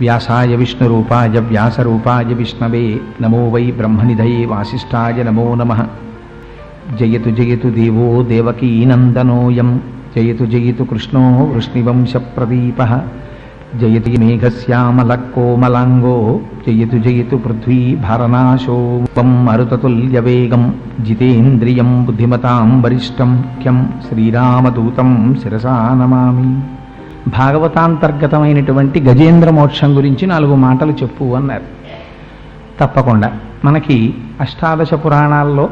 వ్యాసాయ విష్ణురూపాయ వ్యాసరూపాయ విష్ణవే. నమో వై బ్రహ్మనిధయే వాసిష్ఠాయ నమో నమ. జయతు జయతు దేవో దేవకీనందనోయం జయతు జయతు కృష్ణో వృష్ణివంశప్రదీప జయతి మేఘశ్యామలకోమలాంగో జయతు జయతు పృథ్వీ భరనాశో వం మరుతతుల్యవేగం జితేంద్రియం బుద్ధిమతాం వరిష్టం ఖ్యం. శ్రీరామదూతం శిరసా నమామి. భాగవతాంతర్గతమైనటువంటి గజేంద్ర మోక్షం గురించి నాలుగు మాటలు చెప్పు అన్నారు. తప్పకుండా. మనకి అష్టాదశ పురాణాల్లో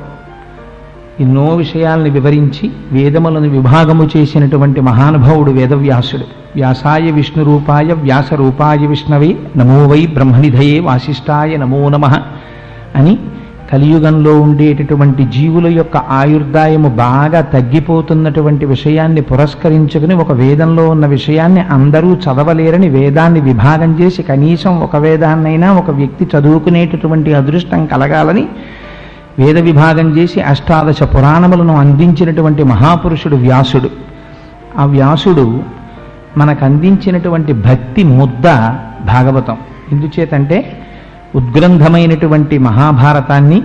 ఎన్నో విషయాల్ని వివరించి వేదములను విభాగము చేసినటువంటి మహానుభావుడు వేదవ్యాసుడు. వ్యాసాయ విష్ణు రూపాయ వ్యాస రూపాయ విష్ణవే నమో వై బ్రహ్మనిధయే వాసిష్ఠాయ నమో నమ అని కలియుగంలో ఉండేటటువంటి జీవుల యొక్క ఆయుర్దాయము బాగా తగ్గిపోతున్నటువంటి విషయాన్ని పురస్కరించుకుని ఒక వేదంలో ఉన్న విషయాన్ని అందరూ చదవలేరని వేదాన్ని విభాగం చేసి కనీసం ఒక వేదాన్నైనా ఒక వ్యక్తి చదువుకునేటటువంటి అదృష్టం కలగాలని వేద విభాగం చేసి అష్టాదశ పురాణములను అందించినటువంటి మహాపురుషుడు వ్యాసుడు. ఆ వ్యాసుడు మనకు అందించినటువంటి భక్తి ముద్ద భాగవతం. ఎందుచేతంటే ఉద్గ్రంథమైనటువంటి మహాభారతాన్ని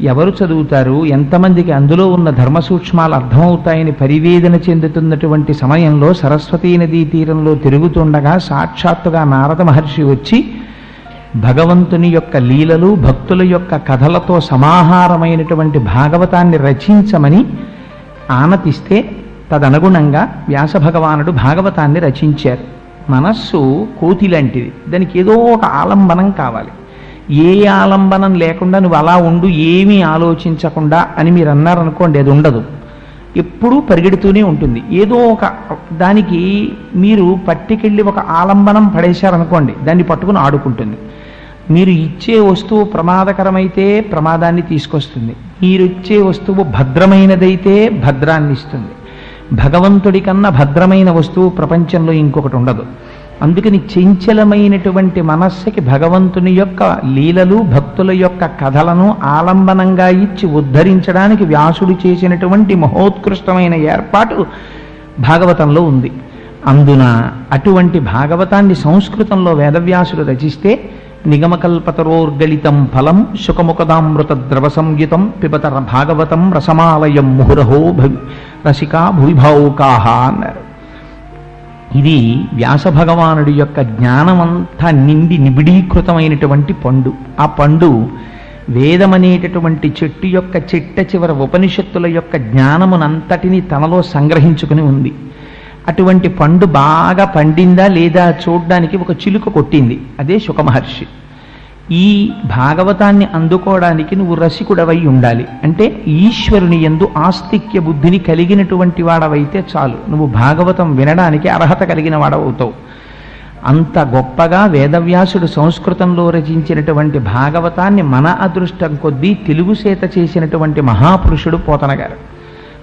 ఎవరు చదువుతారు? ఎంతమందికి అందులో ఉన్న ధర్మ సూక్ష్మాలు అర్థమవుతాయని పరివేదన చెందుతున్నటువంటి సమయంలో సరస్వతీ నదీ తీరంలో తిరుగుతుండగా సాక్షాత్తుగా నారద మహర్షి వచ్చి భగవంతుని యొక్క లీలలు భక్తుల యొక్క కథలతో సమాహారమైనటువంటి భాగవతాన్ని రచించమని ఆనతిస్తే తదనుగుణంగా వ్యాస భగవానుడు భాగవతాన్ని రచించారు. మనస్సు కోతి లాంటిది దానికి ఏదో ఒక ఆలంబనం కావాలి. ఏ ఆలంబనం లేకుండా నువ్వు అలా ఉండు ఏమీ ఆలోచించకుండా అని మీరు అన్నారనుకోండి అది ఉండదు. ఎప్పుడూ పరిగెడుతూనే ఉంటుంది. ఏదో ఒక దానికి మీరు పట్టికెళ్ళి ఒక ఆలంబనం పడేశారనుకోండి దాన్ని పట్టుకుని ఆడుకుంటుంది. మీరు ఇచ్చే వస్తువు ప్రమాదకరమైతే ప్రమాదాన్ని తీసుకొస్తుంది. మీరు ఇచ్చే వస్తువు భద్రమైనదైతే భద్రాన్ని ఇస్తుంది భగవంతుడి కన్నా భద్రమైన వస్తువు ప్రపంచంలో ఇంకొకటి ఉండదు. అందుకని చంచలమైనటువంటి మనస్సుకి భగవంతుని యొక్క లీలలు భక్తుల యొక్క కథలను ఆలంబనంగా ఇచ్చి ఉద్ధరించడానికి వ్యాసుడు చేసినటువంటి మహోత్కృష్టమైన ఏర్పాటు భాగవతంలో ఉంది. అందున అటువంటి భాగవతాన్ని సంస్కృతంలో వేదవ్యాసుడు రచిస్తే నిగమకల్పతరోర్గళితం ఫలం శుకముఖదామృత ద్రవ సంయుతం పిబత భాగవతం రసమాలయం ముహురహో భవి రసికా భువిభావుకాహ అన్నారు ఇది వ్యాస భగవానుడి యొక్క జ్ఞానమంతా నిండి నిబిడీకృతమైనటువంటి పండు. ఆ పండు వేదమనేటటువంటి చెట్టు యొక్క చిట్ట చివర ఉపనిషత్తుల యొక్క జ్ఞానమునంతటిని తనలో సంగ్రహించుకుని ఉంది. అటువంటి పండు బాగా పండిందా లేదా చూడ్డానికి ఒక చిలుక కొట్టింది. అదే శుకమహర్షి ఈ భాగవతాన్ని అందుకోవడానికి నువ్వు రసికుడవై ఉండాలి. అంటే ఈశ్వరుని ఎందు ఆస్తిక్య బుద్ధిని కలిగినటువంటి వాడవైతే చాలు. నువ్వు భాగవతం వినడానికి అర్హత కలిగిన వాడవుతావు. అంత గొప్పగా వేదవ్యాసుడు సంస్కృతంలో రచించినటువంటి భాగవతాన్ని మన అదృష్టం కొద్దీ తెలుగు చేత చేసినటువంటి మహాపురుషుడు పోతన గారు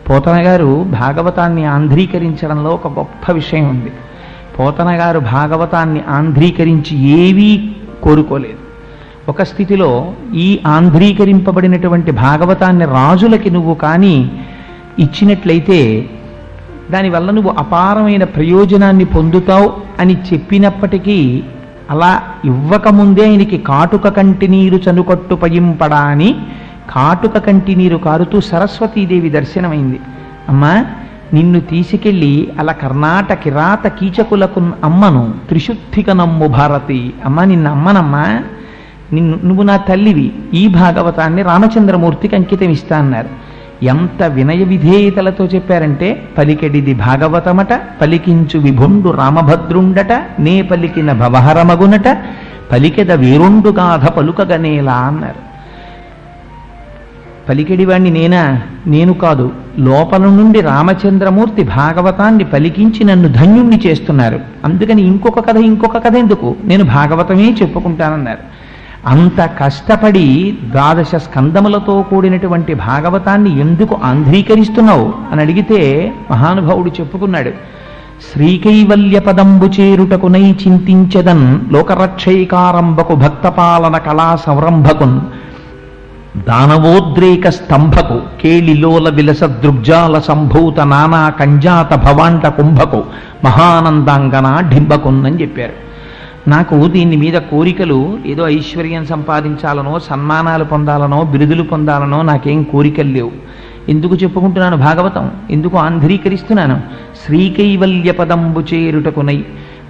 పోతన గారు భాగవతాన్ని ఆంధ్రీకరించడంలో ఒక గొప్ప విషయం ఉంది. పోతన గారు భాగవతాన్ని ఆంధ్రీకరించి ఏవీ కోరుకోలేదు. ఒక స్థితిలో ఈ ఆంధ్రీకరింపబడినటువంటి భాగవతాన్ని రాజులకి నువ్వు కానీ ఇచ్చినట్లయితే దానివల్ల నువ్వు అపారమైన ప్రయోజనాన్ని పొందుతావు అని చెప్పినప్పటికీ అలా ఇవ్వకముందే ఆయనకి కాటుక కంటి నీరు చనుకట్టు పయింపడా అని కాటుక కంటి నీరు కారుతూ సరస్వతీదేవి దర్శనమైంది. అమ్మా నిన్ను తీసుకెళ్ళి అలా కర్ణాటక కిరాత కీచకులకు అమ్మను త్రిశుద్ధిక నమ్ము భారతి. అమ్మ నిన్న అమ్మనమ్మా. నిన్ను నువ్వు నా తల్లివి. ఈ భాగవతాన్ని రామచంద్రమూర్తికి అంకితం ఇస్తా అన్నారు. ఎంత వినయ విధేయతలతో చెప్పారంటే పలికెడిది భాగవతమట పలికించు విభుండు రామభద్రుండట నే పలికిన భవహరమగునట పలికెద వీరుండు గాథ పలుకగనేలా అన్నారు. పలికెడివాణ్ణి నేనా? నేను కాదు. లోపల నుండి రామచంద్రమూర్తి భాగవతాన్ని పలికించి నన్ను ధన్యుణ్ణి చేస్తున్నారు. అందుకని ఇంకొక కథ ఇంకొక కథ ఎందుకు? నేను భాగవతమే చెప్పుకుంటానన్నారు. అంత కష్టపడి ద్వాదశ స్కందములతో కూడినటువంటి భాగవతాన్ని ఎందుకు ఆంధ్రీకరిస్తున్నావు? అని అడిగితే మహానుభావుడు చెప్పుకున్నాడు. శ్రీకైవల్య పదంబు చేరుటకునై చింతించదన్ లోకరక్షైకారంభకు భక్తపాలన కళా సంరంభకున్ దానవోద్రేక స్తంభకు కేళిలోల విలస దృగ్జాల సంభూత నానా కంజాత భవాంట కుంభకు మహానందాంగన ఢింబకున్ చెప్పారు. నాకు దీని మీద కోరికలు ఏదో ఐశ్వర్యం సంపాదించాలనో సన్మానాలు పొందాలనో బిరుదులు పొందాలనో నాకేం కోరికలు లేవు. ఎందుకు చెప్పుకుంటున్నాను భాగవతం? ఎందుకు ఆంధ్రీకరిస్తున్నాను? శ్రీకైవల్య పదంబు చేరుటకునై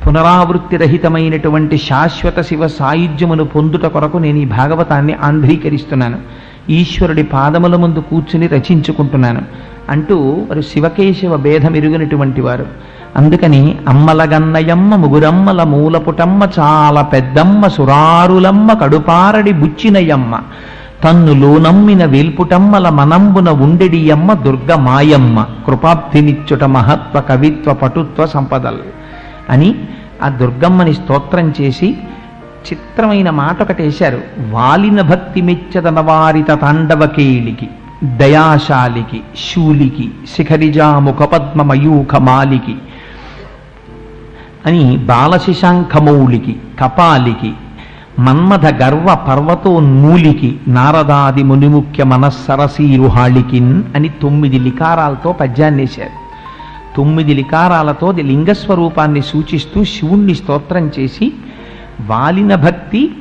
పునరావృత్తి రహితమైనటువంటి శాశ్వత శివ సాయుధ్యమును పొందుట కొరకు నేను ఈ భాగవతాన్ని ఆంధ్రీకరిస్తున్నాను. ఈశ్వరుడి పాదముల ముందు కూర్చుని రచించుకుంటున్నాను. అంటూ వారు శివకేశవ భేదమిరుగినటువంటి వారు. అందుకని అమ్మల గన్నయమ్మ ముగురమ్మల మూలపుటమ్మ చాలా పెద్దమ్మ సురారులమ్మ కడుపారడి బుచ్చినయమ్మ తన్ను నమ్మిన వేల్పుటమ్మల మనంబున ఉండెడియమ్మ దుర్గ మాయమ్మ కృపాబ్ధినిచ్చుట మహత్వ కవిత్వ పటుత్వ సంపదలు. అని ఆ దుర్గమ్మని స్తోత్రం చేసి చిత్రమైన మాట ఒకటేశారు వాలిన భక్తి మెచ్చదన వారిత తాండవకేళికి దయాశాలికి శూలికి శిఖరిజాముఖ పద్మమయూఖ మాలికి అని బాలశిశాంఖమౌళికి కపాలికి మన్మథ గర్వ పర్వతోన్మూలికి నారదాది మునిముఖ్య మనస్సరసీరుహాళికిన్ అని తొమ్మిది లికారాలతో పద్యాన్నేశారు. తొమ్మిది లికారాలతో లింగస్వరూపాన్ని సూచిస్తూ శివుణ్ణి స్తోత్రం చేసి వాలిన భక్తి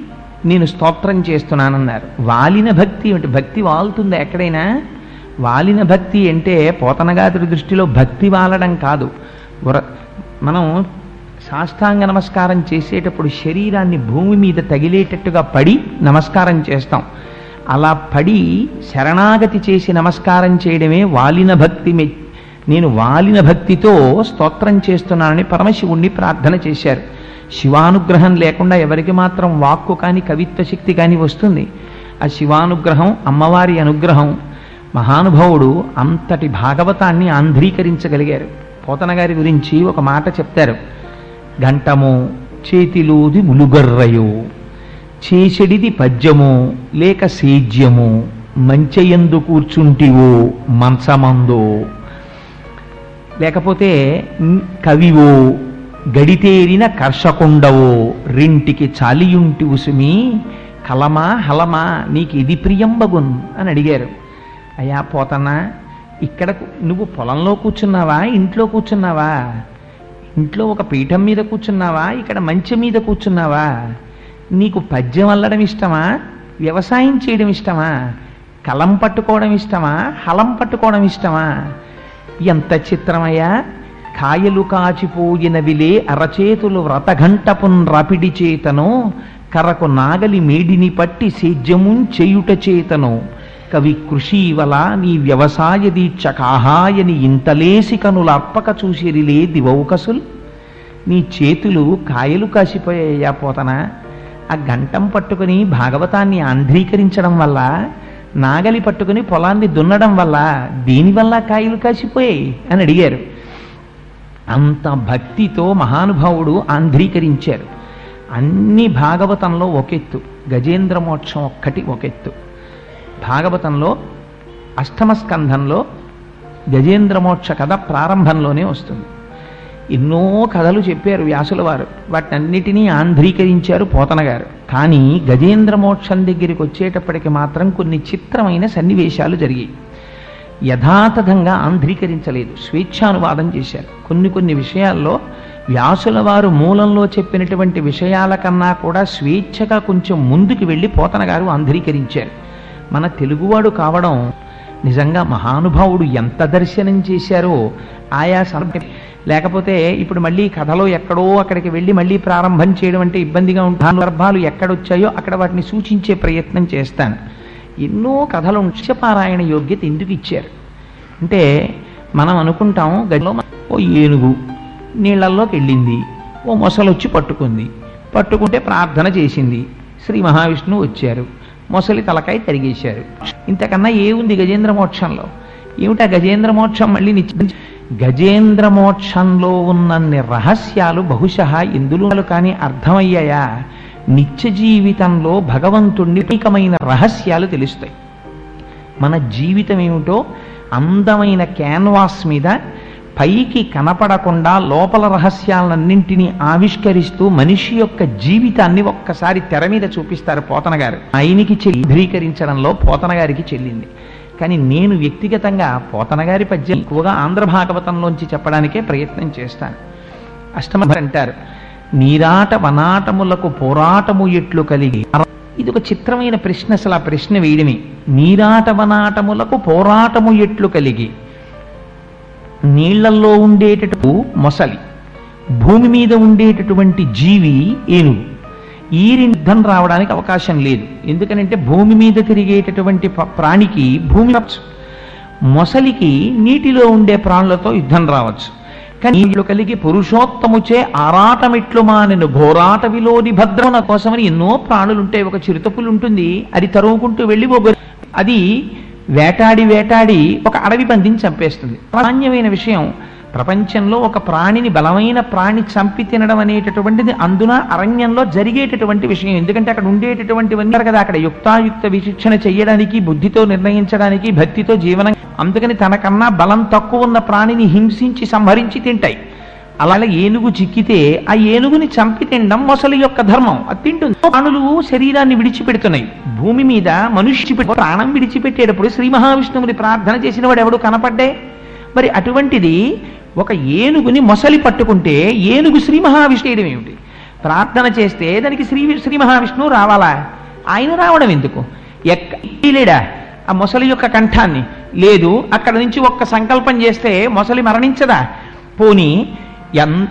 నేను స్తోత్రం చేస్తున్నానన్నారు. వాలిన భక్తి అంటే భక్తి వాలుతుందా ఎక్కడైనా? వాలిన భక్తి అంటే పోతనగాతుడి దృష్టిలో భక్తి వాలడం కాదు. వర మనం సాష్టాంగ నమస్కారం చేసేటప్పుడు శరీరాన్ని భూమి మీద తగిలేటట్టుగా పడి నమస్కారం చేస్తాం. అలా పడి శరణాగతి చేసి నమస్కారం చేయడమే వాలిన భక్తి నేను వాలిన భక్తితో స్తోత్రం చేస్తున్నానని పరమశివుణ్ణి ప్రార్థన చేశారు. శివానుగ్రహం లేకుండా ఎవరికి మాత్రం వాక్కు కానీ కవిత్వ శక్తి కానీ వస్తుంది. ఆ శివానుగ్రహం అమ్మవారి అనుగ్రహం మహానుభావుడు అంతటి భాగవతాన్ని ఆంధ్రీకరించగలిగారు. పోతనగారి గురించి ఒక మాట చెప్తారు. గంటము చేతిలోది ములుగర్రయో చేసెడిది పద్యము లేక సేద్యము మంచయందు కూర్చుంటివో మంచమందో లేకపోతే కవివో గడితేరిన కర్షకుండవో రెంటికి చాలియుంటి ఉసుమి కలమా హలమా నీకు ఇది ప్రియంబగున్ అని అడిగారు. అయ్యా పోతన్నా ఇక్కడ నువ్వు పొలంలో కూర్చున్నావా ఇంట్లో కూర్చున్నావా? ఇంట్లో ఒక పీఠం మీద కూర్చున్నావా ఇక్కడ మంచం మీద కూర్చున్నావా? నీకు పద్యం అల్లడం ఇష్టమా? వ్యవసాయం చేయడం ఇష్టమా? కలం పట్టుకోవడం ఇష్టమా? హలం పట్టుకోవడం ఇష్టమా? ఎంత చిత్రమయ్యా కాయలు కాచిపోయినవిలే అరచేతులు వ్రతఘంటపున్ రపిడి చేతను కరకు నాగలి మేడిని పట్టి సేద్యమున్ చేయుట చేతను. కవి కృషివల నీ వ్యవసాయ దీక్ష కాహాయని ఇంతలేసి కనుల చూసిరిలే దివౌకసుల్. నీ చేతులు కాయలు కాసిపోయాయా పోతన? ఆ గంటం పట్టుకుని భాగవతాన్ని ఆంధ్రీకరించడం వల్ల నాగలి పట్టుకుని పొలాన్ని దున్నడం వల్ల దీనివల్ల కాయలు కాసిపోయాయి అని అడిగారు. అంత భక్తితో మహానుభావుడు ఆంధ్రీకరించారు. అన్ని భాగవతంలో ఒకెత్తు గజేంద్ర మోక్షం ఒక్కటి ఒకెత్తు. భాగవతంలో అష్టమ స్కంధంలో గజేంద్ర మోక్ష కథ ప్రారంభంలోనే వస్తుంది. ఎన్నో కథలు చెప్పారు వ్యాసుల వారు. వాటన్నిటినీ ఆంధ్రీకరించారు పోతన గారు. కానీ గజేంద్ర మోక్షం దగ్గరికి వచ్చేటప్పటికి మాత్రం కొన్ని చిత్రమైన సన్నివేశాలు జరిగాయి. యథాతథంగా ఆంధ్రీకరించలేదు. స్వేచ్ఛానువాదం చేశారు. కొన్ని కొన్ని విషయాల్లో వ్యాసుల వారు మూలంలో చెప్పినటువంటి విషయాల కన్నా కూడా స్వేచ్ఛగా కొంచెం ముందుకు వెళ్ళి పోతన గారు ఆంధ్రీకరించారు. మన తెలుగువాడు కావడం నిజంగా మహానుభావుడు ఎంత దర్శనం చేశారో ఆయా సందర్భ లేకపోతే ఇప్పుడు మళ్ళీ కథలో ఎక్కడో అక్కడికి వెళ్ళి మళ్ళీ ప్రారంభం చేయడం అంటే ఇబ్బందిగా ఉంటాను సందర్భాలు ఎక్కడొచ్చాయో అక్కడ వాటిని సూచించే ప్రయత్నం చేస్తాను. ఎన్నో కథలు పారాయణ యోగ్యత ఎందుకు ఇచ్చారు? అంటే మనం అనుకుంటాం గదిలో ఓ ఏనుగు నీళ్ళల్లోకి వెళ్ళింది ఓ మొసలొచ్చి పట్టుకుంది. పట్టుకుంటే ప్రార్థన చేసింది. శ్రీ మహావిష్ణువు వచ్చారు. మొసలి తలకాయ తరిగేశారు. ఇంతకన్నా ఏముంది గజేంద్ర మోక్షంలో? ఏమిటా గజేంద్ర మోక్షం మళ్ళీ నిత్య? గజేంద్ర మోక్షంలో ఉన్నన్ని రహస్యాలు బహుశ ఎందులో కానీ అర్థమయ్యాయా? నిత్య జీవితంలో భగవంతుణ్ణి అనేకమైన రహస్యాలు తెలుస్తాయి. మన జీవితం ఏమిటో అందమైన క్యాన్వాస్ మీద పైకి కనపడకుండా లోపల రహస్యాలన్నింటినీ ఆవిష్కరిస్తూ మనిషి యొక్క జీవితాన్ని ఒక్కసారి తెర మీద చూపిస్తారు పోతన గారు ఆయనకి చెల్లీకరించడంలో పోతన గారికి చెల్లింది. కానీ నేను వ్యక్తిగతంగా పోతనగారి పద్యం ఎక్కువగా ఆంధ్ర భాగవతంలోంచి చెప్పడానికే ప్రయత్నం చేస్తాను. అష్టమర్ అంటారు నీరాట వనాటములకు పోరాటము ఎట్లు కలిగి ఇది ఒక చిత్రమైన ప్రశ్న. అసలు ఆ ప్రశ్న వేయడమే. నీరాట వనాటములకు పోరాటము ఎట్లు కలిగి నీళ్ళల్లో ఉండేటటు మొసలి. భూమి మీద ఉండేటటువంటి జీవి ఏనుగు. ఈ యుద్ధం రావడానికి అవకాశం లేదు. ఎందుకనంటే భూమి మీద తిరిగేటటువంటి ప్రాణికి భూమి రావచ్చు. మొసలికి నీటిలో ఉండే ప్రాణులతో యుద్ధం రావచ్చు. కానీ వీళ్ళు కలిగి పురుషోత్తముచే ఆరాటమిట్లు మానెను ఘోరాట విలోని భద్రమున కోసమని ఎన్నో ప్రాణులుంటే ఒక చిరుతపులు ఉంటుంది. అది తరుముకుంటూ వెళ్ళి అది వేటాడి వేటాడి ఒక అడవి పందిని చంపేస్తుంది. సామాన్యమైన విషయం ప్రపంచంలో ఒక ప్రాణిని బలమైన ప్రాణి చంపి తినడం అనేటటువంటిది అందున అరణ్యంలో జరిగేటటువంటి విషయం. ఎందుకంటే అక్కడ ఉండేటటువంటివన్నీ కదా అక్కడ యుక్తాయుక్త విశిక్షణ చేయడానికి బుద్ధితో నిర్ణయించడానికి భక్తితో జీవనం. అందుకని తనకన్నా బలం తక్కువ ఉన్న ప్రాణిని హింసించి సంహరించి తింటాయి. అలాగే ఏనుగు చిక్కితే ఆ ఏనుగుని చంపి తినడం మొసలి యొక్క ధర్మం. అది తింటుంది. ప్రాణులు శరీరాన్ని విడిచిపెడుతున్నాయి. భూమి మీద మనుష్య ప్రాణం విడిచిపెట్టేటప్పుడు శ్రీ మహావిష్ణువుని ప్రార్థన చేసిన వాడు ఎవడు కనపడ్డే? మరి అటువంటిది ఒక ఏనుగుని మొసలి పట్టుకుంటే ఏనుగు శ్రీ మహావిష్ణుయడం ఏమిటి? ప్రార్థన చేస్తే దానికి శ్రీ శ్రీ మహావిష్ణువు రావాలా? ఆయన రావడం ఎందుకు? ఎక్కడా లేడా ఆ మొసలి యొక్క కంఠాన్ని. లేదు అక్కడ నుంచి ఒక్క సంకల్పం చేస్తే మొసలి మరణించదా? పోనీ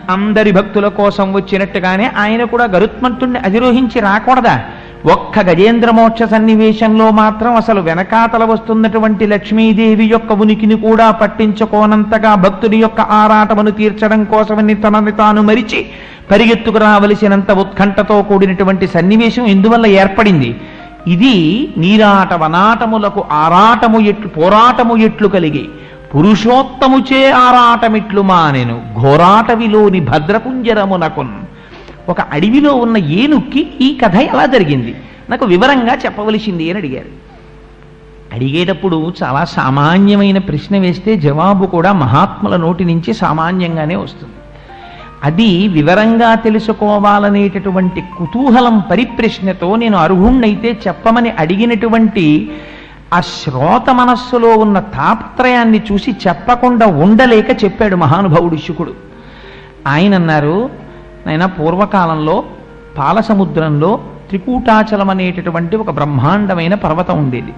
అందరి భక్తుల కోసం వచ్చినట్టుగానే ఆయన కూడా గరుత్మంతుణ్ణి అధిరోహించి రాకూడదా? ఒక్క గజేంద్ర మోక్ష సన్నివేశంలో మాత్రం అసలు వెనకాతల వస్తున్నటువంటి లక్ష్మీదేవి యొక్క ఉనికిని కూడా పట్టించుకోనంతగా భక్తుడి యొక్క ఆరాటమును తీర్చడం కోసమని తనని తాను మరిచి పరిగెత్తుకు రావలసినంత ఉత్కంఠతో కూడినటువంటి సన్నివేశం ఇందువల్ల ఏర్పడింది. ఇది నీరాట వనాటములకు ఆరాటము ఎట్లు పోరాటము ఎట్లు కలిగి పురుషోత్తముచే ఆరాటమిట్లు మానెను. ఘోరాటవిలోని భద్రపుంజరమునకున్. ఒక అడవిలో ఉన్న ఏనుక్కి ఈ కథ ఎలా జరిగింది? నాకు వివరంగా చెప్పవలసింది అని అడిగారు. అడిగేటప్పుడు చాలా సామాన్యమైన ప్రశ్న వేస్తే జవాబు కూడా మహాత్ముల నోటి నుంచి సామాన్యంగానే వస్తుంది. అది వివరంగా తెలుసుకోవాలనేటటువంటి కుతూహలం పరిప్రశ్నతో నేను అర్హుణ్ణైతే చెప్పమని అడిగినటువంటి ఆ శ్రోత మనస్సులో ఉన్న తాపత్రయాన్ని చూసి చెప్పకుండా ఉండలేక చెప్పాడు మహానుభావుడు శుకుడు. ఆయన అన్నారు నాయన పూర్వకాలంలో పాలసముద్రంలో త్రికూటాచలం అనేటటువంటి ఒక బ్రహ్మాండమైన పర్వతం ఉండేది.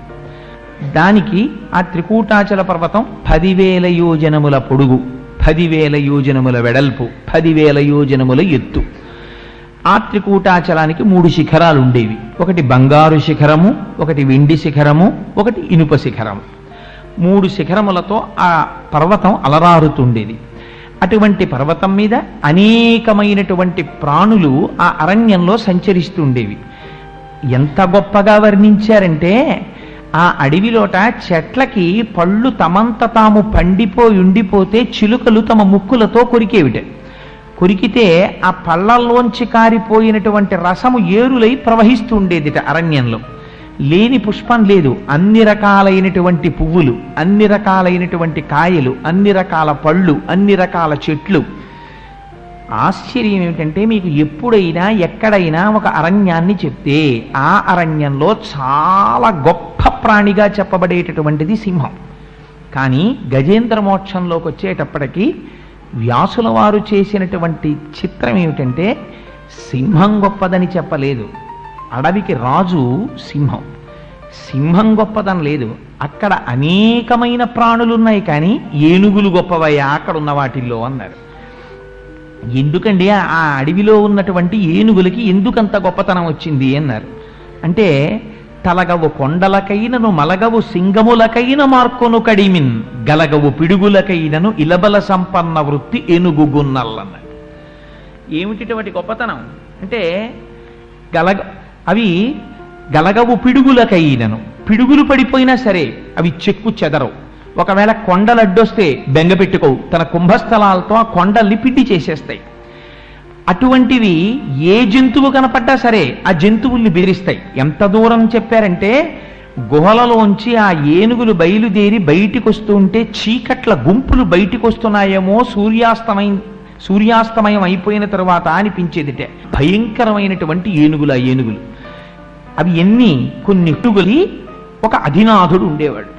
దానికి ఆ త్రికూటాచల పర్వతం పదివేల యోజనముల పొడుగు పదివేల యోజనముల వెడల్పు పదివేల యోజనముల ఎత్తు. ఆ త్రికూటాచలానికి మూడు శిఖరాలు ఉండేవి ఒకటి బంగారు శిఖరము ఒకటి వెండి శిఖరము ఒకటి ఇనుప శిఖరము. మూడు శిఖరములతో ఆ పర్వతం అలరారుతుండేది. అటువంటి పర్వతం మీద అనేకమైనటువంటి ప్రాణులు ఆ అరణ్యంలో సంచరిస్తుండేవి. ఎంత గొప్పగా వర్ణించారంటే ఆ అడవిలోట చెట్లకి పళ్ళు తమంత తాము పండిపోయి ఉండిపోతే చిలుకలు తమ ముక్కులతో కొరికేవిట. కొరికితే ఆ పళ్ళల్లోంచి కారిపోయినటువంటి రసము ఏరులై ప్రవహిస్తూ ఉండేదిట అరణ్యంలో. లేని పుష్పం లేదు. అన్ని రకాలైనటువంటి పువ్వులు అన్ని రకాలైనటువంటి కాయలు అన్ని రకాల పళ్ళు అన్ని రకాల చెట్లు. ఆశ్చర్యం ఏమిటంటే మీకు ఎప్పుడైనా ఎక్కడైనా ఒక అరణ్యాన్ని చెప్తే ఆ అరణ్యంలో చాలా గొప్ప ప్రాణిగా చెప్పబడేటటువంటిది సింహం. కానీ గజేంద్ర మోక్షంలోకి వచ్చేటప్పటికీ వ్యాసుల వారు చేసినటువంటి చిత్రం ఏమిటంటే సింహం గొప్పదని చెప్పలేదు. అడవికి రాజు సింహం. సింహం గొప్పదని లేదు. అక్కడ అనేకమైన ప్రాణులున్నాయి కానీ ఏనుగులు గొప్పవయ్యా అక్కడ ఉన్న వాటిల్లో అన్నారు. ఎందుకండి ఆ అడవిలో ఉన్నటువంటి ఏనుగులకి ఎందుకంత గొప్పతనం వచ్చింది అన్నారు. అంటే తలగవు కొండలకైనను మలగవు సింగములకైన మార్కొను కడిమిన్ గలగవు పిడుగులకైనను ఇలబల సంపన్న వృత్తి ఏనుగుగున్నల్లన్నారు ఏమిటిటువంటి గొప్పతనం? అంటే గలగ అవి గలగవు పిడుగులకైనను. పిడుగులు పడిపోయినా సరే అవి చెక్కు చెదరవు. ఒకవేళ కొండలు అడ్డొస్తే బెంగ పెట్టుకోవు. తన కుంభస్థలాలతో ఆ కొండల్ని పిండి చేసేస్తాయి. అటువంటివి ఏ జంతువు కనపడ్డా సరే ఆ జంతువుల్ని బెదిరిస్తాయి. ఎంత దూరం చెప్పారంటే గుహలలోంచి ఆ ఏనుగులు బయలుదేరి బయటికి వస్తుంటే ఉంటే చీకట్ల గుంపులు బయటికి వస్తున్నాయేమో సూర్యాస్తమయం సూర్యాస్తమయం అయిపోయిన తర్వాత అనిపించేదిటే. భయంకరమైనటువంటి ఏనుగులు ఆ ఏనుగులు. అవి ఎన్ని? కొన్ని ఏనుగులి ఒక అధినాథుడు ఉండేవాడు.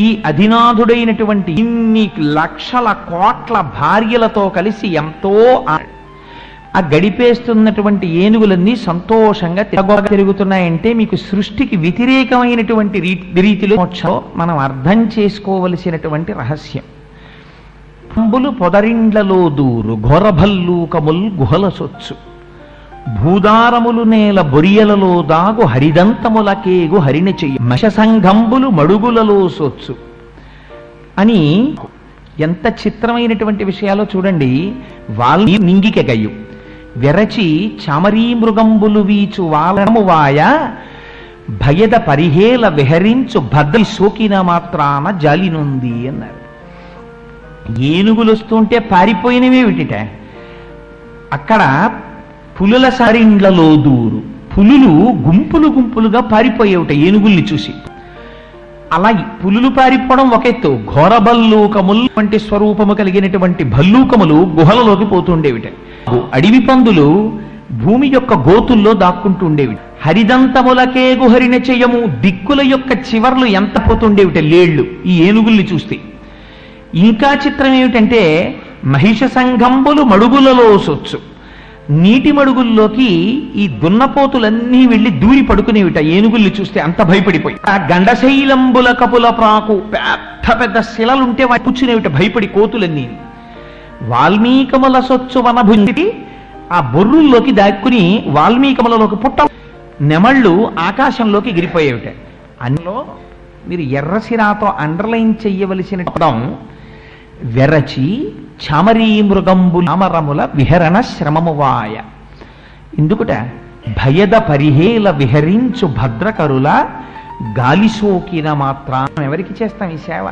ఈ అధినాథుడైనటువంటి ఇన్ని లక్షల కోట్ల భార్యలతో కలిసి ఎంతో ఆ- గడిపేస్తున్నటువంటి ఏనుగులన్నీ సంతోషంగా తిరగోగ తిరుగుతున్నాయంటే మీకు సృష్టికి వ్యతిరేకమైనటువంటి రీతిలో మోక్షం మనం అర్థం చేసుకోవలసినటువంటి రహస్యం. అంబులు పొదరిండ్లలో దూరు ఘోరభల్లూకముల్ గుహల సొచ్చు. భూదారములు నేల బొరియలలో దాగు హరిదంతములకేగు హరిణ చెయ్యి. మషసంఘంబులు మడుగులలో సొచ్చు. అని ఎంత చిత్రమైనటువంటి విషయాలో చూడండి వాళ్ళని నింగికెగయ్యు వెరచి చమరీ మృగంబులు వీచు వాలము వాయ భయద పరిహేల విహరించు భద్రి సోకిన మాత్రాన జాలినుంది అన్నారు. ఏనుగులు వస్తుంటే పారిపోయినవే విటిట అక్కడ పులుల సరిండ్లలో దూరు. పులులు గుంపులు గుంపులుగా పారిపోయేవిట ఏనుగుల్ని చూసి. అలా పులులు పారిపోవడం ఒక ఎత్తు. ఘోర భల్లూకములు వంటి స్వరూపము కలిగినటువంటి భల్లూకములు గుహలలోకి పోతుండేవిట అడవి పందులు భూమి యొక్క గోతుల్లో దాక్కుంటూ ఉండేవి హరిదంతములకే గుహరిన చెయ్యము దిక్కుల యొక్క చివర్లు ఎంత పోతుండేవిట లేళ్ళు ఈ ఏనుగుల్ని చూస్తే. ఇంకా చిత్రం ఏమిటంటే మహిష సంఘంబులు మడుగులలో సొచ్చు. నీటి మడుగుల్లోకి ఈ దున్నపోతులన్నీ వెళ్ళి దూరి పడుకునేవిట. ఏనుగుల్ని చూస్తే అంత భయపడిపోయి. ఆ గండశైలంబుల కపుల ప్రాకు పెద్ద పెద్ద శిలలుంటే వాటి కూర్చునేవిట భయపడి కోతులన్నీ. వాల్మీకముల సొచ్చు వనభుండి ఆ బొర్రుల్లోకి దాక్కుని వాల్మీకములలోకి పుట్ట నెమళ్ళు ఆకాశంలోకి ఎగిరిపోయేవిట. అందులో మీరు ఎర్రసిరాతో అండర్లైన్ చెయ్యవలసిన పదం వెరచి చామరీ మృగంబు నామరముల విహరణ శ్రమమువాయ. ఎందుకుట భయద పరిహేల విహరించు భద్రకరుల గాలి సోకిన మాత్రం ఎవరికి చేస్తాం ఈ సేవ?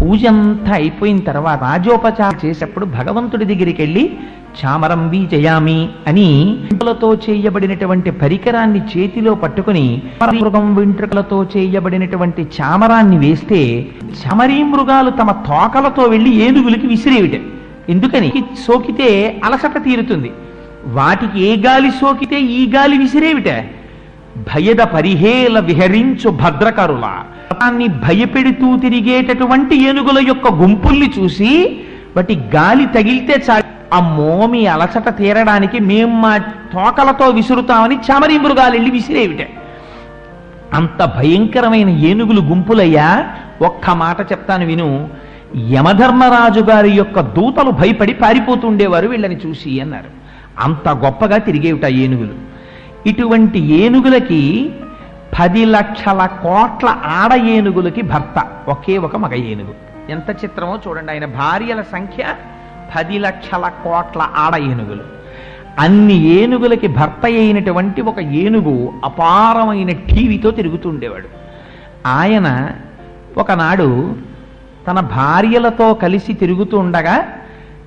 పూజ అంతా అయిపోయిన తర్వాత రాజోపచారం చేసేప్పుడు భగవంతుడి దగ్గరికి వెళ్ళి చామరం జయామి అని వెంట్రుకలతో చేయబడినటువంటి పరికరాన్ని చేతిలో పట్టుకుని మృగం వెంట్రుకలతో చేయబడినటువంటి చామరాన్ని వేస్తే చమరీ మృగాలు తమ తోకలతో వెళ్ళి ఏనుగులకి విసిరేవిట. ఎందుకని? సోకితే అలసట తీరుతుంది. వాటికి ఏ గాలి సోకితే ఈ గాలి విసిరేవిట. భయద పరిహేల విహరించు భద్రకరుల. దాన్ని భయపెడుతూ తిరిగేటటువంటి ఏనుగుల యొక్క గుంపుల్ని చూసి వాటి గాలి తగిలితే చాలు. ఆ మోమి అలసట తీరడానికి మేం మా తోకలతో విసురుతామని చామరీ మృగాలు వెళ్ళి విసిరేవిట. అంత భయంకరమైన ఏనుగులు గుంపులయ్యా ఒక్క మాట చెప్తాను విను. యమధర్మరాజు గారి యొక్క దూతలు భయపడి పారిపోతుండేవారు వీళ్ళని చూసి అన్నారు. అంత గొప్పగా తిరిగేవిట ఏనుగులు. ఇటువంటి ఏనుగులకి పది లక్షల కోట్ల ఆడ ఏనుగులకి భర్త. ఒకే ఒక మగ ఏనుగు. ఎంత చిత్రమో చూడండి. ఆయన భార్యల సంఖ్య పది లక్షల కోట్ల ఆడ ఏనుగులు. అన్ని ఏనుగులకి భర్త అయినటువంటి ఒక ఏనుగు అపారమైన టీవీతో తిరుగుతుండేవాడు. ఆయన ఒకనాడు తన భార్యలతో కలిసి తిరుగుతూ ఉండగా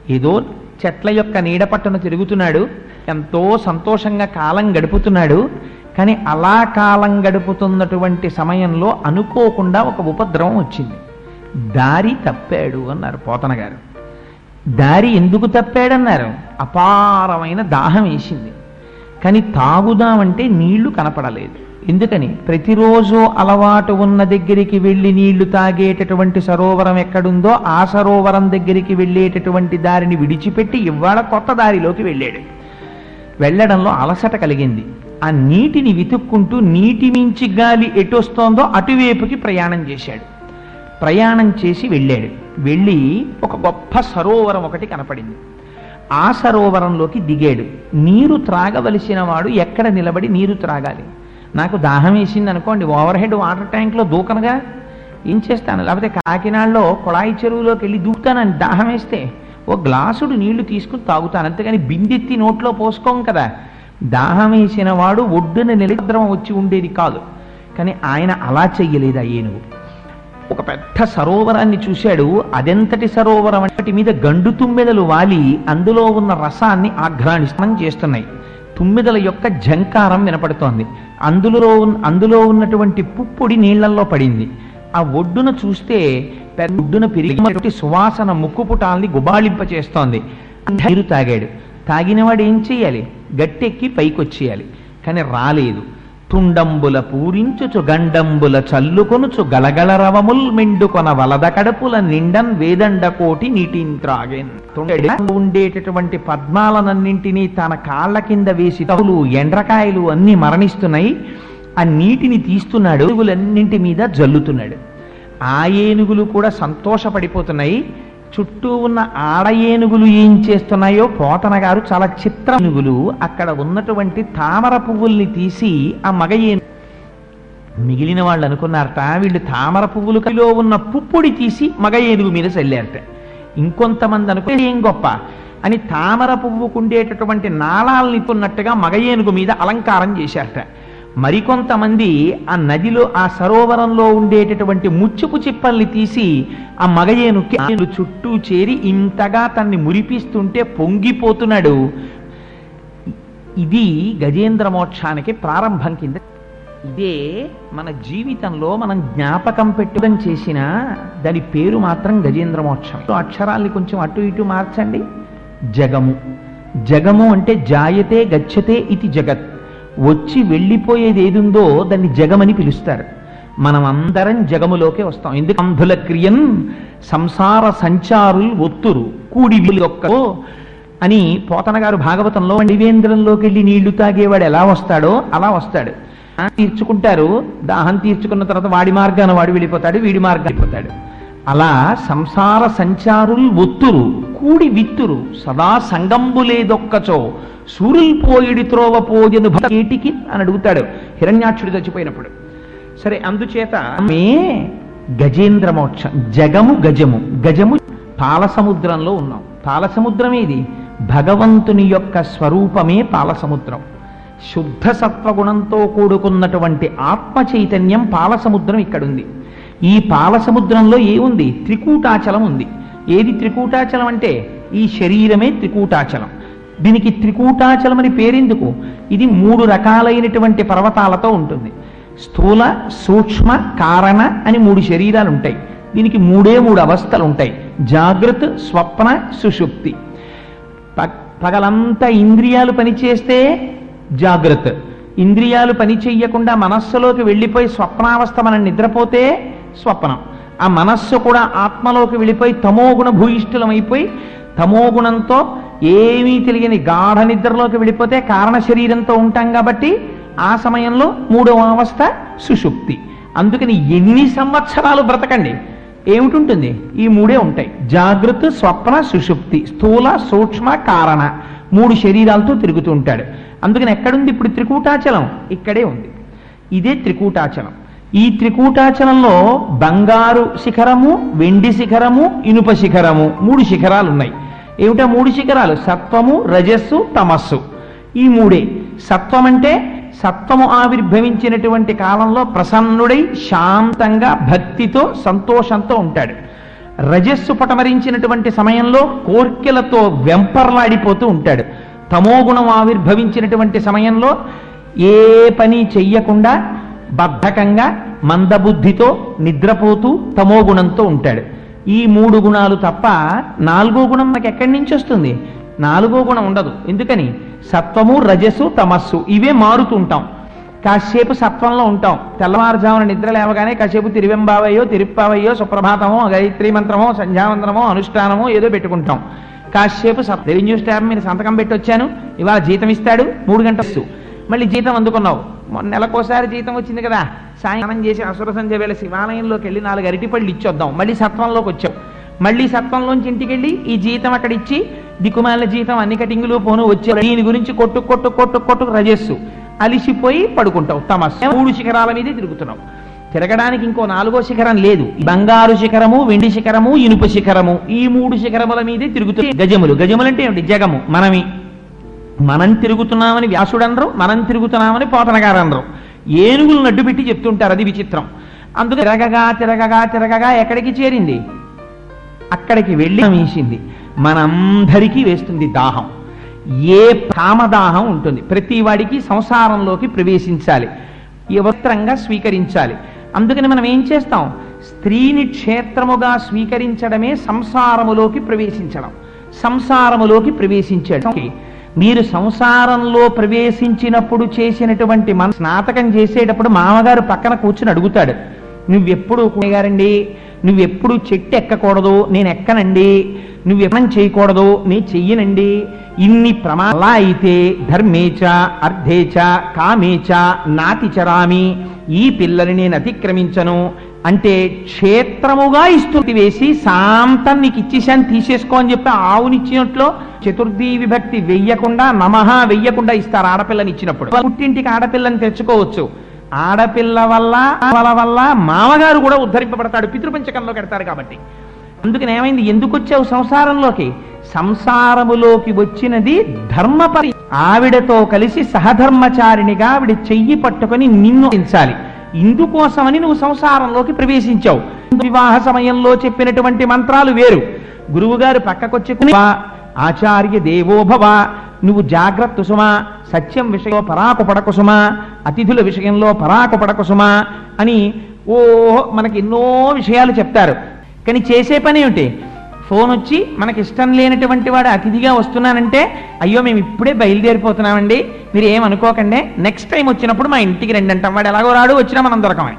ఏదో చెట్ల యొక్క నీడ పట్టున తిరుగుతున్నాడు. ఎంతో సంతోషంగా కాలం గడుపుతున్నాడు కానీ అలా కాలం గడుపుతున్నటువంటి సమయంలో అనుకోకుండా ఒక ఉపద్రవం వచ్చింది. దారి తప్పాడు అన్నారు పోతన గారు. దారి ఎందుకు తప్పాడన్నారు? అపారమైన దాహం వేసింది. కానీ తాగుదామంటే నీళ్ళు కనపడలేదు. ఎందుకని? ప్రతిరోజు అలవాటు ఉన్న దగ్గరికి వెళ్ళి నీళ్ళు తాగేటటువంటి సరోవరం ఎక్కడుందో ఆ సరోవరం దగ్గరికి వెళ్ళేటటువంటి దారిని విడిచిపెట్టి ఇవాళ కొత్త దారిలోకి వెళ్ళాడు. వెళ్ళడంలో అలసట కలిగింది. ఆ నీటిని వెతుక్కుంటూ నీటి మించి గాలి ఎటొస్తోందో అటువైపుకి ప్రయాణం చేశాడు. ప్రయాణం చేసి వెళ్ళాడు. వెళ్ళి ఒక గొప్ప సరోవరం ఒకటి కనపడింది. ఆ సరోవరంలోకి దిగాడు. నీరు త్రాగవలసిన వాడు ఎక్కడ నిలబడి నీరు త్రాగాలి? నాకు దాహం వేసింది అనుకోండి ఓవర్ హెడ్ వాటర్ ట్యాంక్లో దూకనగా? ఏం చేస్తాను? లేకపోతే కాకినాడలో కుళాయి చెరువులోకి వెళ్ళి దూకుతానని దాహం వేస్తే ఓ గ్లాసుడు నీళ్ళు తీసుకుని తాగుతాను. అంతేగాని బిందెత్తి నోట్లో పోసుకోం కదా. దాహం వేసిన వాడు ఒడ్డున నిలద్రం వచ్చి ఉండేది కాదు. కానీ ఆయన అలా చెయ్యలేదు ఆ ఏనుగు? ఒక పెద్ద సరోవరాన్ని చూశాడు. అదెంతటి సరోవరం అంటే మీద గండు తుమ్మెదలు వాలి. అందులో ఉన్న రసాన్ని ఆఘ్రాణిస్తం చేస్తున్నాయి. తుమ్మెదల యొక్క జంకారం వినపడుతోంది. అందులో ఉన్న- అందులో ఉన్నటువంటి పుప్పొడి నీళ్ళల్లో పడింది. ఆ ఒడ్డున చూస్తే పెద్ద ఒడ్డున పెరిగి సువాసన ముక్కుపుటాల్ని గుబాళింప చేస్తోంది నీరు తాగాడు. తాగినవాడు ఏం చేయాలి గట్టెక్కి పైకొచ్చేయాలి. కానీ రాలేదు. తుండంబుల పూరించుచు గండంబుల చల్లుకొనుచు గలగల రవముల్ మెండుకొన వలద కడపుల నిండన్ వేదండ కోటి నీటిని త్రాగేన్. ఉండేటటువంటి పద్మాలనన్నింటినీ తన కాళ్ళ కింద వేసి తవులు ఎండ్రకాయలు అన్ని మరణిస్తున్నాయి. ఆ నీటిని తీస్తున్నాడు ఏనుగులన్నింటి మీద జల్లుతున్నాడు. ఆ ఏనుగులు కూడా సంతోషపడిపోతున్నాయి. చుట్టూ ఉన్న ఆడ ఏనుగులు ఏం చేస్తున్నాయో పోతన గారు చాలా చిత్ర. ఏనుగులు అక్కడ ఉన్నటువంటి తామర పువ్వుల్ని తీసి ఆ మగ ఏను మిగిలిన వాళ్ళు అనుకున్నారట వీళ్ళు తామర పువ్వులు కలిలో ఉన్న పుప్పుడి తీసి మగ ఏనుగు మీద చల్లారట. ఇంకొంతమంది అనుకుని ఏం గొప్ప? అని తామర పువ్వుకుండేటటువంటి నాళాలని ఉన్నట్టుగా మగ ఏనుగు మీద అలంకారం చేశారట. మరికొంతమంది ఆ నదిలో ఆ సరోవరంలో ఉండేటటువంటి ముచ్చుపు చిప్పల్ని తీసి ఆ మగ ఏనుగుకి చుట్టూ చేరి ఇంతగా తన్ని మురిపిస్తుంటే పొంగిపోతున్నాడు. ఇది గజేంద్ర మోక్షానికి ప్రారంభం కింద. ఇదే మన జీవితంలో మనం జ్ఞాపకం పెట్టడం చేసిన దాని పేరు మాత్రం గజేంద్ర మోక్షం. అక్షరాల్ని కొంచెం అటు ఇటు మార్చండి. జగము. జగము అంటే జాయతే గచ్చతే ఇది జగత్. వచ్చి వెళ్ళిపోయేది ఏదుందో దాన్ని జగమని పిలుస్తారు. మనం అందరం జగములోకే వస్తాం. ఎందుకు? అంధుల క్రియన్ సంసార సంచారులు ఒత్తురు. కూడి ఒక్కో అని పోతనగారు భాగవతంలో నివేంద్రంలోకి వెళ్ళి నీళ్ళు తాగేవాడు ఎలా వస్తాడో అలా వస్తాడు. తీర్చుకుంటారు. దాహం తీర్చుకున్న తర్వాత వాడి మార్గాన వాడు వెళ్ళిపోతాడు వీడి మార్గాన వెళ్ళిపోతాడు. అలా సంసార సంచారుల్ ఒత్తురు కూడి విత్తురు సదా సంగంబులేదొక్కచో సూరుల్ పోయిడి త్రోవ పోయను భేటికి అని అడుగుతాడు. హిరణ్యాక్షుడు చచ్చిపోయినప్పుడు. సరే అందుచేత మే గజేంద్ర మోక్షం జగము గజము గజము పాలసముద్రంలో ఉన్నాం. పాలసముద్రం ఏది భగవంతుని యొక్క స్వరూపమే పాలసముద్రం శుద్ధ సత్వగుణంతో కూడుకున్నటువంటి ఆత్మ చైతన్యం పాలసముద్రం ఇక్కడుంది. ఈ పాలసముద్రంలో ఏముంది? త్రికూటాచలం ఉంది. ఏది త్రికూటాచలం అంటే? ఈ శరీరమే త్రికూటాచలం. దీనికి త్రికూటాచలం అని పేరెందుకు? ఇది మూడు రకాలైనటువంటి పర్వతాలతో ఉంటుంది. స్థూల సూక్ష్మ కారణ అని మూడు శరీరాలు ఉంటాయి దీనికి మూడే మూడు అవస్థలు ఉంటాయి జాగ్రత్త స్వప్న సుషుప్తి. ప- పగలంతా ఇంద్రియాలు పనిచేస్తే జాగ్రత్త. ఇంద్రియాలు పని చెయ్యకుండా మనస్సులోకి వెళ్ళిపోయి స్వప్నావస్థ మనం నిద్రపోతే స్వప్నం. ఆ మనస్సు కూడా ఆత్మలోకి వెళ్ళిపోయి తమోగుణ భూయిష్ఠులమైపోయి తమోగుణంతో ఏమీ తెలియని గాఢ నిద్రలోకి వెళ్ళిపోతే కారణ శరీరంతో ఉంటాం కాబట్టి ఆ సమయంలో మూడవ అవస్థ సుషుప్తి. అందుకని ఎన్ని సంవత్సరాలు బ్రతకండి? ఏమిటుంటుంది? ఈ మూడే ఉంటాయి. జాగ్రత్త స్వప్న సుషుప్తి స్థూల సూక్ష్మ కారణ. మూడు శరీరాలతో తిరుగుతూ ఉంటాడు. అందుకని ఎక్కడుంది ఇప్పుడు త్రికూటాచలం? ఇక్కడే ఉంది. ఇదే త్రికూటాచలం. ఈ త్రికూటాచలంలో బంగారు శిఖరము వెండి శిఖరము ఇనుప శిఖరము మూడు శిఖరాలు ఉన్నాయి ఏమిటా మూడు శిఖరాలు? సత్వము రజస్సు తమస్సు. ఈ మూడే. సత్వం అంటే సత్వము ఆవిర్భవించినటువంటి కాలంలో ప్రసన్నుడై శాంతంగా భక్తితో సంతోషంతో ఉంటాడు. రజస్సు పటమరించినటువంటి సమయంలో కోర్కెలతో వెంపర్లాడిపోతూ ఉంటాడు. తమోగుణం ఆవిర్భవించినటువంటి సమయంలో ఏ పని చెయ్యకుండా బద్ధకంగా మందబుద్ధితో నిద్రపోతూ తమోగుణంతో ఉంటాడు. ఈ మూడు గుణాలు తప్ప నాలుగో గుణం మనకి ఎక్కడి నుంచి వస్తుంది? నాలుగో గుణం ఉండదు. ఎందుకని? సత్వము రజస్సు తమస్సు ఇవే మారుతుంటాం కాసేపు సత్వంలో ఉంటాం. తెల్లవారుజామున నిద్ర లేవగానే కాసేపు తిరువెంబావయ్యో తిరుప్పావయ్యో సుప్రభాతమో గాయత్రి మంత్రమో సంధ్యావందనమో అనుష్ఠానమో ఏదో పెట్టుకుంటాం. కాసేపు సత్ రెవెన్యూ స్టాఫ్ మీద సంతకం పెట్టి వచ్చాను. ఇవాళ జీతం ఇస్తాడు. మూడు గంటలు మళ్ళీ జీతం అందుకున్నావు. మొన్న నెలకోసారి జీతం వచ్చింది కదా. సాయంత్రం చేసి అసుర సంధ్య వేళ శివాలయంలోకి వెళ్ళి నాలుగు అరటిపళ్ళు ఇచ్చొద్దాం. మళ్ళీ సత్వంలోకి వచ్చావు మళ్ళీ సత్వంలోంచి ఇంటికి వెళ్ళి ఈ జీతం అక్కడ ఇచ్చి దిక్కుమాల జీతం అన్ని కటింగులు పోను వచ్చే దీని గురించి కొట్టు కొట్టు కొట్టు కొట్టు రజస్సు. అలిసిపోయి పడుకుంటావు. తమస్ మూడు శిఖరాల మీదే తిరుగుతున్నావు. తిరగడానికి ఇంకో నాలుగో శిఖరం లేదు. బంగారు శిఖరము వెండి శిఖరము ఇనుప శిఖరము ఈ మూడు శిఖరముల మీదే తిరుగుతుంది గజములు. గజములు అంటే ఏమిటి? జగము. మనమి మనం తిరుగుతున్నామని వ్యాసుడు అనరు మనం తిరుగుతున్నామని పోతనగారు అనరు ఏనుగులు నడ్డు పెట్టి చెప్తుంటారు అది విచిత్రం. అందుకు తిరగగా తిరగగా తిరగగా ఎక్కడికి చేరింది? అక్కడికి వెళ్ళి వేసింది మనందరికీ వేస్తుంది దాహం. ఏ కామదాహం ఉంటుంది? ప్రతి వాడికి సంసారంలోకి ప్రవేశించాలి. యువత్రంగా స్వీకరించాలి. అందుకని మనం ఏం చేస్తాం? స్త్రీని క్షేత్రముగా స్వీకరించడమే సంసారములోకి ప్రవేశించడం. సంసారములోకి ప్రవేశించడం. మీరు సంసారంలో ప్రవేశించినప్పుడు చేసినటువంటి మన స్నాతకం చేసేటప్పుడు మామగారు పక్కన కూర్చుని అడుగుతాడు. నువ్వెప్పుడు గారండి నువ్వెప్పుడు చెట్టు ఎక్కకూడదు? నేను ఎక్కనండి? నువ్వు చేయకూడదు? నీ చెయ్యనండి. ఇన్ని ప్రమాలా అయితే ధర్మేచ అర్ధేచ కామేచ నాతి చరామి ఈ పిల్లని నేను అతిక్రమించను. అంటే క్షేత్రముగా ఇస్తుంది వేసి శాంతం నీకు ఇచ్చేసాను తీసేసుకో అని చెప్పి ఆవునిచ్చినట్లు చతుర్థి విభక్తి వెయ్యకుండా నమః వెయ్యకుండా ఇస్తారు ఆడపిల్లని ఇచ్చినప్పుడు. పుట్టింటికి ఆడపిల్లని తెచ్చుకోవచ్చు. ఆడపిల్ల వల్ల వాళ్ళ వల్ల మామగారు కూడా ఉద్ధరింపబడతాడు పితృపంచకంలో కడతారు కాబట్టి. అందుకని ఏమైంది? ఎందుకు వచ్చావు సంసారంలోకి? సంసారములోకి వచ్చినది ధర్మపరి ఆవిడతో కలిసి సహధర్మచారిణిగా ఆవిడ చెయ్యి పట్టుకొని నిన్ను హింసాలి ఇందుకోసమని నువ్వు సంసారంలోకి ప్రవేశించావు. వివాహ సమయంలో చెప్పినటువంటి మంత్రాలు వేరు. గురువుగారు పక్కకొచ్చి ఆచార్య దేవోభవ నువ్వు జాగ్రత్త సుమా సత్యం విషయంలో పరాకు సుమా అతిథుల విషయంలో పరాకు సుమా అని ఓ మనకి ఎన్నో విషయాలు చెప్తారు. కానీ చేసే పని ఏమిటి? ఫోన్ వచ్చి మనకి ఇష్టం లేనటువంటి వాడు అతిథిగా వస్తున్నానంటే అయ్యో మేము ఇప్పుడే బయలుదేరిపోతున్నామండి. మీరు ఏమనుకోకండి నెక్స్ట్ టైం వచ్చినప్పుడు మా ఇంటికి రండి అంటాం. వాడు ఎలాగో రాడు వచ్చినా మనం దొరకమని.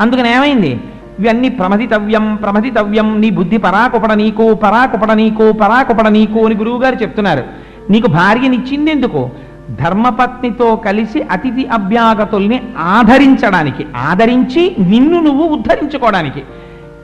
అందుకని ఏమైంది? ఇవన్నీ ప్రమదితవ్యం ప్రమదితవ్యం నీ బుద్ధి పరాకుపడ నీకు పరాకుపడ నీకు పరాకుపడ నీకు అని గురువుగారు చెప్తున్నారు. నీకు భార్యనిచ్చింది ఎందుకు? ధర్మపత్నితో కలిసి అతిథి అభ్యాగతుల్ని ఆదరించడానికి ఆదరించి నిన్ను నువ్వు ఉద్ధరించుకోవడానికి.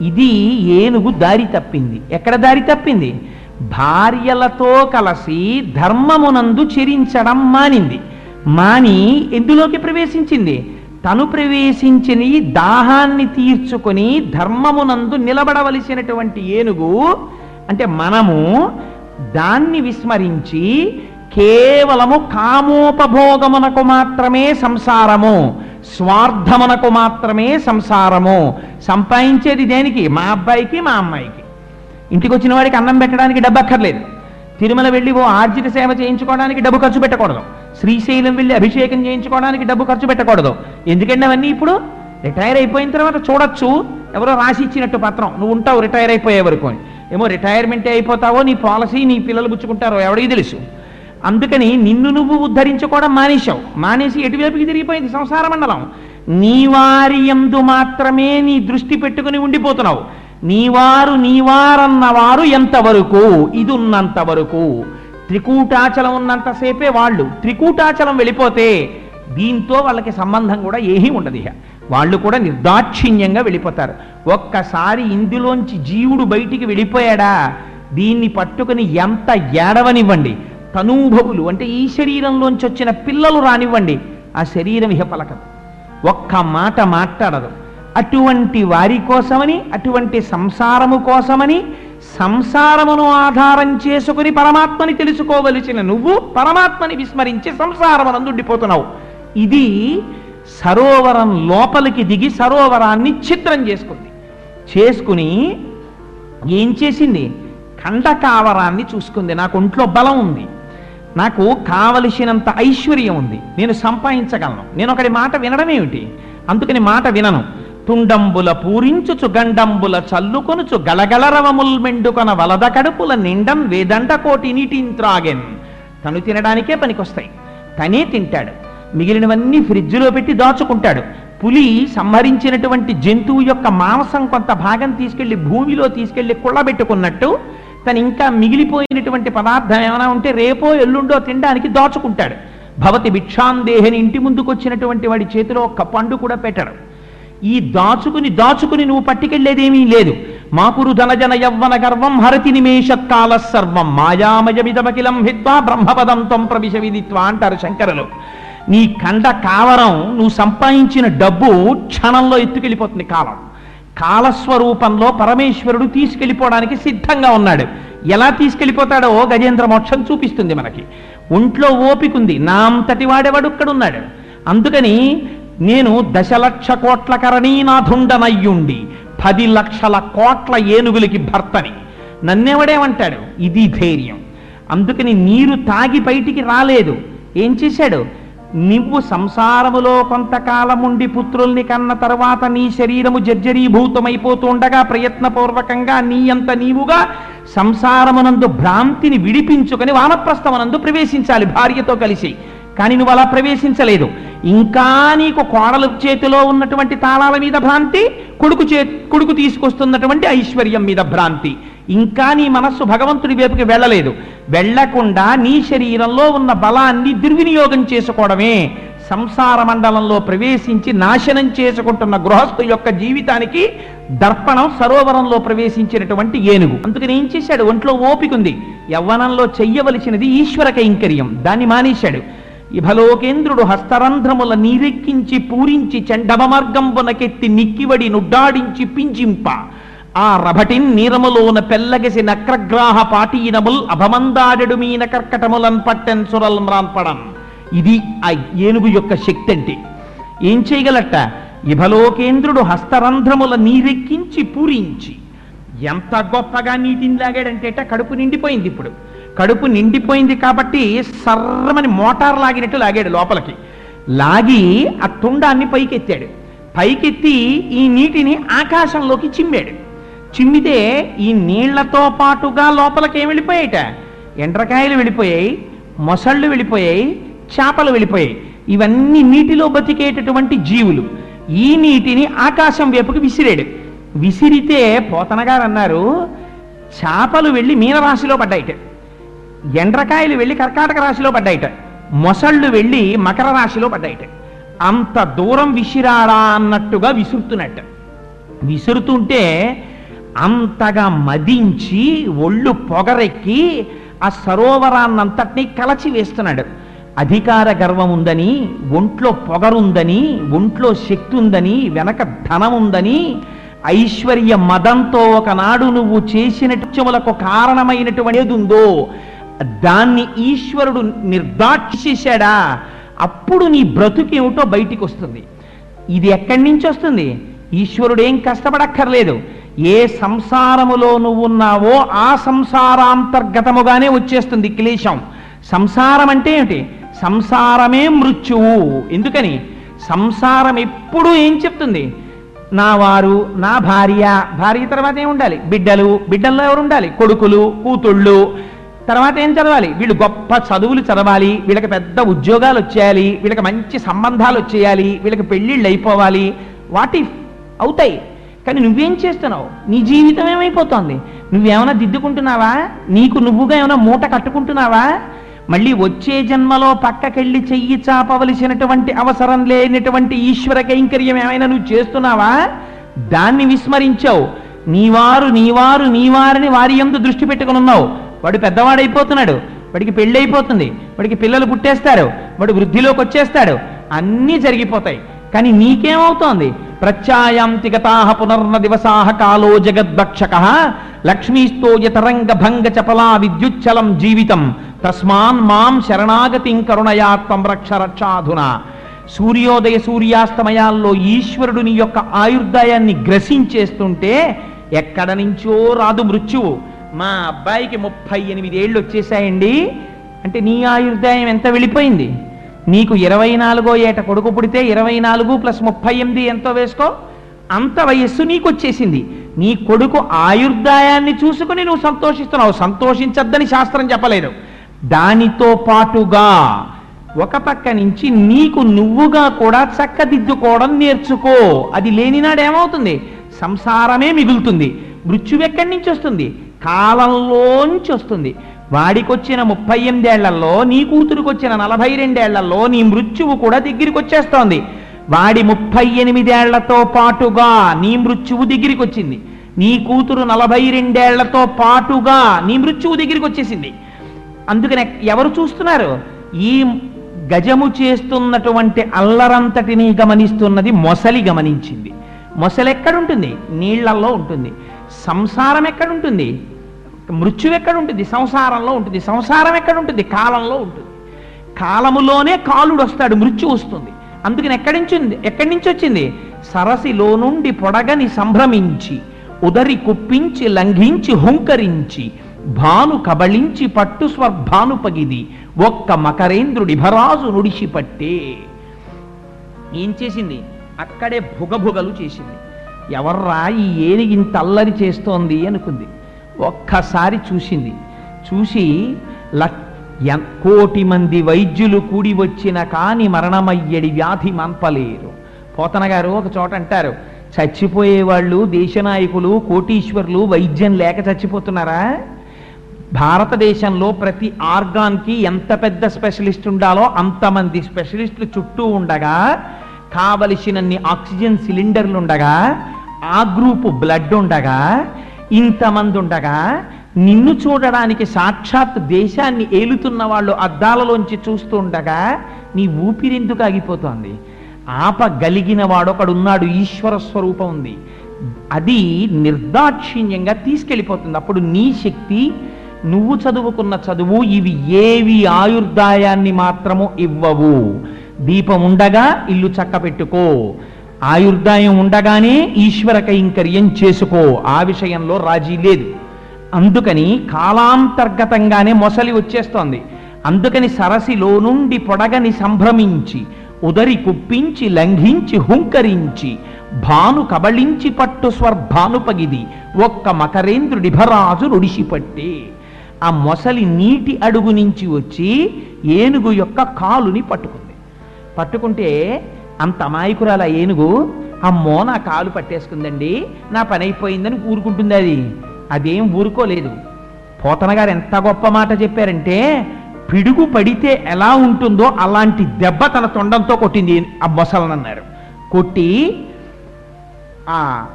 ఇది ఏనుగు దారి తప్పింది. ఎక్కడ దారి తప్పింది? భార్యలతో కలిసి ధర్మమునందు చెరించడం మానింది. మాని ఎందులోకి ప్రవేశించింది? తను ప్రవేశించిన దాహాన్ని తీర్చుకొని ధర్మమునందు నిలబడవలసినటువంటి ఏనుగు అంటే మనము దాన్ని విస్మరించి కేవలము కామోపభోగమునకు మాత్రమే సంసారము. స్వార్థమునకు మాత్రమే సంసారము. సంపాదించేది దేనికి? మా అబ్బాయికి మా అమ్మాయికి. ఇంటికి వచ్చిన వాడికి అన్నం పెట్టడానికి డబ్బు అక్కర్లేదు తిరుమల వెళ్ళి ఓ ఆర్జిత సేవ చేయించుకోవడానికి డబ్బు ఖర్చు పెట్టకూడదు. శ్రీశైలం వెళ్ళి అభిషేకం చేయించుకోవడానికి డబ్బు ఖర్చు పెట్టకూడదు. ఎందుకంటే అవన్నీ ఇప్పుడు? రిటైర్ అయిపోయిన తర్వాత చూడొచ్చు. ఎవరో రాసి ఇచ్చినట్టు పత్రం. నువ్వు ఉంటావు రిటైర్ అయిపోయే వరకు ఏమో రిటైర్మెంటే అయిపోతావో నీ పాలసీ నీ పిల్లలు పుచ్చుకుంటారో ఎవడికి తెలుసు? అందుకని నిన్ను నువ్వు ఉద్ధరించుకోవడం మానేశావు. మానేసి ఎటువైపుకి తిరిగిపోయింది? సంసార మండలం. నీ వారి యందు మాత్రమే నీ దృష్టి పెట్టుకుని ఉండిపోతున్నావు. నీవారు నీవారన్నవారు ఎంతవరకు? ఇది ఉన్నంత వరకు. త్రికూటాచలం ఉన్నంతసేపే వాళ్ళు. త్రికూటాచలం వెళ్ళిపోతే దీంతో వాళ్ళకి సంబంధం కూడా ఏమీ ఉండదు ఇక వాళ్ళు కూడా నిర్దాక్షిణ్యంగా వెళ్ళిపోతారు. ఒక్కసారి ఇందులోంచి జీవుడు బయటికి వెళ్ళిపోయాడా? దీన్ని పట్టుకుని ఎంత ఏడవనివ్వండి. తనూభవులు అంటే ఈ శరీరంలోంచి వచ్చిన పిల్లలు రానివ్వండి. ఆ శరీరం ఇహ పలకదు. ఒక్క మాట మాట్లాడదు. అటువంటి వారి కోసమని అటువంటి సంసారము కోసమని సంసారమును ఆధారం చేసుకుని పరమాత్మని తెలుసుకోవలసిన నువ్వు పరమాత్మని విస్మరించి సంసారమునందు ఉండిపోతున్నావు. ఇది సరోవరం లోపలికి దిగి సరోవరాన్ని చిత్రం చేసుకుంది. చేసుకుని ఏం చేసింది? కండకావరాన్ని చూసుకుంది. నాకు ఒంట్లో బలం ఉంది. నాకు కావలసినంత ఐశ్వర్యం ఉంది. నేను సంపాదించగలను. నేను ఒకటి మాట వినడమేమిటి? అందుకని మాట వినను. తుండంబుల పూరించుచు గండంబుల చల్లుకొనుచు గలగలరవముల్ మెండుకొన వలద కడుపుల నిండం వేదంట కోటి నీటింత్రాగెన్. తను తినడానికే పనికొస్తాయి. తనే తింటాడు. మిగిలినవన్నీ ఫ్రిడ్జ్లో పెట్టి దాచుకుంటాడు. పులి సంహరించినటువంటి జంతువు యొక్క మాంసం కొంత భాగం తీసుకెళ్ళి భూమిలో తీసుకెళ్ళి కుళ్ళబెట్టుకున్నట్టు తను ఇంకా మిగిలిపోయినటువంటి పదార్థం ఏమైనా ఉంటే రేపో ఎల్లుండో తినడానికి దాచుకుంటాడు. భవతి భిక్షాందేహని ఇంటి ముందుకు వచ్చినటువంటి వాడి చేతిలో ఒక్క పండు కూడా పెట్టడు. ఈ దాచుకుని దాచుకుని నువ్వు పట్టుకెళ్ళేదేమీ లేదు. మాకురు ధనజన యవ్వన గర్వం హరతి నిమేషత్కాల సర్వం మాయామయమిదమకిలం హిత్వా బ్రహ్మపదం త్వం ప్రవిశ విదిత్వా అంటారు శంకరులు. నీ కండ కావరం నువ్వు సంపాదించిన డబ్బు క్షణంలో ఎత్తుకెళ్ళిపోతుంది కాలం. కాలస్వరూపంలో పరమేశ్వరుడు తీసుకెళ్ళిపోవడానికి సిద్ధంగా ఉన్నాడు. ఎలా తీసుకెళ్ళిపోతాడో గజేంద్ర మోక్షం చూపిస్తుంది మనకి. ఒంట్లో ఓపికుంది నా అంతటి వాడేవాడు ఉన్నాడు అందుకని నేను దశలక్ష కోట్ల కరణీనాథుండనయ్యుండి పది లక్షల కోట్ల ఏనుగులకి భర్తని. నన్నెవడేమంటాడు? ఇది ధైర్యం. అందుకని నీరు తాగి బయటికి రాలేదు. ఏం చేశాడు? నువ్వు సంసారములో కొంతకాలముండి పుత్రుల్ని కన్న తర్వాత నీ శరీరము జర్జరీభూతమైపోతుండగా ప్రయత్నపూర్వకంగా నీ అంత నీవుగా సంసారమునందు భ్రాంతిని విడిపించుకొని వానప్రస్థమనందు ప్రవేశించాలి భార్యతో కలిసి. కానీ నువ్వు అలా ప్రవేశించలేదు. ఇంకా నీకు కోడలు చేతిలో ఉన్నటువంటి తాళాల మీద భ్రాంతి కొడుకు చే కొడుకు తీసుకొస్తున్నటువంటి ఐశ్వర్యం మీద భ్రాంతి. ఇంకా నీ మనస్సు భగవంతుడి వైపుకి వెళ్ళలేదు. వెళ్ళకుండా నీ శరీరంలో ఉన్న బలాన్ని దుర్వినియోగం చేసుకోవడమే సంసార మండలంలో ప్రవేశించి నాశనం చేసుకుంటున్న గృహస్థు యొక్క జీవితానికి దర్పణం సరోవరంలో ప్రవేశించినటువంటి ఏనుగు. అందుకని ఏం చేశాడు? ఒంట్లో ఓపికంది యవ్వనంలో చెయ్యవలసినది ఈశ్వర కైంకర్యం దాన్ని మానేశాడు. ఇభలోకేంద్రుడు హస్తరంధ్రముల నీరెక్కించి పూరించి చండమమార్గంబునకెత్తి నిక్కివడి నుడ్డాడించి పింజింప. ఆ రభటిన్ నీరములోన పెల్లగసి నక్రగ్రాహ పాటీనముల్ అభమందాడెడు మీన కర్కటములన్ పట్టెన్ సురల్ మ్రాన్పడం ఇది ఆ ఏనుగు యొక్క శక్తి అంటే ఏం చేయగలట? ఇభలోకేంద్రుడు హస్తరంధ్రముల నీరెక్కించి పూరించి. ఎంత గొప్పగా నీటిని లాగాడంటే కడుపు నిండిపోయింది ఇప్పుడు. కడుపు నిండిపోయింది కాబట్టి సర్రమని మోటార్ లాగినట్టు లాగాడు లోపలికి. లాగి ఆ తుండాన్ని పైకెత్తాడు. పైకెత్తి ఈ నీటిని ఆకాశంలోకి చిమ్మాడు. చిమ్మితే ఈ నీళ్ళతో పాటుగా లోపలికి ఏం వెళ్ళిపోయాయట? ఎండ్రకాయలు వెళ్ళిపోయాయి మొసళ్ళు వెళ్ళిపోయాయి చేపలు వెళ్ళిపోయాయి. ఇవన్నీ నీటిలో బతికేటటువంటి జీవులు. ఈ నీటిని ఆకాశం వైపుకి విసిరాడు. విసిరితే పోతనగారు అన్నారు చేపలు వెళ్ళి మీనరాశిలో పడ్డాయిట. ఎండ్రకాయలు వెళ్ళి కర్కాటక రాశిలో పడ్డాయిట. మొసళ్ళు వెళ్ళి మకర రాశిలో పడ్డాయిట. అంత దూరం విసిరాడా అన్నట్టుగా విసురుతున్నట్టు. విసురుతుంటే అంతగా మదించి ఒళ్ళు పొగరెక్కి ఆ సరోవరాన్నంతటినీ కలచి వేస్తున్నాడు. అధికార గర్వం ఉందని ఒంట్లో పొగరుందని ఒంట్లో శక్తి ఉందని వెనక ధనం ఉందని ఐశ్వర్య మదంతో ఒకనాడు నువ్వు చేసినట్టులకు కారణమైనటువంటి ఏది ఉందో దాన్ని ఈశ్వరుడు నిర్దాక్షిశాడా అప్పుడు నీ బ్రతుకేమిటో బయటికి వస్తుంది ఇది ఎక్కడి నుంచి వస్తుంది? ఈశ్వరుడు ఏం కష్టపడక్కర్లేదు. ఏ సంసారములో నువ్వు ఉన్నావో ఆ సంసారాంతర్గతముగానే వచ్చేస్తుంది క్లేశం. సంసారం అంటే ఏమిటి? సంసారమే మృత్యువు. ఎందుకని? సంసారం ఎప్పుడు ఏం చెప్తుంది? నా వారు నా భార్య భార్య తర్వాత ఏం ఉండాలి? బిడ్డలు బిడ్డల్లో ఎవరు ఉండాలి? కొడుకులు కూతుళ్ళు. తర్వాత ఏం చదవాలి? వీళ్ళు గొప్ప చదువులు చదవాలి వీళ్ళకి పెద్ద ఉద్యోగాలు వచ్చేయాలి వీళ్ళకి మంచి సంబంధాలు వచ్చేయాలి వీళ్ళకి పెళ్ళిళ్ళు అయిపోవాలి. వాటి అవుతాయి. కానీ నువ్వేం చేస్తున్నావు? నీ జీవితం ఏమైపోతోంది? నువ్వేమైనా దిద్దుకుంటున్నావా? నీకు నువ్వుగా ఏమైనా మూట కట్టుకుంటున్నావా? మళ్ళీ వచ్చే జన్మలో పక్కకెళ్ళి చెయ్యి చాపవలసినటువంటి అవసరం లేనటువంటి ఈశ్వర కైంకర్యం ఏమైనా నువ్వు చేస్తున్నావా? దాన్ని విస్మరించావు. నీవారు నీవారు నీవారని వారి ఎందు దృష్టి పెట్టుకుని ఉన్నావు. వాడు పెద్దవాడైపోతున్నాడు. వాడికి పెళ్ళి అయిపోతుంది వాడికి పిల్లలు పుట్టేస్తారు. వాడు వృద్ధిలోకి వచ్చేస్తాడు అన్నీ జరిగిపోతాయి. కానీ నీకేమవుతోంది? ప్రత్యాయాంతికతాహ పునర్న దివసాహ కాలో జగద్భక్షక లక్ష్మీస్తో యతరంగ భంగ చపలా విద్యుచ్చలం జీవితం. తస్మాన్ మాం శరణాగతిం కరుణయాత్వం రక్ష రక్షాధున. సూర్యోదయ సూర్యాస్తమయాల్లో ఈశ్వరుడు నీ యొక్క ఆయుర్దాయాన్ని గ్రసించేస్తుంటే ఎక్కడ నుంచో రాదు మృత్యువు. మా అబ్బాయికి ముప్పై ఎనిమిది ఏళ్ళు వచ్చేసాయండి అంటే నీ ఆయుర్దాయం ఎంత వెళ్ళిపోయింది? నీకు ఇరవై నాలుగో ఏట కొడుకు పుడితే ఇరవై నాలుగు ప్లస్ ముప్పై ఎనిమిది ఎంతో వేసుకో. అంత వయస్సు నీకు వచ్చేసింది నీ కొడుకు ఆయుర్దాయాన్ని చూసుకుని నువ్వు సంతోషిస్తున్నావు. సంతోషించద్దని శాస్త్రం చెప్పలేదు. దానితో పాటుగా ఒక పక్క నుంచి నీకు నువ్వుగా కూడా చక్కదిద్దుకోవడం నేర్చుకో. అది లేనినాడు ఏమవుతుంది? సంసారమే మిగులుతుంది. మృత్యువెక్కడి నుంచి వస్తుంది? కాలంలోంచి వస్తుంది. వాడికొచ్చిన ముప్పై ఎనిమిదేళ్ళలో నీ కూతురుకొచ్చిన నలభై రెండేళ్ళలో నీ మృత్యువు కూడా దగ్గరికి వచ్చేస్తోంది వాడి ముప్పై ఎనిమిదేళ్ళతో పాటుగా నీ మృత్యువు దగ్గరికి వచ్చింది నీ కూతురు నలభై రెండేళ్ళతో పాటుగా నీ మృత్యువు దగ్గరికి వచ్చేసింది అందుకని ఎవరు చూస్తున్నారు? ఈ గజము చేస్తున్నటువంటి అల్లరంతటిని గమనిస్తున్నది మొసలి గమనించింది. మొసలి ఎక్కడుంటుంది నీళ్ళల్లో ఉంటుంది. సంసారం ఎక్కడుంటుంది మృత్యు ఎక్కడుంటుంది? సంసారంలో ఉంటుంది. సంసారం ఎక్కడ ఉంటుంది కాలంలో ఉంటుంది. కాలములోనే కాలుడు వస్తాడు మృత్యు వస్తుంది. అందుకని ఎక్కడి నుంచి ఉంది? ఎక్కడి నుంచి వచ్చింది? సరసిలో నుండి పొడగని సంభ్రమించి ఉదరి కుప్పించి లంఘించి హుంకరించి భాను కబళించి పట్టు స్వర్భాను పగిది ఒక్క మకరేంద్రుడిభరాజు నుడిసిపట్టే ఏం చేసింది? అక్కడే భుగభుగలు చేసింది. ఎవర్రా ఈ ఏనుగు అల్లరి చేస్తోంది అనుకుంది. ఒక్కసారి చూసింది. చూసి లక్ కోటి మంది వైద్యులు కూడి వచ్చిన కాని మరణమయ్యడి వ్యాధి మంపలేరు. పోతన గారు ఒక చోట అంటారు చచ్చిపోయేవాళ్ళు దేశనాయకులు కోటీశ్వర్లు వైద్యం లేక చచ్చిపోతున్నారా? భారతదేశంలో ప్రతి ఆర్గాన్కి ఎంత పెద్ద స్పెషలిస్ట్ ఉండాలో అంతమంది స్పెషలిస్టులు చుట్టూ ఉండగా కావలసినన్ని ఆక్సిజన్ సిలిండర్లు ఉండగా ఆ గ్రూపు బ్లడ్ ఉండగా ఇంతమంది ఉండగా నిన్ను చూడడానికి సాక్షాత్ దేశాన్ని ఏలుతున్న వాళ్ళు అద్దాలలోంచి చూస్తూ ఉండగా నీ ఊపిరెందుకు ఆగిపోతోంది? ఆపగలిగిన వాడొకడున్నాడు ఈశ్వర స్వరూపం ఉంది. అది నిర్దాక్షిణ్యంగా తీసుకెళ్ళిపోతుంది. అప్పుడు నీ శక్తి నువ్వు చదువుకున్న చదువు ఇవి ఏవి ఆయుర్దాయాన్ని మాత్రము ఇవ్వవు. దీపం ఉండగా ఇల్లు చక్క పెట్టుకో ఆయుర్దాయం ఉండగానే ఈశ్వర కైంకర్యం చేసుకో. ఆ విషయంలో రాజీ లేదు. అందుకని కాలాంతర్గతంగానే మొసలి వచ్చేస్తోంది. అందుకని సరసిలో నుండి పొడగని సంభ్రమించి ఉదరి కుప్పించి లంఘించి హుంకరించి భాను కబళించి పట్టు స్వర్భానుపగిది ఒక్క మకరేంద్రుడిభరాజు రుడిసిపట్టి ఆ మొసలి నీటి అడుగు నుంచి వచ్చి ఏనుగు యొక్క కాలుని పట్టుకుంది. పట్టుకుంటే అంత అమాయకురాల ఏనుగు? అమ్మో నా కాలు పట్టేసుకుందండి. నా పని అయిపోయిందని ఊరుకుంటుంది అది. అదేం ఊరుకోలేదు. పోతనగారు ఎంత గొప్ప మాట చెప్పారంటే పిడుగు పడితే ఎలా ఉంటుందో అలాంటి దెబ్బ తన తొండంతో కొట్టింది ఆ మొసలనన్నారు కొట్టి ఆ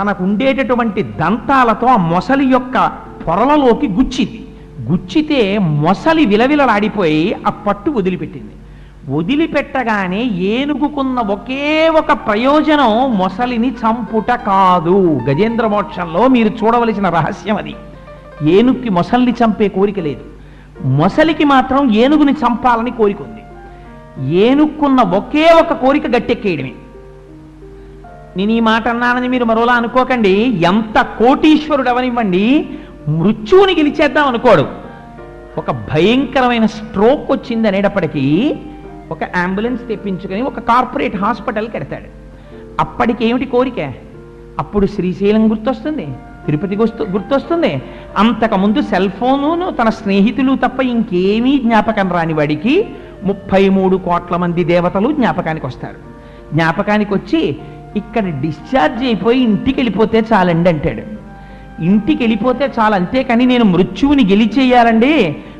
తనకు ఉండేటటువంటి దంతాలతో ఆ మొసలి యొక్క పొరలలోకి గుచ్చింది. గుచ్చితే మొసలి విలవిలలాడిపోయి ఆ పట్టు వదిలిపెట్టింది. వదిలిపెట్టగానే ఏనుగుకున్న ఒకే ఒక ప్రయోజనం మొసలిని చంపుట కాదు. గజేంద్ర మోక్షంలో మీరు చూడవలసిన రహస్యం అది. ఏనుగుకి మొసలిని చంపే కోరిక లేదు. మొసలికి మాత్రం ఏనుగుని చంపాలని కోరిక ఉంది ఏనుక్కున్న ఒకే ఒక కోరిక గట్టెక్కేయడమే. నేను ఈ మాట అన్నానని మీరు మరోలా అనుకోకండి. ఎంత కోటీశ్వరుడు అవనివ్వండి మృత్యువుని గెలిచేద్దాం అనుకోడు ఒక భయంకరమైన స్ట్రోక్ వచ్చింది అనేటప్పటికీ ఒక అంబులెన్స్ తెప్పించుకొని ఒక కార్పొరేట్ హాస్పిటల్ కడతాడు అప్పటికి ఏమిటి కోరిక? అప్పుడు శ్రీశైలం గుర్తొస్తుంది తిరుపతి గుర్తు గుర్తొస్తుంది. అంతకుముందు సెల్ ఫోను తన స్నేహితులు తప్ప ఇంకేమీ జ్ఞాపకం రాని వాడికి ముప్పై మూడు కోట్ల మంది దేవతలు జ్ఞాపకానికి వస్తారు. జ్ఞాపకానికి వచ్చి ఇక్కడ డిశ్చార్జ్ అయిపోయి ఇంటికి వెళ్ళిపోతే చాలండి అంటాడు. ఇంటికి వెళ్ళిపోతే చాలు అంతేకాని నేను మృత్యువుని గెలిచేయాలండి.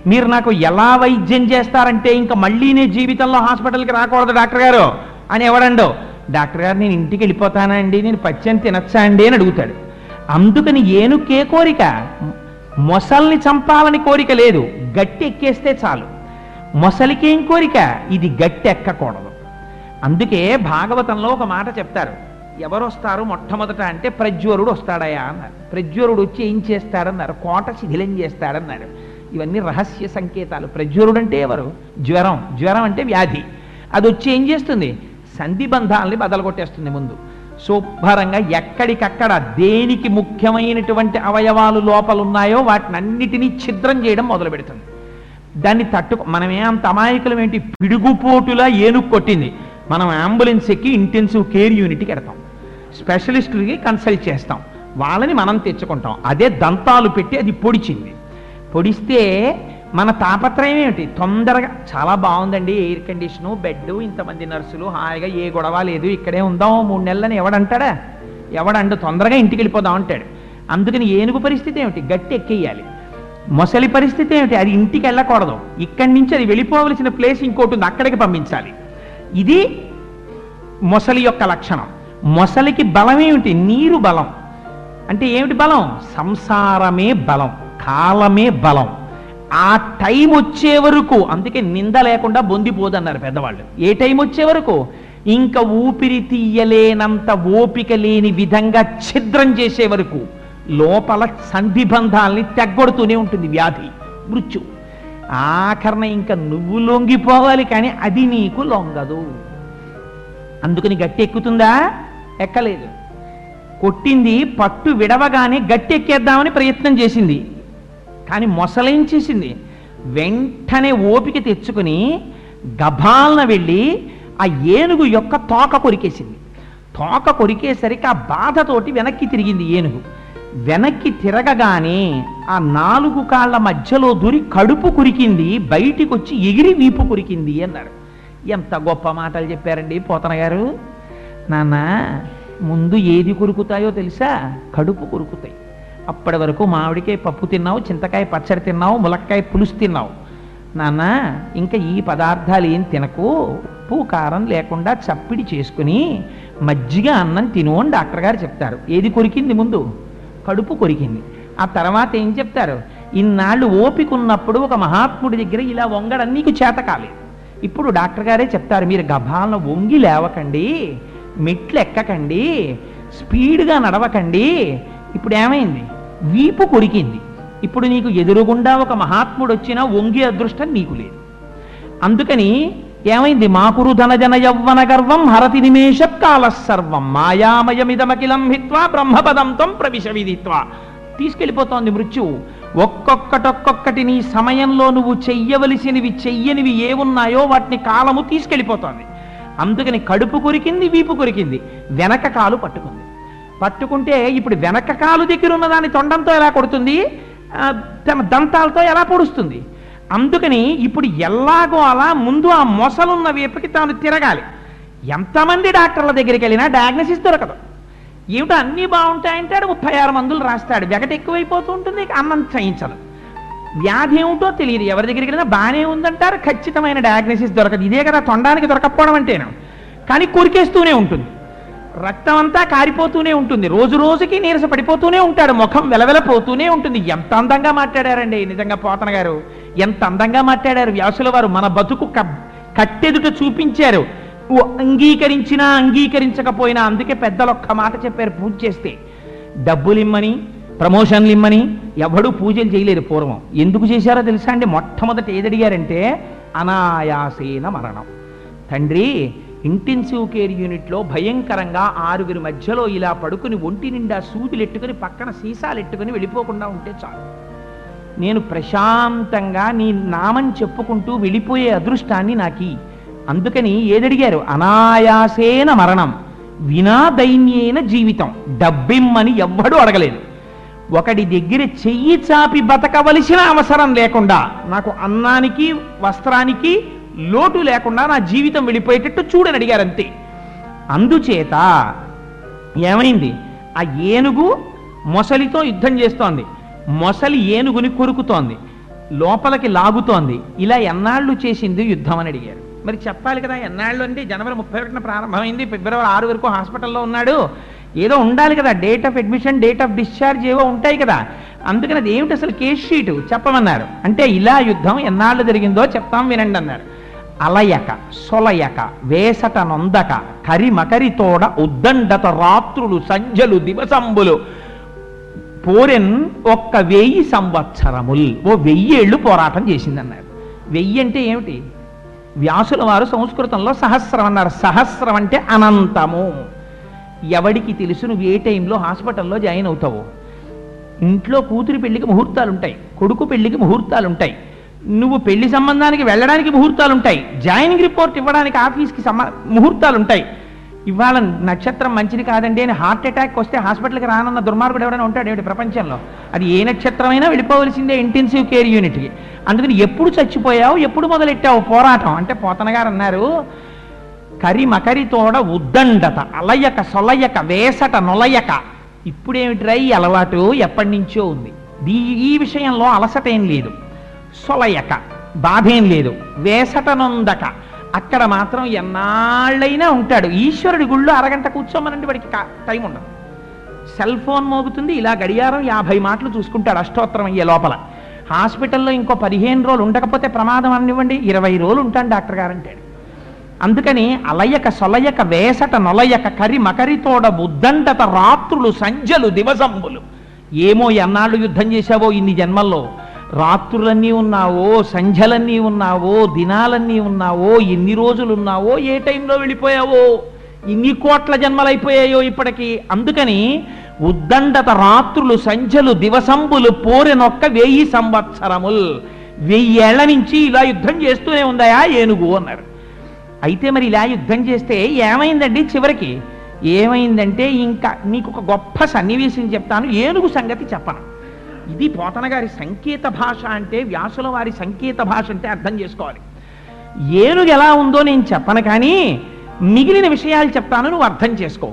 మీరు నాకు ఎలా వైద్యం చేస్తారంటే ఇంకా మళ్ళీ నేను జీవితంలో హాస్పిటల్కి రాకూడదు డాక్టర్ గారు. అని ఎవడండో డాక్టర్ గారు నేను ఇంటికి వెళ్ళిపోతానా అండి నేను పచ్చని తినచ్చా అండి అని అడుగుతాడు. అందుకని ఏనుకే కోరిక మొసల్ని చంపాలని కోరిక లేదు గట్టి ఎక్కేస్తే చాలు. మొసలికేం కోరిక? ఇది గట్టి ఎక్కకూడదు. అందుకే భాగవతంలో ఒక మాట చెప్తారు. ఎవరు వస్తారు మొట్టమొదట అంటే ప్రజ్వరుడు వస్తాడయా అన్నారు. ప్రజ్వరుడు వచ్చి ఏం చేస్తాడన్నారు? కోట శిథిలం చేస్తాడన్నారు. ఇవన్నీ రహస్య సంకేతాలు. ప్రజ్వరుడు అంటే ఎవరు? జ్వరం. జ్వరం అంటే వ్యాధి. అది వచ్చి ఏం చేస్తుంది? సంధి బంధాలని బదలగొట్టేస్తుంది ముందు. శుభ్రంగా ఎక్కడికక్కడ దేనికి ముఖ్యమైనటువంటి అవయవాలు లోపలున్నాయో వాటిని అన్నిటినీ ఛిద్రం చేయడం మొదలు పెడుతుంది దాన్ని తట్టు మనమే అంత అమాయకులం ఏంటి? పిడుగుపోటులా ఏనుగు కొట్టింది. మనం అంబులెన్స్ ఎక్కి ఇంటెన్సివ్ కేర్ యూనిట్కి ఎడతాం స్పెషలిస్టులకి కన్సల్ట్ చేస్తాం. వాళ్ళని మనం తెచ్చుకుంటాం. అదే దంతాలు పెట్టి అది పొడిచింది. పొడిస్తే మన తాపత్రయం ఏమిటి? తొందరగా. చాలా బాగుందండి ఎయిర్ కండిషను బెడ్ ఇంతమంది నర్సులు హాయిగా ఏ గొడవ లేదు ఇక్కడే ఉందాం మూడు నెలలని ఎవడంటాడా ఎవడండు తొందరగా ఇంటికి వెళ్ళిపోదాం అంటాడు. అందుకని ఏనుగు పరిస్థితి ఏమిటి? గట్టి ఎక్కేయాలి. మొసలి పరిస్థితి ఏమిటి? అది ఇంటికి వెళ్ళకూడదు. ఇక్కడి నుంచి అది వెళ్ళిపోవలసిన ప్లేస్ ఇంకోటి ఉంది అక్కడికి పంపించాలి. ఇది మొసలి యొక్క లక్షణం. మొసలికి బలం ఏమిటి? నీరు బలం. అంటే ఏమిటి బలం? సంసారమే బలం. కాలమే బలం. ఆ టైం వచ్చే వరకు అందుకే నింద లేకుండా బొందిపోదన్నారు పెద్దవాళ్ళు. ఏ టైం వచ్చే వరకు? ఇంకా ఊపిరి తీయలేనంత ఓపిక లేని విధంగా ఛిద్రం చేసే వరకు. లోపల సంధిబంధాలని తెగ్గొడుతూనే ఉంటుంది వ్యాధి మృత్యు. ఆఖరణ ఇంకా నువ్వు లొంగిపోవాలి కానీ అది నీకు లొంగదు. అందుకని గట్టి ఎక్కుతుందా? ఎక్కలేదు. కొట్టింది పట్టు విడవగానే గట్టి ఎక్కేద్దామని ప్రయత్నం చేసింది. కానీ మొసలేం చేసింది వెంటనే ఓపిక తెచ్చుకుని గభాలన వెళ్ళి ఆ ఏనుగు యొక్క తోక కొరికేసింది. తోక కొరికేసరికి ఆ బాధతోటి వెనక్కి తిరిగింది ఏనుగు. వెనక్కి తిరగగానే ఆ నాలుగు కాళ్ళ మధ్యలో దూరి కడుపు కురికింది బయటికి వచ్చి ఎగిరి వీపు కురికింది అన్నారు. ఎంత గొప్ప మాటలు చెప్పారండి పోతన గారు. నాన్న ముందు ఏది కొరుకుతాయో తెలుసా? కడుపు కొరుకుతాయి. అప్పటి వరకు మామిడికాయ పప్పు తిన్నావు చింతకాయ పచ్చడి తిన్నావు ములక్కాయ పులుసు తిన్నావు. నాన్న ఇంకా ఈ పదార్థాలు ఏం తినకు? ఉప్పు కారం లేకుండా చప్పిడి చేసుకుని మజ్జిగ అన్నం తిను అని డాక్టర్ గారు చెప్తారు. ఏది కొరికింది ముందు? కడుపు కొరికింది. ఆ తర్వాత ఏం చెప్తారు? ఇన్నాళ్ళు ఓపికన్నప్పుడు ఒక మహాత్ముడి దగ్గర ఇలా వంగడం నీకు చేత కాలేదు. ఇప్పుడు డాక్టర్ గారే చెప్తారు మీరు గభాలను వంగి లేవకండి మెట్లు ఎక్కకండి స్పీడ్గా నడవకండి. ఇప్పుడు ఏమైంది? వీపు కొరికింది. ఇప్పుడు నీకు ఎదురుగుండా ఒక మహాత్ముడు వచ్చినా వంగి అదృష్టం నీకు లేదు. అందుకని ఏమైంది? మాకురు ధనజన యవ్వన గర్వం హరతి నిమేష కాల సర్వం. మాయామయమిదమఖిలం హిత్వా బ్రహ్మపదంతం ప్రవిశ విధిత్వా తీసుకెళ్ళిపోతోంది మృత్యువు ఒక్కొక్కటొక్కొక్కటి నీ సమయంలో నువ్వు చెయ్యవలసినవి చెయ్యనివి ఏమున్నాయో వాటిని కాలము తీసుకెళ్ళిపోతోంది. అందుకని కడుపు కొరికింది వీపు కొరికింది. వెనక కాలు పట్టుకుంది. పట్టుకుంటే ఇప్పుడు వెనక కాలు దగ్గర ఉన్న తొండంతో ఎలా కొడుతుంది? తన దంతాలతో ఎలా పొడుస్తుంది? అందుకని ఇప్పుడు ఎలాగో అలా ముందు ఆ మొసలున్న వైపుకి తాను తిరగాలి. ఎంతమంది డాక్టర్ల దగ్గరికి వెళ్ళినా డయాగ్నసిస్ దొరకదు. ఏమిటో అన్నీ బాగుంటాయంటాడు ముప్పై ఆరు మందులు రాస్తాడు. వెగట ఎక్కువైపోతూ ఉంటుంది అన్నం చేయించదు. వ్యాధి ఏమిటో తెలియదు. ఎవరి దగ్గరికి వెళ్ళినా బాగానే ఉందంటారు. ఖచ్చితమైన డయాగ్నసిస్ దొరకదు. ఇదే కదా తొండానికి దొరకపోవడం అంటేను. కానీ కొరికేస్తూనే ఉంటుంది. రక్తం అంతా కారిపోతూనే ఉంటుంది. రోజు రోజుకి నీరస పడిపోతూనే ఉంటాడు. ముఖం వెలవెలపోతూనే ఉంటుంది. ఎంత అందంగా మాట్లాడారండి నిజంగా పోతన గారు. ఎంత అందంగా మాట్లాడారు. వ్యాసుల వారు మన బతుకు క- కట్టెదుట చూపించారు. అంగీకరించినా అంగీకరించకపోయినా అందుకే పెద్దలు ఒక్క మాట చెప్పారు పూజ చేస్తే. డబ్బులు ఇమ్మని ప్రమోషన్లు ఇమ్మని ఎవడూ పూజలు చేయలేరు పూర్వం. ఎందుకు చేశారో తెలుసా అండి? మొట్టమొదట ఏదడిగారంటే అనాయాసేన మరణం. తండ్రి ఇంటెన్సివ్ కేర్ యూనిట్లో భయంకరంగా ఆరుగురి మధ్యలో ఇలా పడుకుని ఒంటి నిండా సూదులు ఎట్టుకుని పక్కన సీసాలు ఎట్టుకుని వెళ్ళిపోకుండా ఉంటే చాలు. నేను ప్రశాంతంగా నీ నామం చెప్పుకుంటూ వెళ్ళిపోయే అదృష్టాన్ని నాకి. అందుకని ఏదడిగారు? అనాయాసేన మరణం వినా దైన్యేన జీవితం డబ్బిమ్మని ఎవ్వడూ అడగలేదు. ఒకడి దగ్గర చెయ్యి చాపి బతకవలసిన అవసరం లేకుండా నాకు అన్నానికి వస్త్రానికి లోటు లేకుండా నా జీవితం వెళ్ళిపోయేటట్టు చూడని అడిగారు అంతే అందుచేత ఏమైంది? ఆ ఏనుగు మొసలితో యుద్ధం చేస్తోంది. మొసలి ఏనుగుని కొరుకుతోంది. లోపలికి లాగుతోంది. ఇలా ఎన్నాళ్ళు చేసింది యుద్ధం అని అడిగారు. మరి చెప్పాలి కదా ఎన్నాళ్ళు అంటే జనవరి ముప్పై ఒకటిన ప్రారంభమైంది. ఫిబ్రవరి ఆరు వరకు హాస్పిటల్లో ఉన్నాడు. ఏదో ఉండాలి కదా date of admission date of discharge ఏవో ఉంటాయి కదా. అందుకని అది ఏమిటి అసలు కేస్ షీటు? చెప్పమన్నారు. అంటే ఇలా యుద్ధం ఎన్నాళ్ళు జరిగిందో చెప్తాం వినండి అన్నారు. అలయక సొలయక వేసట నొందక కరిమకరి తోడ ఉద్దండత రాత్రులు సంజలు దివసంబులు. పోరెన్ ఒక్క వెయ్యి సంవత్సరముల్. ఓ వెయ్యేళ్ళు పోరాటం చేసిందన్నారు. వెయ్యి అంటే ఏమిటి? వ్యాసుల వారు సంస్కృతంలో సహస్రం అన్నారు. సహస్రం అంటే అనంతము. ఎవడికి తెలుసు నువ్వు ఏ టైంలో హాస్పిటల్లో జాయిన్ అవుతావు? ఇంట్లో కూతురి పెళ్ళికి ముహూర్తాలు ఉంటాయి కొడుకు పెళ్ళికి ముహూర్తాలు ఉంటాయి నువ్వు పెళ్ళి సంబంధానికి వెళ్ళడానికి ముహూర్తాలు ఉంటాయి జాయినింగ్ రిపోర్ట్ ఇవ్వడానికి ఆఫీస్కి సంబ ముహూర్తాలు ఉంటాయి ఇవాళ నక్షత్రం మంచిది కాదండి అని హార్ట్ అటాక్ వస్తే హాస్పిటల్కి రానన్న దుర్మార్గుడు ఎవరైనా ఉంటాడు ఏమిటి ప్రపంచంలో? అది ఏ నక్షత్రమైనా వెళ్ళిపోవలసిందే ఇంటెన్సివ్ కేర్ యూనిట్కి అందుకని ఎప్పుడు చచ్చిపోయావు ఎప్పుడు మొదలెట్టావు పోరాటం? అంటే పోతనగారు అన్నారు కరి మకరి తోడ ఉద్దండత అలయక సొలయక వేసట నొలయక. ఇప్పుడేమిట్రా ఈ అలవాటు? ఎప్పటి నుంచో ఉంది. దీ ఈ విషయంలో అలసట ఏం లేదు. సొలయక. బాధేం లేదు. వేసట నొందక అక్కడ మాత్రం ఎన్నాళ్ళైనా ఉంటాడు. ఈశ్వరుడి గుళ్ళో అరగంట కూర్చోమనండి వాడికి టైం ఉండదు. సెల్ ఫోన్ మోగుతుంది. ఇలా గడియారం యాభై మాటలు చూసుకుంటాడు అష్టోత్తరం అయ్యే లోపల. హాస్పిటల్లో ఇంకో పదిహేను రోజులు ఉండకపోతే ప్రమాదం అనివ్వండి. ఇరవై రోజులు ఉంటాను డాక్టర్ గారు అంటాడు. అందుకని అలయక సొలయక వేసట నొలయక కరి మకరితోడ బుద్దంటత రాత్రులు సంజలు దివసంబులు. ఏమో ఎన్నాళ్ళు యుద్ధం చేశావో ఇన్ని జన్మల్లో. రాత్రులన్నీ ఉన్నావో సంధ్యలన్నీ ఉన్నావో దినాలన్నీ ఉన్నావో ఎన్ని రోజులు ఉన్నావో ఏ టైంలో వెళ్ళిపోయావో ఇన్ని కోట్ల జన్మలైపోయాయో ఇప్పటికి. అందుకని ఉద్దండత రాత్రులు సంధ్యలు దివసంబులు పోరెనొక్క వెయ్యి సంవత్సరముల్. వెయ్యేళ్ళ నుంచి ఇలా యుద్ధం చేస్తూనే ఉందాయా ఏనుగు అన్నారు. అయితే మరి ఇలా యుద్ధం చేస్తే ఏమైందండి చివరికి? ఏమైందంటే ఇంకా నీకు ఒక గొప్ప సన్నివేశం చెప్తాను ఏనుగు సంగతి చెప్పను. ఇది పోతన గారి సంకేత భాష అంటే వ్యాసుల వారి సంకేత భాష అంటే అర్థం చేసుకోవాలి. ఏనుగు ఎలా ఉందో నేను చెప్పను కానీ మిగిలిన విషయాలు చెప్తాను నువ్వు అర్థం చేసుకో.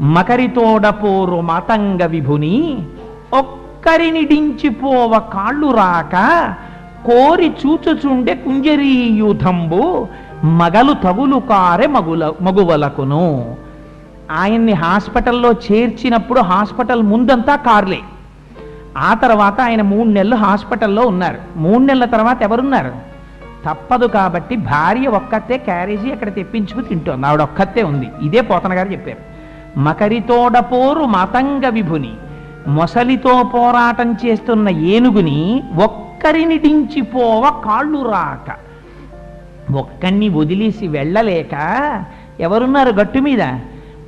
మకరితోడపోరు మతంగ విభుని ఒక్కరినిడించిపోవ కాళ్ళు రాక కోరి చూచుచుండే కుంజరీయుధంబు మగలు తగులు కారే మగుల మగువలకును. ఆయన్ని హాస్పిటల్లో చేర్చినప్పుడు హాస్పిటల్ ముందంతా కార్లే. ఆ తర్వాత ఆయన మూడు నెలలు హాస్పిటల్లో ఉన్నారు. మూడు నెలల తర్వాత ఎవరున్నారు? తప్పదు కాబట్టి భార్య ఒక్కతే క్యారేజీ అక్కడ తెప్పించుకు తింటోంది. ఆవిడ ఒక్కతే ఉంది. ఇదే పోతన గారు చెప్పారు. మకరితోడపోరు మతంగ విభుని. మొసలితో పోరాటం చేస్తున్న ఏనుగుని ఒక్కరిని డించిపోవ కాళ్ళు రాక. ఒక్కడిని వదిలేసి వెళ్ళలేక ఎవరున్నారు గట్టు మీద?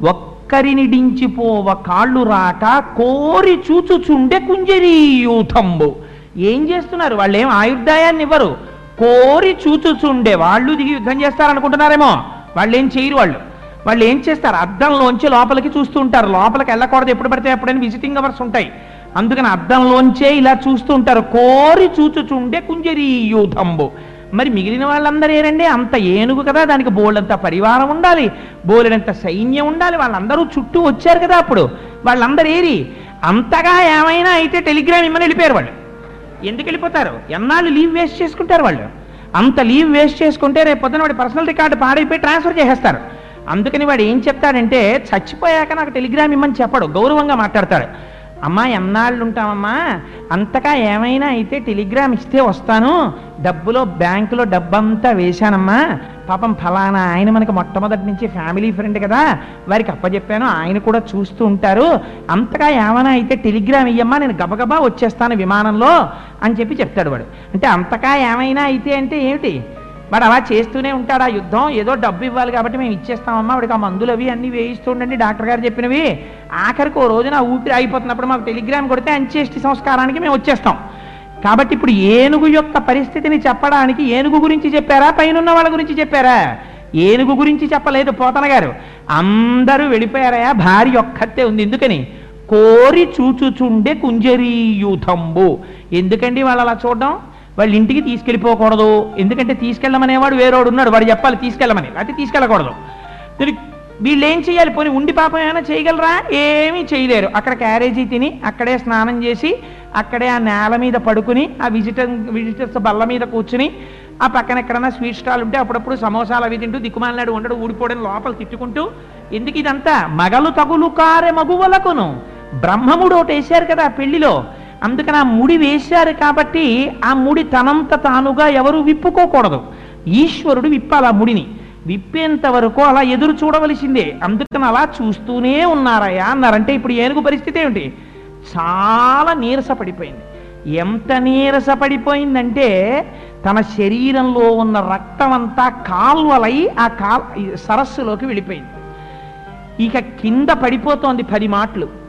ఒక్క కరినిడించిపోవ కాళ్ళు రాక కోరి చూచుచుండే కుంజరీయూథంబు ఏం చేస్తున్నారు? వాళ్ళు ఏం ఆయుర్దాయాన్ని ఇవ్వరు. కోరి చూచుచుండే వాళ్ళు దిగి యుద్ధం చేస్తారనుకుంటున్నారేమో. వాళ్ళు ఏం చేయరు వాళ్ళు. వాళ్ళు ఏం చేస్తారు? అద్దంలోంచి లోపలికి చూస్తూ ఉంటారు లోపలికి వెళ్ళకూడదు. ఎప్పుడు పడితే ఎప్పుడైనా విజిటింగ్ అవర్స్ ఉంటాయి. అందుకని అద్దంలోంచే ఇలా చూస్తూ ఉంటారు కోరి చూచుచుండే కుంజరీయూథంబు మరి మిగిలిన వాళ్ళందరూ ఏరండి? అంత ఏనుగు కదా దానికి బోళ్ళంత పరివారం ఉండాలి బోలెడంత సైన్యం ఉండాలి వాళ్ళందరూ చుట్టూ వచ్చారు కదా అప్పుడు. వాళ్ళందరూ ఏరి అంతగా ఏమైనా అయితే టెలిగ్రామ్ ఇమ్మని వెళ్ళిపోయారు వాళ్ళు. ఎందుకు వెళ్ళిపోతారు? ఎన్నాళ్ళు లీవ్ వేస్ట్ చేసుకుంటారు వాళ్ళు. అంత లీవ్ వేస్ట్ చేసుకుంటే రేపు పొద్దున వాడి పర్సనల్ రికార్డు పాడైపోయి ట్రాన్స్ఫర్ చేసేస్తారు. అందుకని వాడు ఏం చెప్తాడంటే చచ్చిపోయాక నాకు టెలిగ్రామ్ ఇమ్మని చెప్పడు గౌరవంగా మాట్లాడతాడు. అమ్మా ఎన్నాళ్ళు ఉంటామమ్మా అంతగా ఏమైనా అయితే టెలిగ్రామ్ ఇస్తే వస్తాను. డబ్బులో బ్యాంకులో డబ్బంతా వేశానమ్మా. పాపం ఫలానా ఆయన మనకి మొట్టమొదటి నుంచి ఫ్యామిలీ ఫ్రెండ్ కదా. వారికి అప్పచెప్పాను ఆయన కూడా చూస్తూ ఉంటారు. అంతగా ఏమైనా అయితే టెలిగ్రామ్ ఇయ్యమ్మా నేను గబగబా వచ్చేస్తాను విమానంలో అని చెప్పి చెప్తాడు వాడు. అంటే అంతగా ఏమైనా అయితే అంటే ఏమిటి? వాడు అలా చేస్తూనే ఉంటాడు ఆ యుద్ధం. ఏదో డబ్బు ఇవ్వాలి కాబట్టి మేము ఇచ్చేస్తామమ్మా. వాడికి ఆ మందులు అవి అన్నీ వేయిస్తుండండి డాక్టర్ గారు చెప్పినవి. ఆఖరికి ఓ రోజున ఊపిరి అయిపోతున్నప్పుడు మాకు టెలిగ్రామ్ కొడితే అంత్యేష్టి సంస్కారానికి మేము వచ్చేస్తాం. కాబట్టి ఇప్పుడు ఏనుగు యొక్క పరిస్థితిని చెప్పడానికి ఏనుగు గురించి చెప్పారా? పైనున్న వాళ్ళ గురించి చెప్పారా? ఏనుగు గురించి చెప్పలేదు పోతన గారు. అందరూ వెళ్ళిపోయారయా భార్య ఒక్కతే ఉంది. ఎందుకని? కోరి చూచుచుండే కుంజరీయుధంబు ఎందుకండి వాళ్ళు అలా చూడడం? వాళ్ళ ఇంటికి తీసుకెళ్ళిపోకూడదు. ఎందుకంటే తీసుకెళ్ళమనేవాడు వేరేవాడు ఉన్నాడు. వాడు చెప్పాలి తీసుకెళ్ళమని. అయితే తీసుకెళ్ళకూడదు. వీళ్ళు ఏం చేయాలి? పోనీ ఉండి పాపం ఏమైనా చేయగలరా? ఏమీ చేయలేరు. అక్కడ క్యారేజీ తిని అక్కడే స్నానం చేసి అక్కడే ఆ నేల మీద పడుకుని ఆ విజిటర్ విజిటర్స్ బల్ల మీద కూర్చుని ఆ పక్కన ఎక్కడన్నా స్వీట్ స్టాల్ ఉంటే అప్పుడప్పుడు సమోసాలు అవి తింటూ దిక్కుమాలినాడు ఉండడు ఊడిపోవడం లోపల తిట్టుకుంటూ ఎందుకు ఇదంతా మగలు తగులు కారె మగువలకును. బ్రహ్మముడు ఒకటి వేశారు కదా పెళ్ళిలో. అందుకని ఆ ముడి వేశారు కాబట్టి ఆ ముడి తనంత తానుగా ఎవరు విప్పుకోకూడదు. ఈశ్వరుడు విప్పాలి ఆ ముడిని. విప్పేంత వరకు అలా ఎదురు చూడవలసిందే. అందుకని అలా చూస్తూనే ఉన్నారయ్యా అన్నారంటే ఇప్పుడు ఏనుగు పరిస్థితి ఏమిటి? చాలా నీరస పడిపోయింది ఎంత నీరస పడిపోయిందంటే తన శరీరంలో ఉన్న రక్తం అంతా కాల్వలై ఆ కాల్ సరస్సులోకి వెళ్ళిపోయింది. ఇక కింద పడిపోతోంది పది మాటలు.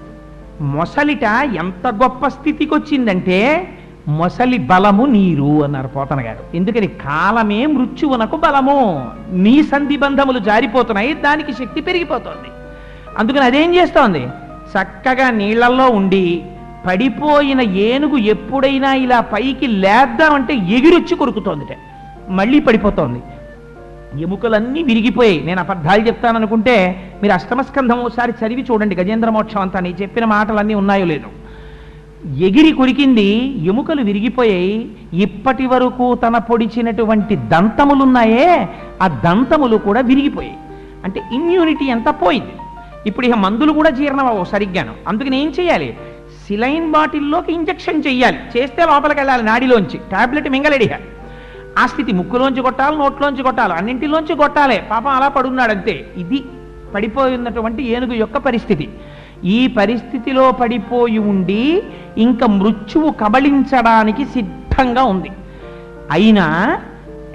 మొసలిట ఎంత గొప్ప స్థితికి వచ్చిందంటే మొసలి బలము నీరు అన్నారు పోతన గారు. ఎందుకని కాలమే మృత్యువునకు బలము. నీ సంధిబంధములు జారిపోతున్నాయి దానికి శక్తి పెరిగిపోతోంది. అందుకని అదేం చేస్తోంది? చక్కగా నీళ్ళలో ఉండి పడిపోయిన ఏనుగు ఎప్పుడైనా ఇలా పైకి లేద్దామంటే ఎగిరొచ్చి కొరుకుతోందిట. మళ్ళీ పడిపోతోంది. ఎముకలన్నీ విరిగిపోయాయి నేను అబద్ధాలు చెప్తాననుకుంటే మీరు అష్టమస్కంధం ఒకసారి చదివి చూడండి గజేంద్ర మోక్షం అంతా. నీ చెప్పిన మాటలన్నీ ఉన్నాయో లేదో. ఎగిరి కొరికింది ఎముకలు విరిగిపోయాయి. ఇప్పటి వరకు తన పొడిచినటువంటి దంతములున్నాయే ఆ దంతములు కూడా విరిగిపోయాయి. అంటే ఇమ్యూనిటీ అంతా పోయింది. ఇప్పుడు ఇక మందులు కూడా జీర్ణమవు సరిగ్గాను అందుకని ఏం చేయాలి? సిలైన్ బాటిల్లోకి ఇంజెక్షన్ చేయాలి చేస్తే లోపలికి వెళ్ళాలి నాడిలోంచి. టాబ్లెట్ మింగలడిగా ఆ స్థితి ముక్కులోంచి కొట్టాలి నోట్లోంచి కొట్టాలి అన్నింటిలోంచి కొట్టాలి. పాపం అలా పడున్నాడు అంతే ఇది పడిపోయినటువంటి ఏనుగు యొక్క పరిస్థితి. ఈ పరిస్థితిలో పడిపోయి ఉండి ఇంకా మృత్యువు కబళించడానికి సిద్ధంగా ఉంది. అయినా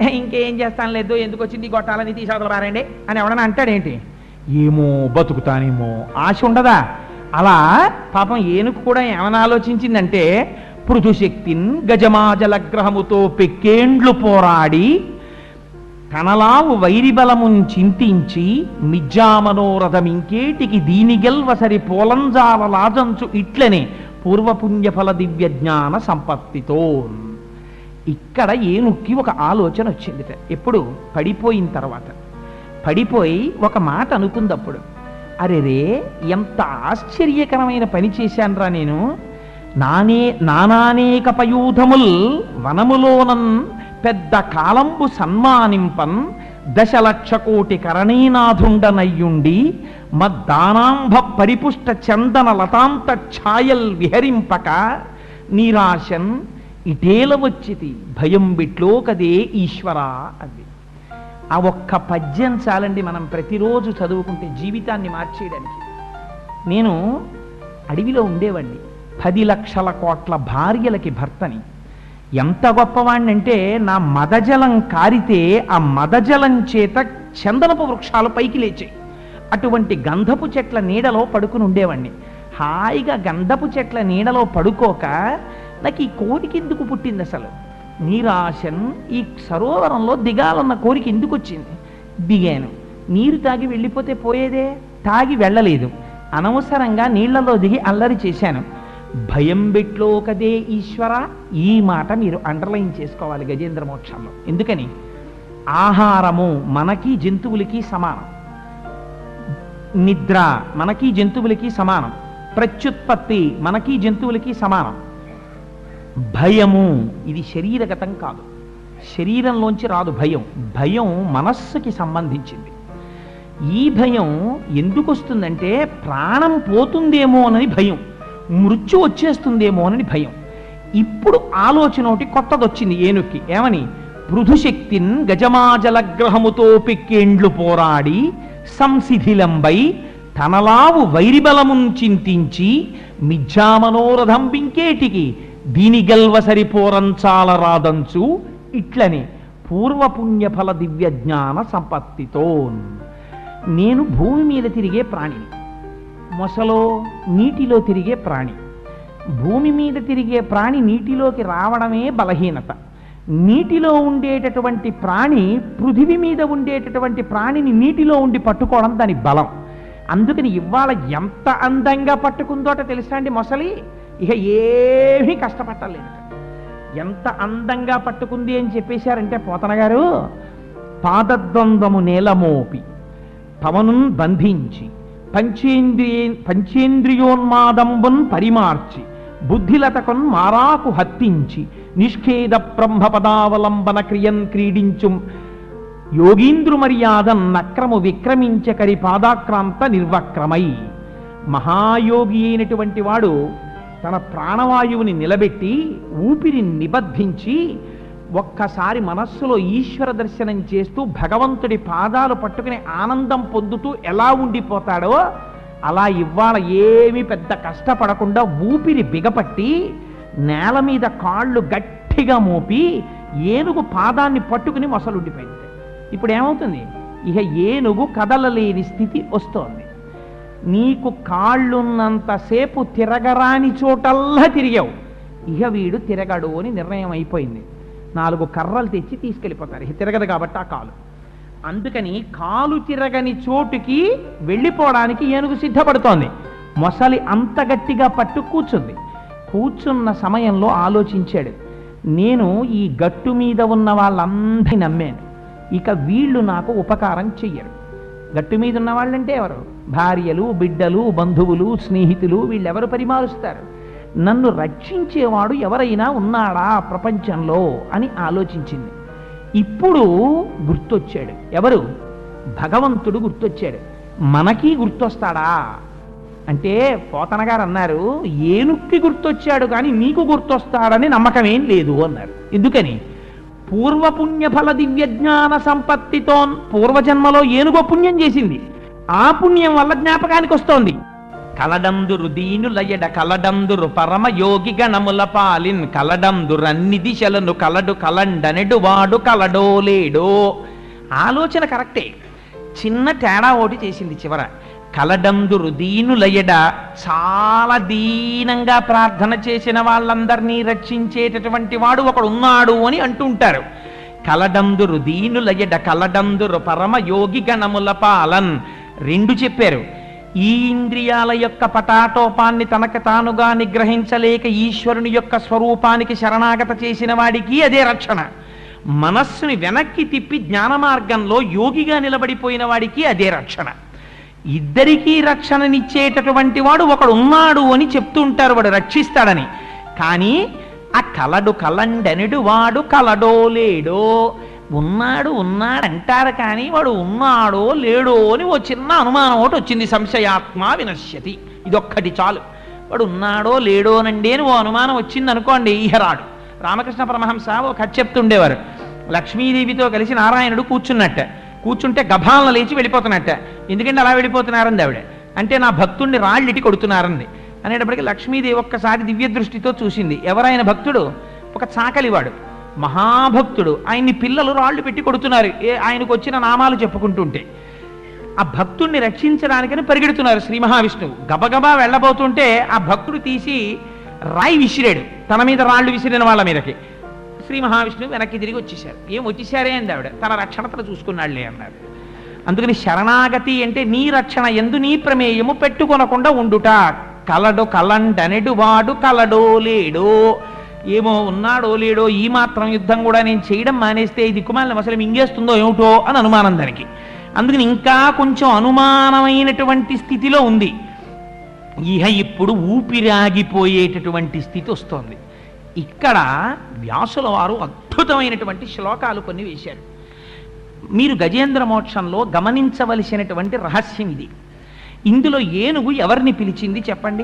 "ఏ, ఇంకేం చేస్తాను లేదు ఎందుకు వచ్చింది కొట్టాలని గొట్టాలని తీసేవతల అని ఎవడన్నా అంటాడేంటి? ఏమో బతుకుతానేమో ఆశ ఉండదా? అలా పాపం ఏనుగు కూడా ఏమని ఆలోచించిందంటే పృథుశక్తిన్ గజమాజలగ్రహముతో పెక్కేండ్లు పోరాడి తనలావు వైరిబలమున్ చింతించి మిజ్జామనోరథమింకేటికి దీనిగెల్వసరి పోలంజాల లాజంచు ఇట్లనే పూర్వపుణ్యఫల దివ్య జ్ఞాన సంపత్తితో ఇక్కడ ఏనుక్కి ఒక ఆలోచన వచ్చిందిట ఎప్పుడు? పడిపోయిన తర్వాత. పడిపోయి ఒక మాట అనుకుందప్పుడు. అరే రే ఎంత ఆశ్చర్యకరమైన పని చేశానురా నేను. నానే నానానేక పయూధముల్ వనములోనన్ పెద్ద కాలంబు సన్మానింపన్ దశలక్ష కోటి కరణీనాథుండనయ్యుండి మద్దానాంభ పరిపుష్ట చందన లతాంత ఛాయల్ విహరింపక నీరాశన్ ఇటేల వచ్చితి భయం బిట్లోకదే ఈశ్వరా అది ఆ ఒక్క పద్యం చాలండి మనం ప్రతిరోజు చదువుకుంటే జీవితాన్ని మార్చేయడానికి. నేను అడవిలో ఉండేవాడిని పది లక్షల కోట్ల భార్యలకి భర్తని. ఎంత గొప్పవాణ్ణంటే నా మదజలం కారితే ఆ మదజలం చేత చందనపు వృక్షాలు పైకి లేచాయి. అటువంటి గంధపు చెట్ల నీడలో పడుకుని ఉండేవాణ్ణి. హాయిగా గంధపు చెట్ల నీడలో పడుకోక నాకు ఈ కోరిక ఎందుకు పుట్టింది అసలు? నీరాశన్ ఈ సరోవరంలో దిగాలన్న కోరిక ఎందుకు వచ్చింది దిగాను నీరు తాగి వెళ్ళిపోతే పోయేదే? తాగి వెళ్ళలేదు. అనవసరంగా నీళ్ళలో దిగి అల్లరి చేశాను. భయం బిట్లోకదే ఈశ్వర ఈ మాట మీరు అండర్లైన్ చేసుకోవాలి గజేంద్ర మోక్షంలో. ఎందుకని? ఆహారము మనకి జంతువులకి సమానం. నిద్ర మనకి జంతువులకి సమానం. ప్రత్యుత్పత్తి మనకి జంతువులకి సమానం. భయము ఇది శరీరగతం కాదు. శరీరంలోంచి రాదు భయం. భయం మనస్సుకి సంబంధించింది. ఈ భయం ఎందుకు వస్తుందంటే ప్రాణం పోతుందేమో అని భయం. మృత్యు వచ్చేస్తుందేమో అని భయం. ఇప్పుడు ఆలోచన ఒకటి కొత్తది వచ్చింది ఏనుక్కి. ఏమని? పృథుశక్తిన్ గజమాజలగ్రహముతో పెక్కేండ్లు పోరాడి సంసిధిలంబై తనలావు వైరిబలమున్ చింతించి మిథ్యామనోరథంబింకేటికి దీని గల్వ సరిపోరంచాల రాదంచు ఇట్లనే పూర్వపుణ్యఫల దివ్య జ్ఞాన సంపత్తితో నేను భూమి మీద తిరిగే ప్రాణిని. మొసలో నీటిలో తిరిగే ప్రాణి. భూమి మీద తిరిగే ప్రాణి నీటిలోకి రావడమే బలహీనత. నీటిలో ఉండేటటువంటి ప్రాణి పృథివీ మీద ఉండేటటువంటి ప్రాణిని నీటిలో ఉండి పట్టుకోవడం దాని బలం. అందుకని ఇవాళ ఎంత అందంగా పట్టుకుందోట తెలుసా అండి మొసలి? ఇక ఏమీ కష్టపట్టలేదు. ఎంత అందంగా పట్టుకుంది అని చెప్పేశారంటే పోతన గారు పాదద్వంద్వము నేలమోపి తమను బంధించి పంచేంద్రియ పంచేంద్రియోన్మాదంబున్ పరిమార్చి బుద్ధిలతకున్ మారాకు హత్తించి నిష్ఖేద బ్రహ్మ పదావలంబన క్రియన్ క్రీడించుం. యోగీంద్రు మర్యాదం నక్రము విక్రమించకరి పాదాక్రాంత నిర్వక్రమై. మహాయోగి అయినటువంటి వాడు తన ప్రాణవాయువుని నిలబెట్టి ఊపిరి నిబద్ధించి ఒక్కసారి మనస్సులో ఈశ్వర దర్శనం చేస్తూ భగవంతుడి పాదాలు పట్టుకుని ఆనందం పొందుతూ ఎలా ఉండిపోతాడో అలా ఇవాళ ఏమీ పెద్ద కష్టపడకుండా ఊపిరి బిగపట్టి నేల మీద కాళ్ళు గట్టిగా మోపి ఏనుగు పాదాన్ని పట్టుకుని మొసలుండిపోయింది. ఇప్పుడు ఏమవుతుంది? ఇక ఏనుగు కదలలేని స్థితి వస్తోంది. నీకు కాళ్ళున్నంతసేపు తిరగరాని చోటల్లా తిరిగావు. ఇక వీడు తిరగడు అని నిర్ణయం అయిపోయింది. నాలుగు కర్రలు తెచ్చి తీసుకెళ్ళిపోతారు. తిరగదు కాబట్టి ఆ కాలు. అందుకని కాలు తిరగని చోటుకి వెళ్ళిపోవడానికి ఏనుగు సిద్ధపడుతోంది. మొసలి అంత గట్టిగా పట్టు కూర్చుంది. కూర్చున్న సమయంలో ఆలోచించాడు. నేను ఈ గట్టు మీద ఉన్న వాళ్ళందరినీ నమ్మాను. ఇక వీళ్ళు నాకు ఉపకారం చెయ్యరు. గట్టు మీద ఉన్న వాళ్ళంటే ఎవరు? భార్యలు బిడ్డలు బంధువులు స్నేహితులు వీళ్ళెవరు పరిమారుస్తారు? నన్ను రక్షించేవాడు ఎవరైనా ఉన్నాడా ప్రపంచంలో అని ఆలోచించింది. ఇప్పుడు గుర్తొచ్చాడు. ఎవరు? భగవంతుడు గుర్తొచ్చాడు. మనకి గుర్తొస్తాడా? అంటే పోతన గారు అన్నారు ఏనుక్కి గుర్తొచ్చాడు కానీ నీకు గుర్తొస్తాడని నమ్మకం ఏం లేదు అన్నారు. ఎందుకని? పూర్వపుణ్యఫల దివ్య జ్ఞాన సంపత్తితో పూర్వజన్మలో ఏనుగో పుణ్యం చేసింది. ఆ పుణ్యం వల్ల జ్ఞాపకానికి వస్తోంది. కలడందురు దీనులయడ కలడందురు పరమయోగి గణముల పాలిన్ కలడందురన్ని దిశలను కలడు కలండనెడు వాడు కలడో లేడో ఆలోచన కరెక్టే. చిన్న తేడా ఒకటి చేసింది చివర. కలడందురు దీనులయడ చాలా దీనంగా ప్రార్థన చేసిన వాళ్ళందరినీ రక్షించేటటువంటి వాడు ఒకడు ఉన్నాడు అని అంటుంటారు. కలడందురు దీనులయడ కలడందురు పరమయోగి గణముల పాలన్ రెండు చెప్పారు. ఈ ఇంద్రియాల యొక్క పటాటోపాన్ని తనకు తానుగా నిగ్రహించలేక ఈశ్వరుని యొక్క స్వరూపానికి శరణాగత చేసిన వాడికి అదే రక్షణ. మనస్సుని వెనక్కి తిప్పి జ్ఞాన మార్గంలో యోగిగా నిలబడిపోయిన వాడికి అదే రక్షణ. ఇద్దరికీ రక్షణనిచ్చేటటువంటి వాడు ఒకడు ఉన్నాడు అని చెప్తుంటారు వాడు రక్షిస్తాడని. కానీ ఆ కలడు కలండెనడు వాడు కలడో లేడో ఉన్నాడు ఉన్నాడు అంటారు కానీ వాడు ఉన్నాడో లేడో అని ఓ చిన్న అనుమానం ఒకటి వచ్చింది. సంశయాత్మ వినశ్యతి. ఇదొక్కటి చాలు. వాడు ఉన్నాడో లేడోనండి అని ఓ అనుమానం వచ్చింది అనుకోండి ఈహరాడు రామకృష్ణ పరమహంస ఓ కథ చెప్తుండేవారు. లక్ష్మీదేవితో కలిసి నారాయణుడు కూర్చున్నట్ట. కూర్చుంటే గభాలను లేచి వెళ్ళిపోతున్నట్ట. ఎందుకంటే అలా వెళ్ళిపోతున్నారంది ఆవిడ? అంటే నా భక్తుణ్ణి రాళ్ళిటి కొడుతున్నారంది. అనేటప్పటికి లక్ష్మీదేవి ఒక్కసారి దివ్య దృష్టితో చూసింది. ఎవరైన భక్తుడు? ఒక చాకలివాడు. మహాభక్తుడు. ఆయన్ని పిల్లలు రాళ్ళు పెట్టి కొడుతున్నారు. ఏ ఆయనకు వచ్చిన నామాలు చెప్పుకుంటుంటే. ఆ భక్తుణ్ణి రక్షించడానికని పరిగెడుతున్నారు శ్రీ మహావిష్ణువు. గబగబా వెళ్ళబోతుంటే ఆ భక్తుడు తీసి రాయి విసిరాడు. తన మీద రాళ్ళు విసిరిన వాళ్ళ మీదకి. శ్రీ మహావిష్ణువు వెనక్కి తిరిగి వచ్చేసారు ఏం వచ్చేసారే అంది ఆవిడ. తన రక్షణ తను అన్నారు. అందుకని శరణాగతి అంటే నీ రక్షణ ఎందు నీ ప్రమేయము పెట్టుకొనకుండా ఉండుట. కలడు కలండనెడు వాడు కలడో లేడో. ఏమో ఉన్నాడో లేడో ఈ మాత్రం యుద్ధం కూడా నేను చేయడం మానేస్తే ఇది కుమారులు అసలు మింగేస్తుందో ఏమిటో అని అనుమానం దానికి. అందుకని ఇంకా కొంచెం అనుమానమైనటువంటి స్థితిలో ఉంది. ఇహ ఇప్పుడు ఊపిరాగిపోయేటటువంటి స్థితి వస్తోంది. ఇక్కడ వ్యాసుల వారు అద్భుతమైనటువంటి శ్లోకాలు కొన్ని వేశారు. మీరు గజేంద్ర మోక్షంలో గమనించవలసినటువంటి రహస్యం ఇది. ఇందులో ఏనుగు ఎవరిని పిలిచింది చెప్పండి?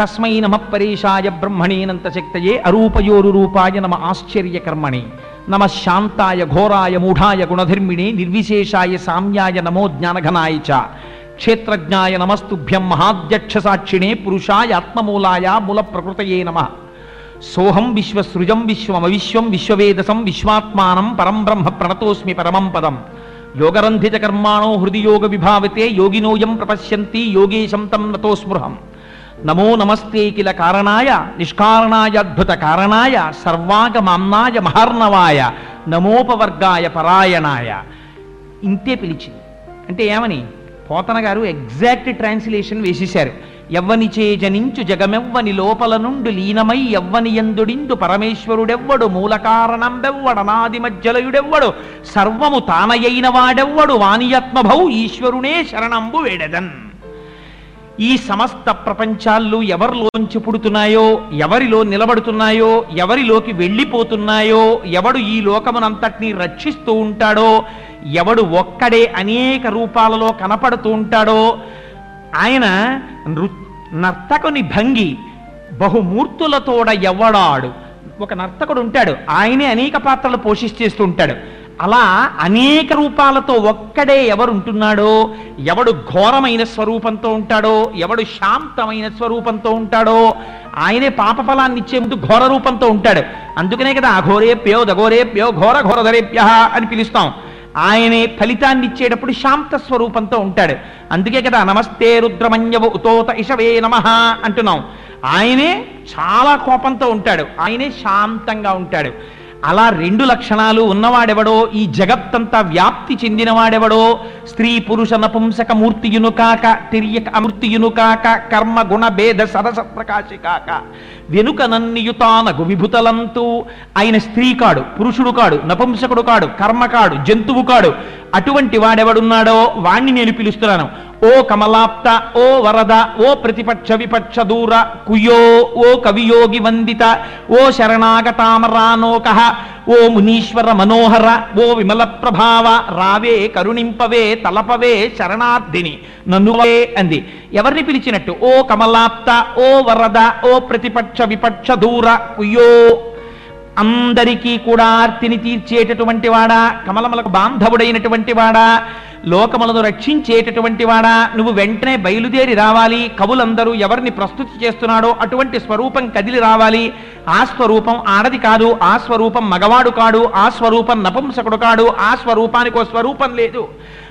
తస్మై నమ పరేషాయ బ్రహ్మణేనంత శక్తయే అరూపయోరు రూపాయ నమ ఆశ్చర్యకర్మణి నమ శాంతాయ ఘోరాయ మూఢాయ గుణధర్మిణే నిర్విశేషాయ సామ్యాయ నమో జ్ఞానఘనాయ చ. క్షేత్రజ్ఞాయ నమస్తుభ్యం మహాధ్యక్ష సాక్షిణే పురుషాయ ఆత్మమూలాయ మూల ప్రకృతయే నమ. సోహం విశ్వసృజం విశ్వమవిశ్వం విశ్వవేదసం విశ్వాత్మానం పరం బ్రహ్మ ప్రణతోస్మి పరమం పదం. యోగరంధిత కర్మాణో హృది యోగ విభావితే యోగినోయం ప్రపశ్యంతి యోగేశం తం నతో స్పృహం. నమో నమస్తే కిల కారణాయ నిష్కారణాయ అద్భుత కారణాయ సర్వాగమామ్నాయ మహర్ణవాయ నమోపవర్గాయ పరాయణాయ. ఇంతే పిలిచింది. అంటే ఏమని? పోతన గారు ఎగ్జాక్ట్ ట్రాన్స్లేషన్ వేసేశారు. ఎవ్వని చేజనించు జగమెవ్వని లోపల నుండు లీనమై ఎవ్వని ఎందుడిందు పరమేశ్వరుడెవ్వడు మూల కారణంబెవ్వడనాది మధ్యలయుడెవ్వడు సర్వము తానయైన వాడెవ్వడు వాణియత్మభౌ ఈశ్వరునే శరణంబు వేడెదన్. ఈ సమస్త ప్రపంచాలు ఎవరిలోంచి పుడుతున్నాయో ఎవరిలో నిలబడుతున్నాయో ఎవరిలోకి వెళ్ళిపోతున్నాయో ఎవడు ఈ లోకమునంతటినీ రక్షిస్తూ ఉంటాడో ఎవడు ఒక్కడే అనేక రూపాలలో కనపడుతూ ఉంటాడో ఆయన నృ నర్తకుని భంగి బహుమూర్తులతోడ ఎవడాడు? ఒక నర్తకుడు ఉంటాడు. ఆయనే అనేక పాత్రలు పోషిస్తూ ఉంటాడు. అలా అనేక రూపాలతో ఒక్కడే ఎవరు ఉంటున్నాడో ఎవడు ఘోరమైన స్వరూపంతో ఉంటాడో ఎవడు శాంతమైన స్వరూపంతో ఉంటాడో ఆయనే పాపఫలాన్ని ఇచ్చే ముందు ఘోర రూపంతో ఉంటాడు. అందుకనే కదా అఘోరేప్యో దఘోరేప్యో ఘోర ఘోరధరేప్య అని పిలుస్తాం. ఆయనే ఫలితాన్ని ఇచ్చేటప్పుడు శాంత స్వరూపంతో ఉంటాడు. అందుకే కదా నమస్తే రుద్రమన్యవ ఉతోత ఇషవే నమ అంటున్నాం. ఆయనే చాలా కోపంతో ఉంటాడు. ఆయనే శాంతంగా ఉంటాడు. అలా రెండు లక్షణాలు ఉన్నవాడెవడో ఈ జగత్తంతా వ్యాప్తి చెందినవాడెవడో స్త్రీ పురుష నపుంసక మూర్తియును కాక తిరియక అమూర్తియును కాక కర్మ గుణ భేద సరస ప్రకాశి కాక వెనుక నన్నియుతానగు విభుతలంతూ ఆయన స్త్రీ కాడు పురుషుడు కాడు నపుంసకుడు కాడు కర్మ కాడు జంతువు కాడు అటువంటి వాడెవడున్నాడో వాణ్ణి నేను పిలుస్తున్నాను. ఓ కమలాప్త ఓ వరద ఓ ప్రతిపక్ష విపక్ష దూర కుయో ఓ కవియోగి వందిత ఓ శరణాగతామరానోక ఓ మునీశ్వర మనోహర ఓ విమల ప్రభావ రావే కరుణింపవే తలపవే శరణార్థిని నన్నువే అంది. ఎవరిని పిలిచినట్టు? ఓ కమలాప్త ఓ వరద ఓ ప్రతిపక్ష విపక్ష దూర కుయో. అందరికీ కూడా ఆర్తిని తీర్చేటటువంటి వాడా కమలములకు బాంధవుడైనటువంటి వాడా లోకములను రక్షించేటటువంటి వాడా? నువ్వు వెంటనే బయలుదేరి రావాలి. కవులందరూ ఎవరిని ప్రస్తుతి చేస్తున్నాడో అటువంటి స్వరూపం కదిలి రావాలి. ఆ స్వరూపం ఆడది కాదు. ఆ స్వరూపం మగవాడు కాడు. ఆ స్వరూపం నపుంసకుడు కాడు. ఆ స్వరూపానికి స్వరూపం లేదు.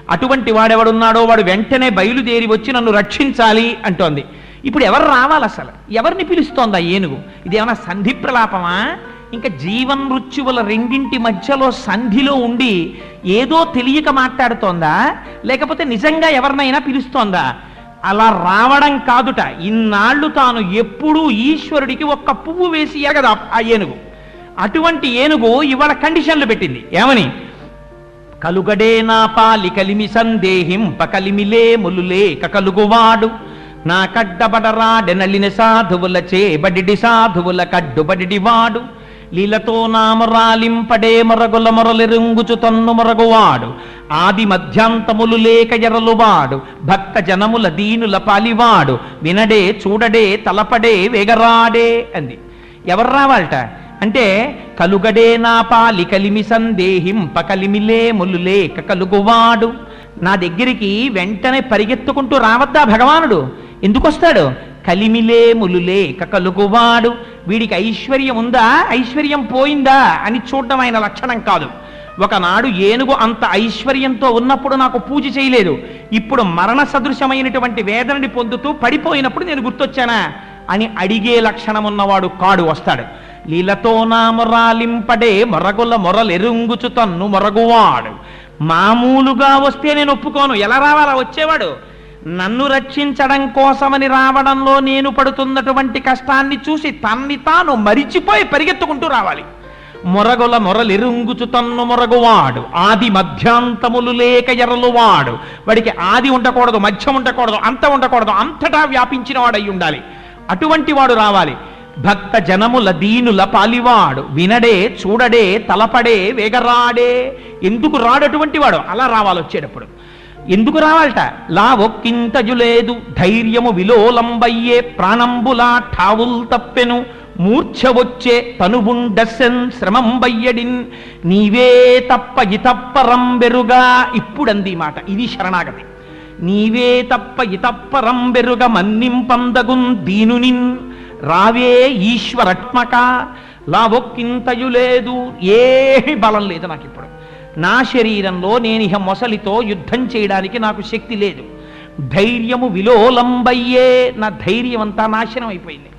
అటువంటి వాడెవడున్నాడో వాడు వెంటనే బయలుదేరి వచ్చి నన్ను రక్షించాలి అంటోంది. ఇప్పుడు ఎవరు రావాలి అసలు? ఎవరిని పిలుస్తోందా ఏనుగు? ఇదేమన్నా సంధి ప్రలాపమా ఇంకా జీవన్ మృత్యువుల రెండింటి మధ్యలో సంధిలో ఉండి ఏదో తెలియక మాట్లాడుతోందా? లేకపోతే నిజంగా ఎవరినైనా పిలుస్తోందా? అలా రావడం కాదుట. ఇన్నాళ్ళు తాను ఎప్పుడూ ఈశ్వరుడికి ఒక్క పువ్వు వేసి ఎగదా ఆ ఏనుగు. అటువంటి ఏనుగు ఇవాళ కండిషన్లు పెట్టింది. ఏమని? కలుగడే నా పాలి కలిమి సందేహింప కలిమిలే ములులే కలుగువాడు. నా కడ్డబడరాడెనలిన సాధువుల చేబడి సాధువుల కడ్డుబడిడి వాడు లీలతో నామరాలింపడే మరగుల మొరలెరుంగుచు తన్ను మరగువాడు. ఆది మధ్యాంతములు లేక ఎరలువాడు. భక్త జనముల దీనుల పాలివాడు. వినడే చూడడే తలపడే వేగరాడే అంది. ఎవరు రావాలట? అంటే కలుగడే నా పాలి కలిమి సందేహింప కలిమిలే ములులేక కలుగువాడు. నా దగ్గరికి వెంటనే పరిగెత్తుకుంటూ రావద్దా భగవానుడు? ఎందుకొస్తాడు? కలిమిలే ములులే కలుగువాడు. వీడికి ఐశ్వర్యం ఉందా? ఐశ్వర్యం పోయిందా? అని చూడడం ఆయన లక్షణం కాదు. ఒకనాడు ఏనుగు అంత ఐశ్వర్యంతో ఉన్నప్పుడు నాకు పూజ చేయలేదు. ఇప్పుడు మరణ సదృశమైనటువంటి వేదనని పొందుతూ పడిపోయినప్పుడు నేను గుర్తొచ్చానా? అని అడిగే లక్షణం ఉన్నవాడు కాడు వస్తాడు. లీలతో నా మొరాలింపడే మొరగుల మొరలెరుంగుచు తన్ను మొరగువాడు. మామూలుగా వస్తే నేను ఒప్పుకోను. ఎలా రావాలా? వచ్చేవాడు. నన్ను రక్షించడం కోసమని రావడంలో నేను పడుతున్నటువంటి కష్టాన్ని చూసి తన్ని తాను మరిచిపోయి పరిగెత్తుకుంటూ రావాలి. మొరగుల మొరలిరుంగుచు తన్ను మొరగువాడు. ఆది మధ్యాంతములు లేక ఎరలువాడు వాడికి ఆది ఉండకూడదు మధ్యం ఉండకూడదు అంత ఉండకూడదు అంతటా వ్యాపించిన వాడై ఉండాలి. అటువంటి వాడు రావాలి. భక్త జనముల దీనుల పాలివాడు. వినడే చూడడే తలపడే వేగరాడే. ఎందుకు రాడటువంటి వాడు? అలా రావాలి వచ్చేటప్పుడు ఎందుకు రావాలట? లా ఒక్కింతజు లేదు ధైర్యము విలోలంబయ్యే ప్రాణంబులా ఠావుల్ తప్పెను మూర్ఛ వచ్చే శ్రమం శ్రమంబయ్యడిన్ నీవే తప్ప ఇతప్పరం బెరుగా ఇప్పుడంది మాట. ఇది శరణాగతి. నీవే తప్ప ఇతప్పరం బెరుగ మన్నింపందగున్ దీనునిన్ రావే ఈశ్వరత్మక లావొక్కింతయు లేదు ఏమి బలం లేదు నాకు ఇప్పుడు నా శరీరంలో నేను ఇహ మొసలితో యుద్ధం చేయడానికి నాకు శక్తి లేదు. ధైర్యము విలోలంబయ్యే నా ధైర్యం అంతా నాశనం అయిపోయింది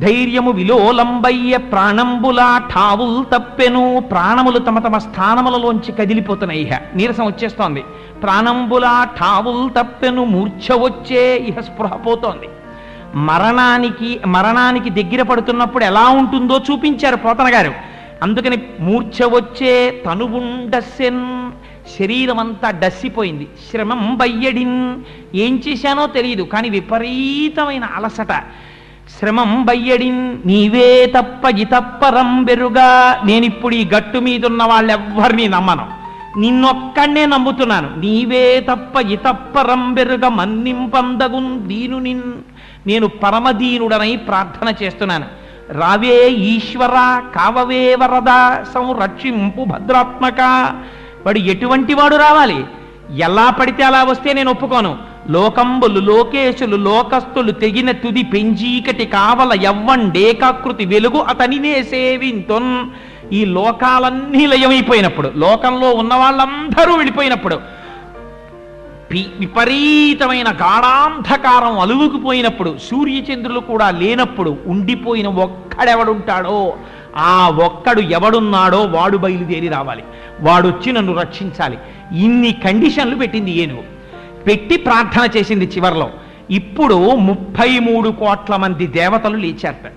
ధైర్యము విలోలంబయ్య ప్రాణంబులా ఠావుల్ తప్పెను ప్రాణములు తమ తమ స్థానములలోంచి కదిలిపోతున్నాయి ఇహ. నీరసం వచ్చేస్తోంది. ప్రాణంబులా ఠావుల్ తప్పెను మూర్ఛ వచ్చే ఇహ స్పృహ పోతోంది. మరణానికి మరణానికి దగ్గర పడుతున్నప్పుడు ఎలా ఉంటుందో చూపించారు పోతన గారు. అందుకని మూర్ఛ వచ్చే తనువుండసెన్ శరీరమంతా డస్సిపోయింది. శ్రమం బయ్యడిన్. ఏం చేశానో తెలియదు కానీ విపరీతమైన అలసట. శ్రమం బయ్యడిన్. నీవే తప్ప ఇతప్పరం బెరుగా. నేనిప్పుడు ఈ గట్టు మీదున్న వాళ్ళెవ్వరిని నమ్మను. నిన్నొక్కడే నమ్ముతున్నాను. నీవే తప్ప ఇతప్పరం బెరుగ మన్నింపందగున్ దీనునిన్. నేను పరమదీనుడనై ప్రార్థన చేస్తున్నాను. రావే ఈశ్వర కావవే వరద సంరక్షింపు భద్రాత్మక. వాడు ఎటువంటి వాడు రావాలి? ఎలా పడితే అలా వస్తే నేను ఒప్పుకోను. లోకంబులు లోకేశులు లోకస్తులు తెగిన తుది పెంజీకటి కావల యవ్వండేకాకృతి వెలుగు అతనినే సేవింతున్. ఈ లోకాలన్నీ లయమైపోయినప్పుడు లోకంలో ఉన్న వాళ్ళందరూ వెళ్ళిపోయినప్పుడు విపరీతమైన గాఢాంధకారం అలువుకుపోయినప్పుడు సూర్యచంద్రులు కూడా లేనప్పుడు ఉండిపోయిన ఒక్కడెవడుంటాడో ఆ ఒక్కడు ఎవడున్నాడో వాడు బయలుదేరి రావాలి. వాడొచ్చి నన్ను రక్షించాలి. ఇన్ని కండిషన్లు పెట్టింది ఏనుగు పెట్టి ప్రార్థన చేసింది చివర్లో. ఇప్పుడు ముప్పై మూడు కోట్ల మంది దేవతలు లేచారట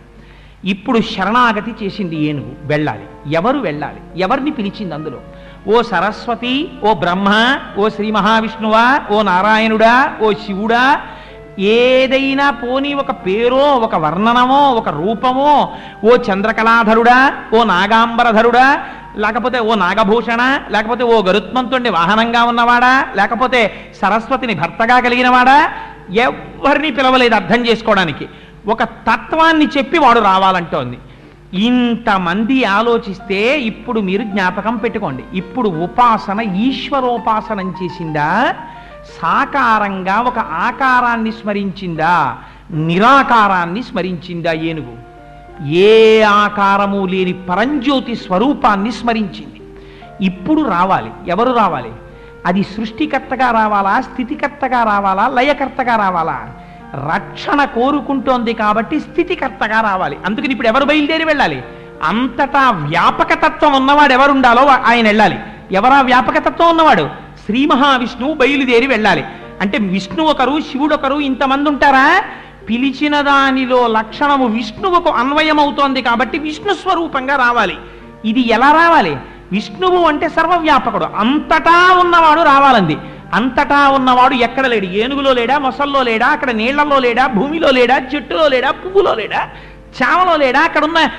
ఇప్పుడు శరణాగతి చేసింది ఏనుగు వెళ్ళాలి. ఎవరు వెళ్ళాలి? ఎవరిని పిలిచింది అందులో? ఓ సరస్వతి ఓ బ్రహ్మ ఓ శ్రీ మహావిష్ణువా ఓ నారాయణుడా ఓ శివుడా ఏదైనా పోని ఒక పేరో ఒక వర్ణనమో ఒక రూపమో ఓ చంద్రకళాధరుడా ఓ నాగాంబరధరుడా లేకపోతే ఓ నాగభూషణ లేకపోతే ఓ గరుత్మంతుణ్ణి వాహనంగా ఉన్నవాడా లేకపోతే సరస్వతిని భర్తగా కలిగినవాడా ఎవరిని పిలవలేదు అర్థం చేసుకోవడానికి. ఒక తత్వాన్ని చెప్పి వాడు రావాలంటోంది. ఇంతమంది ఆలోచిస్తే ఇప్పుడు మీరు జ్ఞాపకం పెట్టుకోండి. ఇప్పుడు ఉపాసన ఈశ్వరోపాసనం చేసిందా? సాకారంగా ఒక ఆకారాన్ని స్మరించిందా? నిరాకారాన్ని స్మరించిందా ఏనుగు? ఏ ఆకారము లేని పరంజ్యోతి స్వరూపాన్ని స్మరించింది. ఇప్పుడు రావాలి. ఎవరు రావాలి? అది సృష్టికర్తగా రావాలా? స్థితికర్తగా రావాలా? లయకర్తగా రావాలా? రక్షణ కోరుకుంటోంది కాబట్టి స్థితికర్తగా రావాలి. అందుకని ఇప్పుడు ఎవరు బయలుదేరి వెళ్ళాలి? అంతటా వ్యాపకతత్వం ఉన్నవాడు ఎవరు ఉండాలో ఆయన వెళ్ళాలి. ఎవరా వ్యాపకతత్వం ఉన్నవాడు? శ్రీ మహావిష్ణువు బయలుదేరి వెళ్ళాలి. అంటే విష్ణు ఒకరు శివుడు ఒకరు ఇంతమంది ఉంటారా? పిలిచిన దానిలో లక్షణము విష్ణువుకు అన్వయమవుతోంది కాబట్టి విష్ణు స్వరూపంగా రావాలి. ఇది ఎలా రావాలి? విష్ణువు అంటే సర్వవ్యాపకుడు. అంతటా ఉన్నవాడు రావాలంది. అంతటా ఉన్నవాడు ఎక్కడ లేడు? ఏనుగులో లేడా? మొసల్లో లేడా? అక్కడ నీళ్ళలో లేడా? భూమిలో లేడా? చెట్టులో లేడా? పువ్వులో లేడా? చామలో లేడా? అక్కడ ఉన్న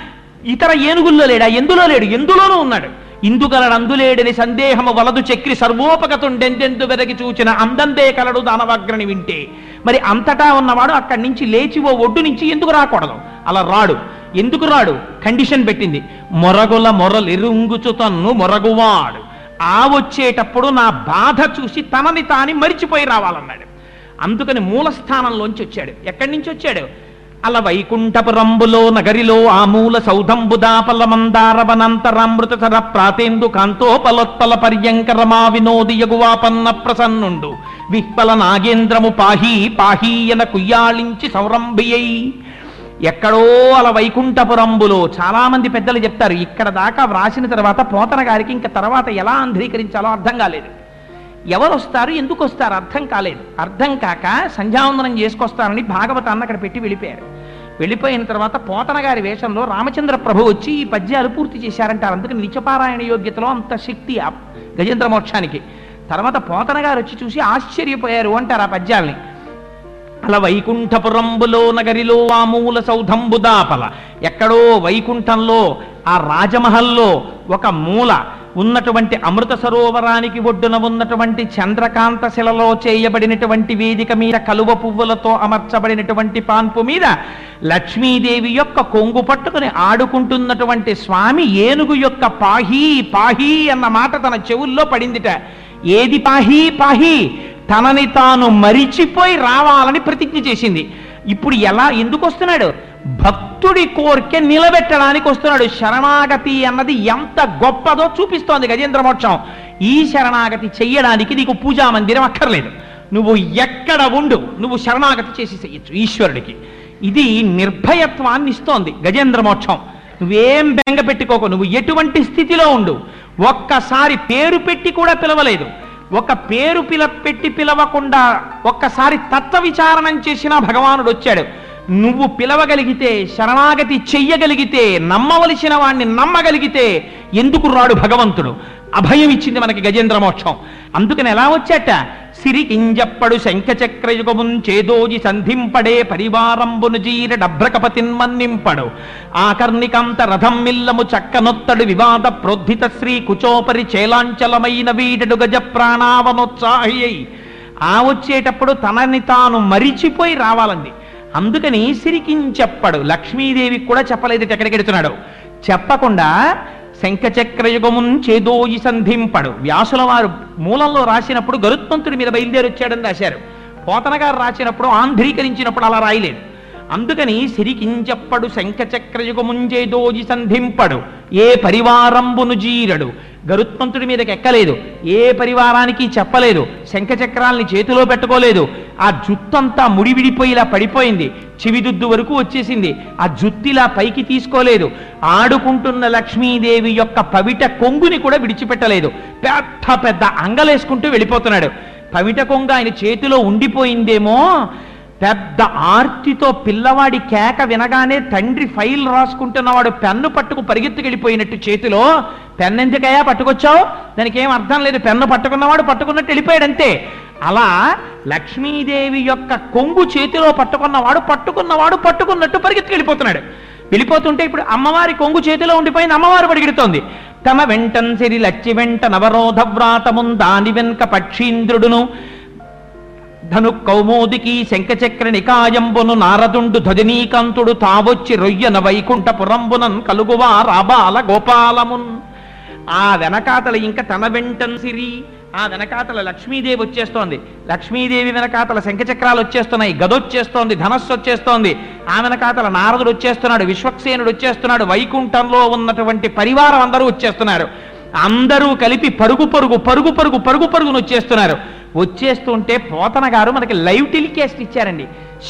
ఇతర ఏనుగుల్లో లేడా? ఎందులో లేడు? ఎందులోనూ ఉన్నాడు. ఇందుగలడు అందులేడని సందేహము వలదు చక్రి సర్వోపగతుండెందెందు వెదకి చూచిన అందందే కలడు దానవగ్రని వింటే. మరి అంతటా ఉన్నవాడు అక్కడి నుంచి లేచి ఓ ఒడ్డు నుంచి ఎందుకు రాకూడదు? అలా రాడు. ఎందుకు రాడు? కండిషన్ పెట్టింది. మొరగుల మొరలెరుంగుచు తన్ను మొరగువాడు. ఆ వచ్చేటప్పుడు నా బాధ చూసి తనని తాని మరిచిపోయి రావాలన్నాడు. అందుకని మూలస్థానంలోంచి వచ్చాడు. ఎక్కడి నుంచి వచ్చాడు? అల వైకుంఠపురంబులో నగరిలో ఆ మూల సౌధంబుదాపల మందారవనంతరామృత సర ప్రాతేందు కాంతోపలోత్పల పర్యంకరమా వినోది యగువాపన్న ప్రసన్నుండు. విహ్పల నాగేంద్రము పాహీ పాహీయన కుయ్యాళించి సౌరంభియై. ఎక్కడో అలా వైకుంఠపురంబులో చాలామంది పెద్దలు చెప్తారు ఇక్కడ దాకా వ్రాసిన తర్వాత పోతన గారికి ఇంకా తర్వాత ఎలా అంధీకరించాలో అర్థం కాలేదు. ఎవరు వస్తారు ఎందుకు వస్తారు అర్థం కాలేదు. అర్థం కాక సంధ్యావందనం చేసుకొస్తారని భాగవతాన్ని అక్కడ పెట్టి వెళ్ళిపోయారు. వెళ్ళిపోయిన తర్వాత పోతన గారి వేషంలో రామచంద్ర ప్రభు వచ్చి ఈ పద్యాలు పూర్తి చేశారంటారు. అందుకని నిత్యపారాయణ యోగ్యతలో అంత శక్తి ఆ గజేంద్ర మోక్షానికి. తర్వాత పోతన గారు వచ్చి చూసి ఆశ్చర్యపోయారు అంటారు ఆ పద్యాల్ని. అలా వైకుంఠపురంబులో నగరిలో ఆ మూల సౌధంబుదాపల ఎక్కడో వైకుంఠంలో ఆ రాజమహల్లో ఒక మూల. ఉన్నటువంటి అమృత సరోవరానికి ఒడ్డున ఉన్నటువంటి చంద్రకాంత శిలలో చేయబడినటువంటి వేదిక మీద కలువ పువ్వులతో అమర్చబడినటువంటి పాన్పు మీద లక్ష్మీదేవి యొక్క కొంగు పట్టుకుని ఆడుకుంటున్నటువంటి స్వామి ఏనుగు యొక్క పాహీ పాహీ అన్న మాట తన చెవుల్లో పడిందిట. ఏది పాహీ పాహీ? తనని తాను మరిచిపోయి రావాలని ప్రతిజ్ఞ చేసింది. ఇప్పుడు ఎలా ఎందుకు వస్తున్నాడు? భక్తుడి కోరిక నిలబెట్టడానికి వస్తున్నాడు. శరణాగతి అన్నది ఎంత గొప్పదో చూపిస్తోంది గజేంద్ర మోక్షం. ఈ శరణాగతి చెయ్యడానికి నీకు పూజా మందిరం అక్కర్లేదు. నువ్వు ఎక్కడ ఉండు నువ్వు శరణాగతి చేసి చెయ్యొచ్చు ఈశ్వరుడికి. ఇది నిర్భయత్వాన్ని ఇస్తోంది గజేంద్ర మోక్షం. నువ్వేం బెంగ పెట్టుకోకు నువ్వు ఎటువంటి స్థితిలో ఉండు. ఒక్కసారి పేరు పెట్టి కూడా పిలవలేదు. ఒక పేరు పిల పెట్టి పిలవకుండా ఒక్కసారి తత్వ విచారణం చేసిన భగవానుడు వచ్చాడు నువ్వు పిలవగలిగితే శరణాగతి చెయ్యగలిగితే నమ్మవలసిన వాణ్ణి నమ్మగలిగితే ఎందుకు రాడు భగవంతుడు? అభయం ఇచ్చింది మనకి గజేంద్ర మోక్షం. అందుకని ఎలా వచ్చాట? సిరికింజప్పడు శంఖచక్రయుగమున్ చేదోజి సంధింపడే పరివారంబును జీర డభ్రకపతిన్మన్నింపడు ఆకర్ణికాంత రథం మిల్లము చక్కనొత్తడు వివాద ప్రోద్ధిత శ్రీ కుచోపరి చేలాంచలమైన వీడడు గజ ప్రాణావనోత్సాహి ఆ వచ్చేటప్పుడు తనని తాను మరిచిపోయి రావాలంది అందుకని సిరికించెప్పడు లక్ష్మీదేవికి కూడా చెప్పలేదు ఎక్కడికెడుతున్నాడు చెప్పకుండా శంఖచక్రయుగమున్ చేదోయి సంధింపడు. వ్యాసుల వారు మూలంలో రాసినప్పుడు గరుత్మంతుడి మీద బయలుదేరి వచ్చాడని రాశారు. పోతన గారు రాసినప్పుడు ఆంధ్రీకరించినప్పుడు అలా రాయలేదు. అందుకని సిరికించెప్పడు శంఖచక్రయుగముంజేదోజి సంధింపడు. ఏ పరివారంబును జీరడు. గరుత్మంతుడి మీదకి ఎక్కలేదు. ఏ పరివారానికి చెప్పలేదు. శంఖచక్రాల్ని చేతిలో పెట్టుకోలేదు. ఆ జుత్తంతా ముడివిడిపోయిలా పడిపోయింది. చివిదుద్దు వరకు వచ్చేసింది. ఆ జుత్తిలా పైకి తీసుకోలేదు. ఆడుకుంటున్న లక్ష్మీదేవి యొక్క పవిట కొంగుని కూడా విడిచిపెట్టలేదు. పెద్ద పెద్ద అంగలేసుకుంటూ వెళ్ళిపోతున్నాడు. పవిట కొంగ ఆయన చేతిలో ఉండిపోయిందేమో పెద్ద ఆర్తితో పిల్లవాడి కేక వినగానే తండ్రి ఫైల్ రాసుకుంటున్నవాడు పెన్ను పట్టుకు పరిగెత్తుకెళ్ళిపోయినట్టు చేతిలో పెన్ను ఎందుకయ్యా పట్టుకొచ్చావు? దానికి ఏం అర్థం లేదు. పెన్ను పట్టుకున్నవాడు పట్టుకున్నట్టు వెళ్ళిపోయాడంతే అలా లక్ష్మీదేవి యొక్క కొంగు చేతిలో పట్టుకున్నవాడు పట్టుకున్నవాడు పట్టుకున్నట్టు పరిగెత్తుకెళ్ళిపోతున్నాడు. వెళ్ళిపోతుంటే ఇప్పుడు అమ్మవారి కొంగు చేతిలో ఉండిపోయింది అమ్మవారు పరిగెడుతోంది తమ వెంటన్ సిరి లచ్చి వెంట నవరోధ వ్రాతమున్ దాని వెనుక పక్షీంద్రుడును ధను కౌమోదికి శంఖచక్ర నికాయంబును నారదుండు ధ్వజనీకాంతుడు తావొచ్చి రొయ్యన వైకుంఠపురంబునన్ కలుగువా రాబాల గోపాలమున్. ఆ వెనకాతల ఇంకా తన వెంటన్ సిరి ఆ వెనకాతల లక్ష్మీదేవి వచ్చేస్తోంది. లక్ష్మీదేవి వెనకాతల శంఖచక్రాలు వచ్చేస్తున్నాయి గదొచ్చేస్తోంది ధనస్సు వచ్చేస్తోంది. ఆ వెనకాతల నారదుడు వచ్చేస్తున్నాడు విశ్వక్సేనుడు వచ్చేస్తున్నాడు వైకుంఠంలో ఉన్నటువంటి పరివారం అందరూ వచ్చేస్తున్నారు. అందరూ కలిపి పరుగు పరుగు పరుగు పరుగు పరుగు పరుగును వచ్చేస్తున్నారు వచ్చేస్తుంటే పోతన గారు మనకి లైవ్ టెలికాస్ట్ ఇచ్చారండి.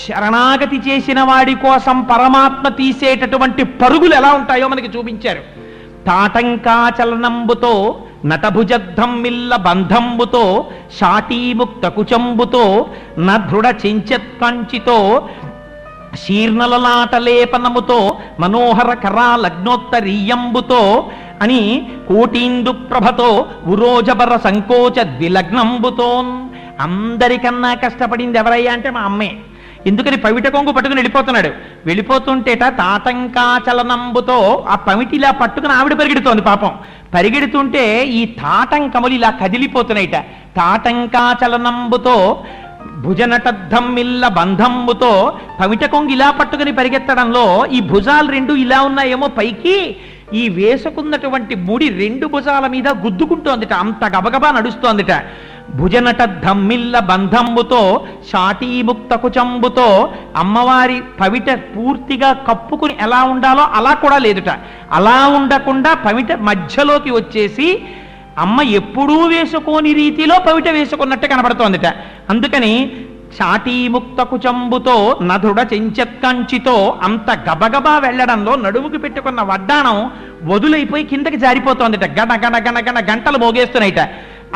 శరణాగతి చేసిన వాడి కోసం పరమాత్మ తీసేటటువంటి పరుగులు ఎలా ఉంటాయో మనకి చూపించారు. తాటంకాచలనంబుతో నటభుజద్ధమ్మిల్ల బంధంబుతో షాటీముక్త కుచంబుతో నదృఢ చెంచత్కంచితో శీర్ణలలాటలేపనముతో మనోహర కరాలగ్నోత్తరీయంబుతో అని కోటీందు ప్రభతో ఉరోజబర సంకోచ ద్విలగ్నంబుతోన్. అందరికన్నా కష్టపడింది ఎవరయ్యా అంటే మా అమ్మే. ఎందుకని పవిట కొంగు పట్టుకుని వెళ్ళిపోతున్నాడు. వెళ్ళిపోతుంటేట తాటంకాచలనంబుతో ఆ పమిటి ఇలా పట్టుకుని ఆవిడ పరిగెడుతోంది పాపం. పరిగెడుతుంటే ఈ తాటంకములు ఇలా కదిలిపోతున్నాయిట. తాటంకాచలనంబుతో భుజనటద్ధమ్మిల్ల బంధంబుతో పమిట కొంగు ఇలా పట్టుకుని పరిగెత్తడంలో ఈ భుజాలు రెండు ఇలా ఉన్నాయేమో పైకి. ఈ వేసుకున్నటువంటి ముడి రెండు భుజాల మీద గుద్దుకుంటోందిట. అంత గబగబా నడుస్తోందిట. భుజనట ధమ్మిల్ల బంధంబుతో షాటీముక్త కుచంబుతో అమ్మవారి పవిట పూర్తిగా కప్పుకుని ఎలా ఉండాలో అలా కూడా లేదుట. అలా ఉండకుండా పవిట మధ్యలోకి వచ్చేసి అమ్మ ఎప్పుడూ వేసుకోని రీతిలో పవిట వేసుకున్నట్టు కనబడుతోందిట అందుకని చాటీముక్త కుచంబుతో నధుడ చెంచెత్కంచితో అంత గబగబా వెళ్ళడంలో నడుముకి పెట్టుకున్న వడ్డాణం వదులైపోయి కిందకి జారిపోతోందిట. గణ గణ గణ గణ గంటలు మోగేస్తున్నాయిట.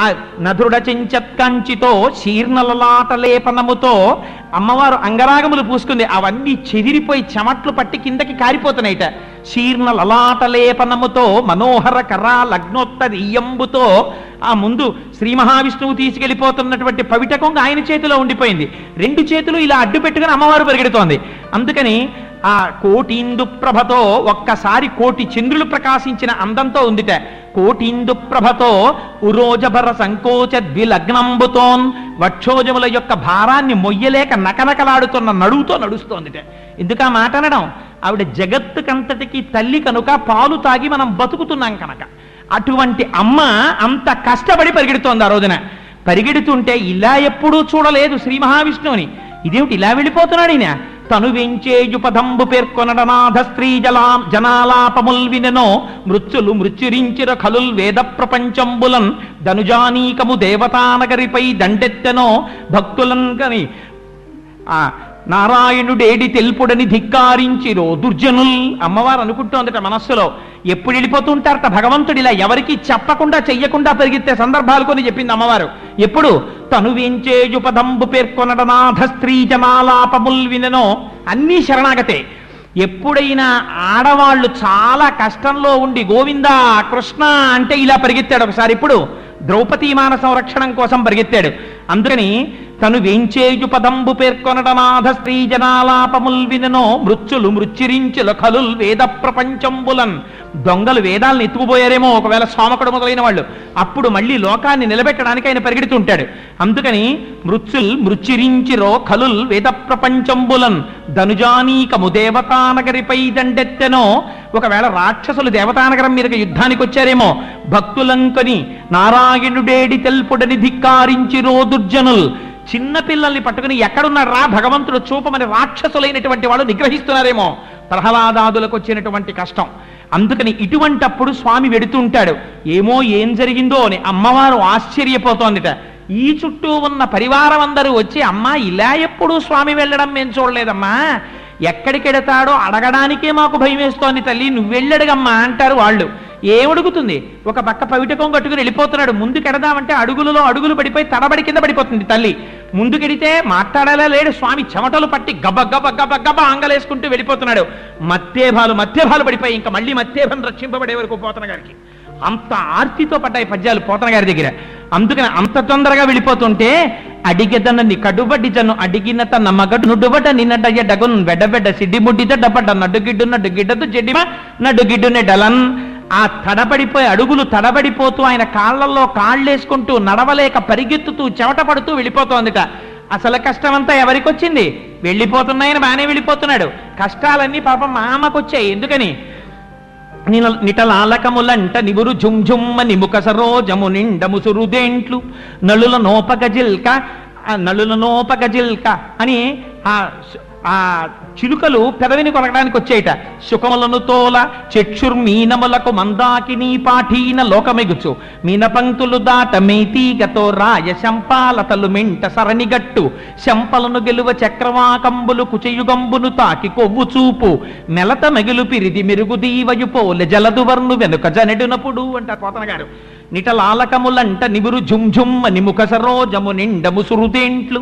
ఆ నధుడ చెంచత్కంచితో శీర్ణలలాటలేపనముతో అమ్మవారు అంగరాగములు పూసుకుంది. అవన్నీ చెదిరిపోయి చెమట్లు పట్టి కిందకి కారిపోతున్నాయిట. శీర్ణ లలాటలేపనముతో మనోహర కరా లగ్నోత్తరీయంబుతో ఆ ముందు శ్రీ మహావిష్ణువు తీసుకెళ్ళిపోతున్నటువంటి పవిటకొంగ ఆయన చేతిలో ఉండిపోయింది. రెండు చేతులు ఇలా అడ్డు పెట్టుకుని అమ్మవారు పరిగెడుతోంది. అందుకని ఆ కోటీందు ప్రభతో ఒక్కసారి కోటి చంద్రులు ప్రకాశించిన అందంతో ఉందిట. కోటీందు ప్రభతో ఉరోజభర సంకోచ ద్విలగ్నంబుతోన్. వక్షోజముల యొక్క భారాన్ని మొయ్యలేక నకనకలాడుతున్న నడువుతో నడుస్తోందిట. ఎందుక మాట అనడం? ఆవిడ జగత్తుకంతటికి తల్లి కనుక పాలు తాగి మనం బతుకుతున్నాం కనుక. అటువంటి అమ్మ అంత కష్టపడి పరిగెడుతోంది ఆ రోజున. పరిగెడుతుంటే ఇలా ఎప్పుడూ చూడలేదు శ్రీ మహావిష్ణువుని. ఇదేమిటి ఇలా వెళ్ళిపోతున్నాడు ఈయన? తను వెంచేయుపదంబు పేర్కొనడనాథ స్త్రీ జలా జనాలాపముల్ వినెనో మృత్యులు మృత్యురించిర ఖలుల్ వేద ప్రపంచంబులన్ ధనుజానీకము దేవతానగరిపై దండెత్తెనో భక్తులన్ కని నారాయణుడేడి తెలుపుడని ధిక్కారించిరో దుర్జనుల్. అమ్మవారు అనుకుంటోందట మనస్సులో ఎప్పుడు వెళ్ళిపోతుంటారట భగవంతుడు ఇలా ఎవరికి చెప్పకుండా చెయ్యకుండా పెరిగితే సందర్భాలు కొని చెప్పింది అమ్మవారు. ఎప్పుడు? తను వెంచేయుపదంబు పేర్కొనడనాథ స్త్రీ జనాలాపముల్ విననో. అన్నీ శరణాగతే. ఎప్పుడైనా ఆడవాళ్ళు చాలా కష్టంలో ఉండి గోవిందా కృష్ణ అంటే ఇలా పరిగెత్తాడు. ఒకసారి ఇప్పుడు ద్రౌపది మాన సంరక్షణం కోసం పరిగెత్తాడు. అందుకని తను వేంచేయు పదంబు పేర్కొనడనాథ స్త్రీ జనాలాపముల్ విననో మృత్యులు మృత్యురించుల కలుల్ వేద ప్రపంచంబులన్. దొంగలు వేదాలను ఎత్తుకుపోయారేమో ఒకవేళ సోమకుడు మొదలైన వాళ్ళు. అప్పుడు మళ్ళీ లోకాన్ని నిలబెట్టడానికి ఆయన పరిగెడుతుంటాడు. అందుకని మృత్యుల్ మృత్యురించిరో కలుల్ వేద ప్రపంచంబులన్. ధనుజానీకము దేవతానగరిపై దండెత్తెనో ఒకవేళ రాక్షసులు దేవతానగరం మీదకి యుద్ధానికి వచ్చారేమో భక్తులంకని నారాయణుడేడి తెల్పుడని ధిక్కారించిరో దుర్జనుల్. చిన్న పిల్లల్ని పట్టుకుని ఎక్కడున్నాడు రా భగవంతుడు చూపమని రాక్షసులైనటువంటి వాళ్ళు నిగ్రహిస్తున్నారేమో. ప్రహ్లాదాదులకు వచ్చినటువంటి కష్టం. అందుకని ఇటువంటప్పుడు స్వామి వెడుతుంటాడు. ఏమో ఏం జరిగిందో అని అమ్మవారు ఆశ్చర్యపోతోందిట. ఈ చుట్టూ ఉన్న పరివారం అందరూ వచ్చి అమ్మా ఇలా ఎప్పుడు స్వామి వెళ్ళడం మేము చూడలేదమ్మా. ఎక్కడికెడతాడో అడగడానికే మాకు భయం వేస్తోంది తల్లి. నువ్వెళ్ళడుగమ్మా అంటారు వాళ్ళు. ఏమడుగుతుంది? ఒక పక్క పవిటకం కట్టుకుని వెళ్ళిపోతున్నాడు. ముందుకెడదామంటే అడుగులలో అడుగులు పడిపోయి తడబడి కింద పడిపోతుంది తల్లి. ముందుకెడితే మాట్లాడాలా లేడు? స్వామి చెమటలు పట్టి గబ గబ గబ గబ ఆంగలేసుకుంటూ వెళ్ళిపోతున్నాడు. మత్తేభాలు మత్తేభాలు పడిపోయి ఇంకా మళ్ళీ మత్తేభం రక్షింపబడే వరకు పోతున్న గారికి. అంత ఆర్తితో పడ్డాయి పద్యాలు పోతన గారి దగ్గర. అందుకని అంత తొందరగా వెళ్ళిపోతుంటే అడిగెదనని కడుబడి జను అడిగిన తన మగడు నుడుబట నిన్నడయ్య బెడ్డ వెడబెడ్డ సిడ్డి ముడ్డిద డబడ్డ నడ్డుగిడ్డు నడ్డుగిడ్డదు చెడ్డిమ నడుగిడ్డునే డలన్ ఆ తడబడిపోయి అడుగులు తడబడిపోతూ ఆయన కాళ్ళల్లో కాళ్ళేసుకుంటూ నడవలేక పరిగెత్తుతూ చెమట పడుతూ వెళ్ళిపోతోందిట. అసలు కష్టం అంతా వెళ్ళిపోతున్నాయని బాగానే వెళ్ళిపోతున్నాడు. కష్టాలన్నీ పాపం మా అమ్మకొచ్చాయి. ఎందుకని? నిటలాలకములంట నివురు జుంజుమ్మ నిముక సరోజము నిండ ముసురుదేంట్లు నలుల నోపక జిల్క ఆ నలుల నోపక జిల్క అని ఆ ఆ చిలుకలు పెదవిని కొనకడానికి వచ్చేయట. శుకములను తోల చక్షుర్మీనములకు మందాకిని పాఠీన లోకమెగుచు. మీనపంక్తులు దాట మేతీగతో రాయ శంపాలతలు మింట సరణిగట్టు శంపలను గెలువ చక్రవాకంబులు కుచయుగంబును తాకి కొవ్వు చూపు. మెలత మెగులు పిరిది మెరుగు దీవయుపోలె జలదువర్ను వెనుక జనెడునప్పుడు అంట పోతన గారు నిటలాలకములంట నిబురు జుంజుమ్మ నిముఖ సరోజము నిండము సురుదేంట్లు.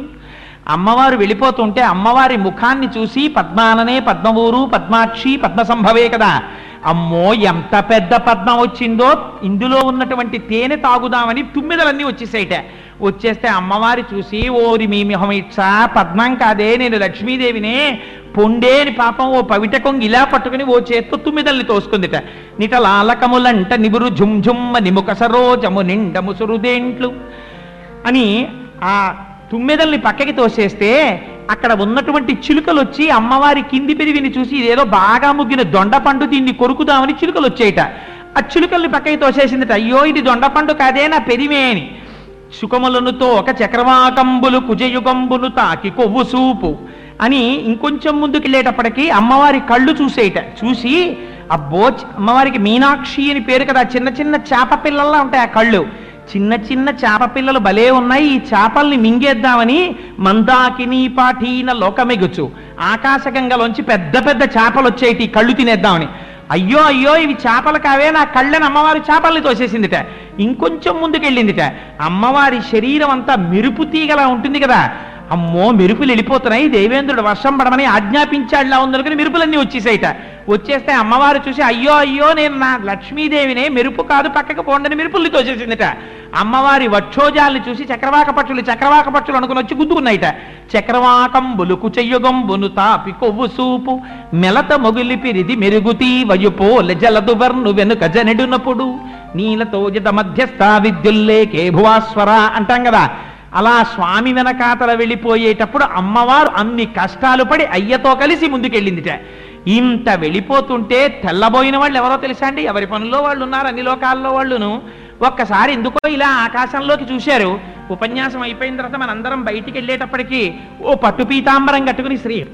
అమ్మవారు వెళ్ళిపోతుంటే అమ్మవారి ముఖాన్ని చూసి పద్మాననే పద్మవూరు పద్మాక్షి పద్మ సంభవే కదా. అమ్మో ఎంత పెద్ద పద్మం వచ్చిందో. ఇందులో ఉన్నటువంటి తేనె తాగుదామని తుమ్మిదలన్నీ వచ్చేసాయిట. వచ్చేస్తే అమ్మవారి చూసి ఓరి మీ మిహమిచ్చ పద్మం కాదే నేను లక్ష్మీదేవినే. పొండే అని పాపం ఓ పవిట కొంగి ఇలా పట్టుకుని ఓ చేత్తో తుమ్మిదల్ని తోసుకుందిట. నిటలాలకములంట నిబురు జుంజుమ్మ నిముక సరోజము నిండ ముసురుదేంట్లు అని ఆ తుమ్మెదల్ని పక్కకి తోసేస్తే అక్కడ ఉన్నటువంటి చిలుకలు వచ్చి అమ్మవారి కింది పెరివిని చూసి ఇదేదో బాగా ముగ్గిన దొండపండు దీన్ని కొరుకుదామని చిలుకలు వచ్చేయట ఆ చిలుకల్ని పక్కకి తోసేసిందట. అయ్యో ఇది దొండపండు కాదే నా పెరివే అని. సుఖములనుతో ఒక చక్రవాకంబులు కుజయుగంబులు తాకి కొవ్వు సూపు అని ఇంకొంచెం ముందుకెళ్ళేటప్పటికి అమ్మవారి కళ్ళు చూసేయట చూసి అబ్బో అమ్మవారికి మీనాక్షి అని పేరు కదా చిన్న చిన్న చేప పిల్లల్లా ఉంటాయి ఆ కళ్ళు. చిన్న చిన్న చేప పిల్లలు భలే ఉన్నాయి. ఈ చేపల్ని మింగేద్దామని మందాకిని పాఠీన లోకమెగుచు. ఆకాశగంగలోంచి పెద్ద పెద్ద చేపలు వచ్చేటి కళ్ళు తినేద్దామని. అయ్యో అయ్యో ఇవి చేపలు కావే నా కళ్ళని అమ్మవారి చేపల్ని తోసేసిందిట. ఇంకొంచెం ముందుకెళ్ళిందిట. అమ్మవారి శరీరం అంతా మెరుపు తీగలా ఉంటుంది కదా. అమ్మో మెరుపులు వెళ్ళిపోతున్నాయి. దేవేంద్రుడు వర్షం పడమని ఆజ్ఞాపించాడులా ఉందనుకుని మెరుపులన్నీ వచ్చేసాయిట. వచ్చేస్తే అమ్మవారు చూసి అయ్యో అయ్యో నేను నా లక్ష్మీదేవినే మెరుపు కాదు పక్కకు పోండని మెరుపుల్ని తోచేసిందిట అమ్మవారి వక్షోజాల్ని చూసి చక్రవాక పక్షులు చక్రవాక పక్షులు అనుకుని వచ్చి గుద్దుకున్నాయిట. చెయ్యుగం బును తాపి కొవ్వు సూపు మెలత మొగిలి పిరిది మెరుగుతీ వయుపోలె జలదువర్ను వెనుక జనెడునప్పుడు. నీలతో జత మధ్యస్థ విద్యుల్లేకే భువాస్వర అంటాం కదా. అలా స్వామి వెనకాతల వెళ్ళిపోయేటప్పుడు అమ్మవారు అన్ని కష్టాలు పడి అయ్యతో కలిసి ముందుకెళ్ళిందిట. ఇంత వెళ్ళిపోతుంటే తెల్లబోయిన వాళ్ళు ఎవరో తెలుసా అండి? ఎవరి పనుల్లో వాళ్ళు ఉన్నారు? అన్ని లోకాల్లో వాళ్ళును. ఒక్కసారి ఎందుకో ఇలా ఆకాశంలోకి చూశారు. ఉపన్యాసం అయిపోయిన తర్వాత మనందరం బయటికి వెళ్ళేటప్పటికి ఓ పట్టు పీతాంబరం కట్టుకుని శ్రీ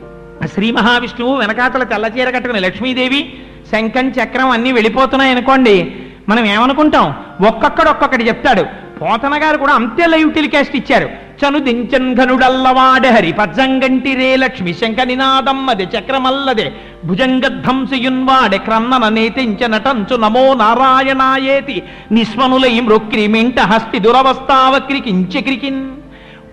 శ్రీ మహావిష్ణువు వెనకాతల తెల్లచీర కట్టుకుని లక్ష్మీదేవి శంఖం చక్రం అన్నీ వెళ్ళిపోతున్నాయి అనుకోండి మనం ఏమనుకుంటాం? ఒక్కొక్కడు ఒక్కొక్కటి చెప్తాడు. పోతన గారు కూడా అంతే లైవ్ టెలికాస్ట్ ఇచ్చారు. చను దించన్ ఘనుడల్లవాడ హరి పజ్జంగంటి రే లక్ష్మి శంఖ నినాదమ్మది చక్రమల్లదే. భుజంగధ్వంసయున్వాడే క్రన్నన నేతించనటంచు నమో నారాయణాయేతి. నిస్మనులై మృక్రిమింట హస్తి దురవస్థావక్రికించ క్రికిన్.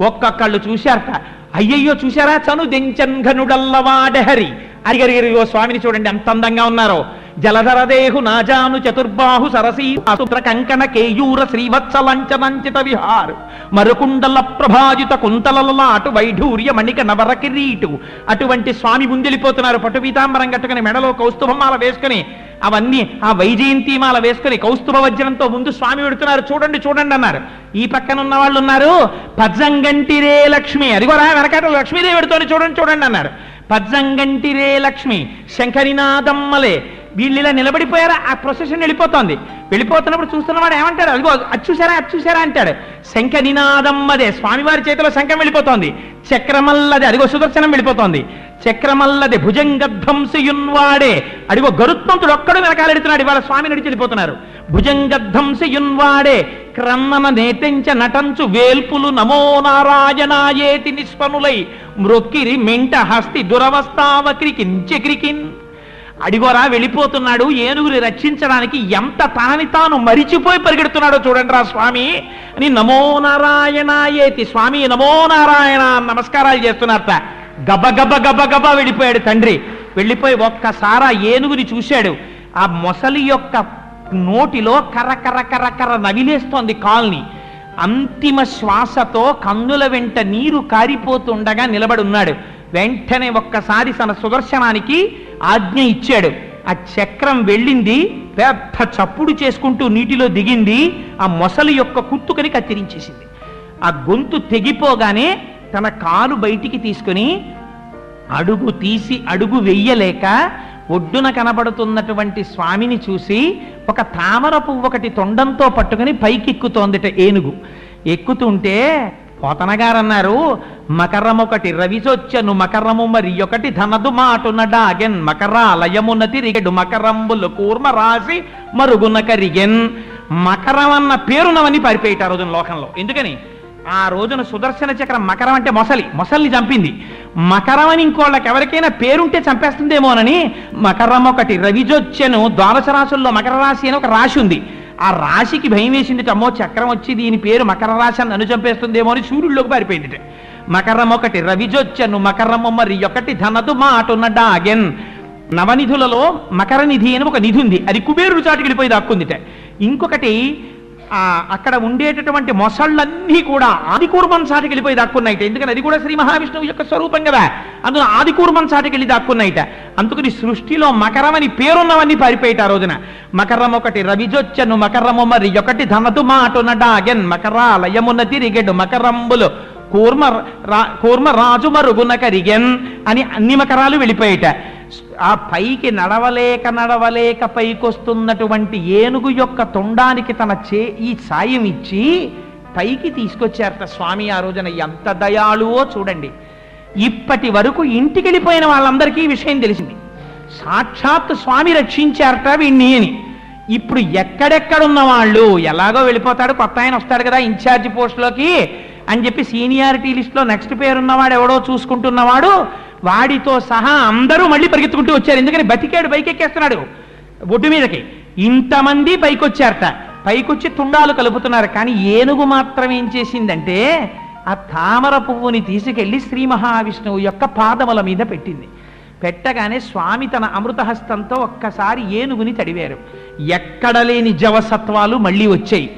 ఒక్కొక్కళ్ళు చూశారట. అయ్యయ్యో చూశారా? చను దించన్ ఘనుడల్లవాడ హరి. అరిగరిగరిగో స్వామిని చూడండి ఎంత అందంగా ఉన్నారో. జలధరదేహు నాజాను చతుర్బాహు సరసీ అసుత్ర కంకణ కేయూర శ్రీవత్సలంచనంచిత విహారు. మరుకుండల ప్రభాజిత కుంతలలాటు వైఢూర్య మణిక నవర కిరీటు. అటువంటి స్వామి ముందెళ్ళిపోతున్నారు పట్టు పీతాంబరం కట్టుకుని మెడలో కౌస్తుభమాల వేసుకుని అవన్నీ ఆ వైజయంతిమాల వేసుకుని కౌస్తుభ వజ్రంతో ముందు స్వామి పెడుతున్నారు. చూడండి చూడండి అన్నారు. ఈ పక్కన ఉన్న వాళ్ళు ఉన్నారు పజ్జంగంటిరే లక్ష్మి అదిగోరా వెనకాట లక్ష్మీదేవి పెడుతోంది. చూడండి చూడండి అన్నారు. పజ్జంగంటిరే లక్ష్మి శంకరినాదమ్మలే వీళ్ళు ఇలా నిలబడిపోయారా? ఆ ప్రొసెషన్ వెళ్ళిపోతోంది. వెళ్ళిపోతున్నప్పుడు చూస్తున్నవాడు ఏమంటాడు? అదిగో అది చూసారా అది చూసారా అంటాడు. శంఖ నినాదమ్మదే స్వామివారి చేతిలో శంఖం వెళ్ళిపోతోంది. చక్రమల్లదే అదిగో సుదర్శనం వెళ్ళిపోతోంది. చక్రమల్లది భుజంగధ్వంసయున్వాడే. అడిగో గరుత్మంతుడు ఒక్కడు వెనకాలెడుతున్నాడు. ఇవాళ స్వామి నడిచి వెళ్ళిపోతున్నారు. భుజంగధ్వంసయున్వాడే. క్రన్నన నేతించ నటంచు వేల్పులు నమో నారాయణాయేతి నిష్పనులై మ్రొక్కిరి మెంట హస్తి దురవస్థావక్రికించెక్రికిన్ అడిగోరా వెళ్ళిపోతున్నాడు ఏనుగుని రక్షించడానికి ఎంత తనని తాను మరిచిపోయి పరిగెడుతున్నాడో చూడండి రా స్వామి. అని నమో నారాయణాయేతి స్వామి నమో నారాయణ నమస్కారాలు చేస్తున్నారట గబ గబ గబ గబ వెళ్ళిపోయాడు తండ్రి. వెళ్ళిపోయి ఒక్కసారి ఆ ఏనుగుని చూశాడు. ఆ మొసలి యొక్క నోటిలో కర్ర కర్ర కర్ర కర్ర నవిలేస్తోంది కాల్ని. అంతిమ శ్వాసతో కన్నుల వెంట నీరు కారిపోతుండగా నిలబడి ఉన్నాడు వెంటనే ఒక్కసారి తన సుదర్శనానికి ఆజ్ఞ ఇచ్చాడు. ఆ చక్రం వెళ్ళింది పెద్ద చప్పుడు చేసుకుంటూ నీటిలో దిగింది ఆ మొసలి యొక్క కుత్తుకని కత్తిరించేసింది. ఆ గొంతు తెగిపోగానే తన కాలు బయటికి తీసుకుని అడుగు తీసి అడుగు వెయ్యలేక ఒడ్డున కనబడుతున్నటువంటి స్వామిని చూసి ఒక తామర పువ్వు ఒకటి తొండంతో పట్టుకుని పైకెక్కుతోందిట ఏనుగు. ఎక్కుతుంటే పోతనగారు అన్నారు మకరం ఒకటి రవిసొచ్చను మకరము మరి ఒకటి ధనదు మాటున డాగెన్ మకరాలయమున తిరిగెడు మకరంబులు కూర్మ రాసి మరుగున కరిగెన్. మకరం అన్న పేరునవని పారిపోయేట ఆ రోజున లోకంలో. ఎందుకని? ఆ రోజున సుదర్శన చక్రం మకరం అంటే మొసలి. మొసల్ని చంపింది. మకరం అని ఇంకోళ్ళకి ఎవరికైనా పేరుంటే చంపేస్తుందేమోనని మకరం ఒకటి. రవిజొచ్చెను ద్వాదశ రాశుల్లో మకర రాశి అని ఒక రాశి ఉంది. ఆ రాశికి భయం వేసింది అమ్మో చక్రం వచ్చి దీని పేరు మకర రాశి అని నన్ను చంపేస్తుందేమో అని సూర్యుల్లోకి పారిపోయింది మకరం ఒకటి. రవిజొచ్చెను మకరము మరి ఒకటి. ధనదు మాటున్న డాగెన్. నవనిధులలో మకర నిధి అని ఒక నిధి ఉంది. అది కుబేరుడు చాటుకెళ్ళిపోయి దాక్కుందిట. ఇంకొకటి అక్కడ ఉండేటటువంటి మొసళ్ళన్నీ కూడా ఆదికూర్మంసాటికి వెళ్ళిపోయి దాక్కున్నాయిట. ఎందుకని? అది కూడా శ్రీ మహావిష్ణువు యొక్క స్వరూపం కదా. అందులో ఆదికూర్మంసాటికి వెళ్ళి దాక్కున్నాయిట. అందుకని సృష్టిలో మకరం అని పేరున్నవన్నీ పారిపోయిట ఆ రోజున. మకరం ఒకటి రవిజొచ్చను మకరము మరి ఒకటి ధనదు మాటున డాగెన్. మకరాలయమున తిరిగెడు మకరంబులు. కూర్మ రా కూర్మ రాజు మరుగున కరిగెన్ అని అన్ని మకరాలు వెళ్ళిపోయేట. ఆ పైకి నడవలేక నడవలేక పైకొస్తున్నటువంటి ఏనుగు యొక్క తొండానికి తన చే ఈ సాయం ఇచ్చి పైకి తీసుకొచ్చారట స్వామి ఆ రోజున ఎంత దయాళువో చూడండి. ఇప్పటి వరకు ఇంటికి వెళ్ళిపోయిన వాళ్ళందరికీ ఈ విషయం తెలిసింది. సాక్షాత్ స్వామి రక్షించారట వీణ్ణి అని. ఇప్పుడు ఎక్కడెక్కడున్న వాళ్ళు ఎలాగో వెళ్ళిపోతాడు కొత్త ఆయన వస్తాడు కదా ఇన్ఛార్జ్ పోస్టులోకి. అని చెప్పి సీనియారిటీ లిస్ట్లో నెక్స్ట్ పేరున్నవాడు ఎవడో చూసుకుంటున్నవాడు వాడితో సహా అందరూ మళ్ళీ పరిగెత్తుకుంటూ వచ్చారు. ఎందుకని? బతికాడు పైకెక్కేస్తున్నాడు ఒడ్డు మీదకి. ఇంతమంది పైకొచ్చారట. పైకొచ్చి తుండాలు కలుపుతున్నారు. కానీ ఏనుగు మాత్రం ఏం చేసిందంటే ఆ తామర పువ్వుని తీసుకెళ్ళి శ్రీ మహావిష్ణువు యొక్క పాదముల మీద పెట్టింది. పెట్టగానే స్వామి తన అమృతహస్తంతో ఒక్కసారి ఏనుగుని తడివారు. ఎక్కడ లేని జవసత్వాలు మళ్ళీ వచ్చాయి.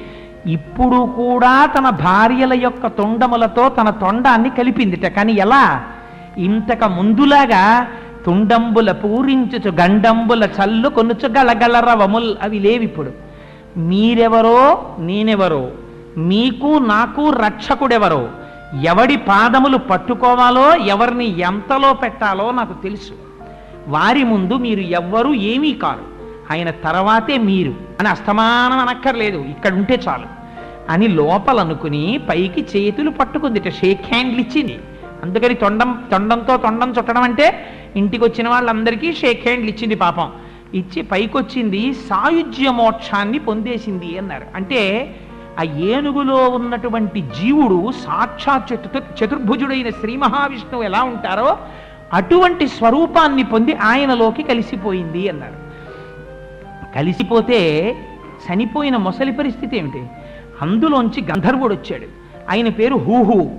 ఇప్పుడు కూడా తన భార్యల యొక్క తొండములతో తన తొండాన్ని కలిపిందిట. కానీ ఎలా? ఇంతక ముందులాగా తుండంబుల పూరించుచు గండంబుల చల్లు కొనుచు గలగల రవముల్ అవి లేవిప్పుడు. మీరెవరో నేనెవరో మీకు నాకు రక్షకుడెవరో ఎవడి పాదములు పట్టుకోవాలో ఎవరిని ఎంతలో పెట్టాలో నాకు తెలుసు. వారి ముందు మీరు ఎవ్వరూ ఏమీ కారు. ఆయన తర్వాతే మీరు అని అస్తమానం అనక్కర్లేదు. ఇక్కడ ఉంటే చాలు. అని లోపలనుకుని పైకి చేతులు పట్టుకుందిట. షేక్ హ్యాండ్లు ఇచ్చింది. అందుకని తొండం తొండంతో తొండం చుట్టడం అంటే ఇంటికి వచ్చిన వాళ్ళందరికీ షేక్ హ్యాండ్లు ఇచ్చింది పాపం. ఇచ్చి పైకొచ్చింది సాయుజ్య మోక్షాన్ని పొందేసింది అన్నారు. అంటే ఆ ఏనుగులో ఉన్నటువంటి జీవుడు సాక్షాత్ చతు చతుర్భుజుడైన శ్రీ మహావిష్ణువు ఎలా ఉంటారో అటువంటి స్వరూపాన్ని పొంది ఆయనలోకి కలిసిపోయింది అన్నారు. కలిసిపోతే చనిపోయిన మొసలి పరిస్థితి ఏమిటి? అందులోంచి గంధర్వుడు వచ్చాడు. ఆయన పేరు హూహు.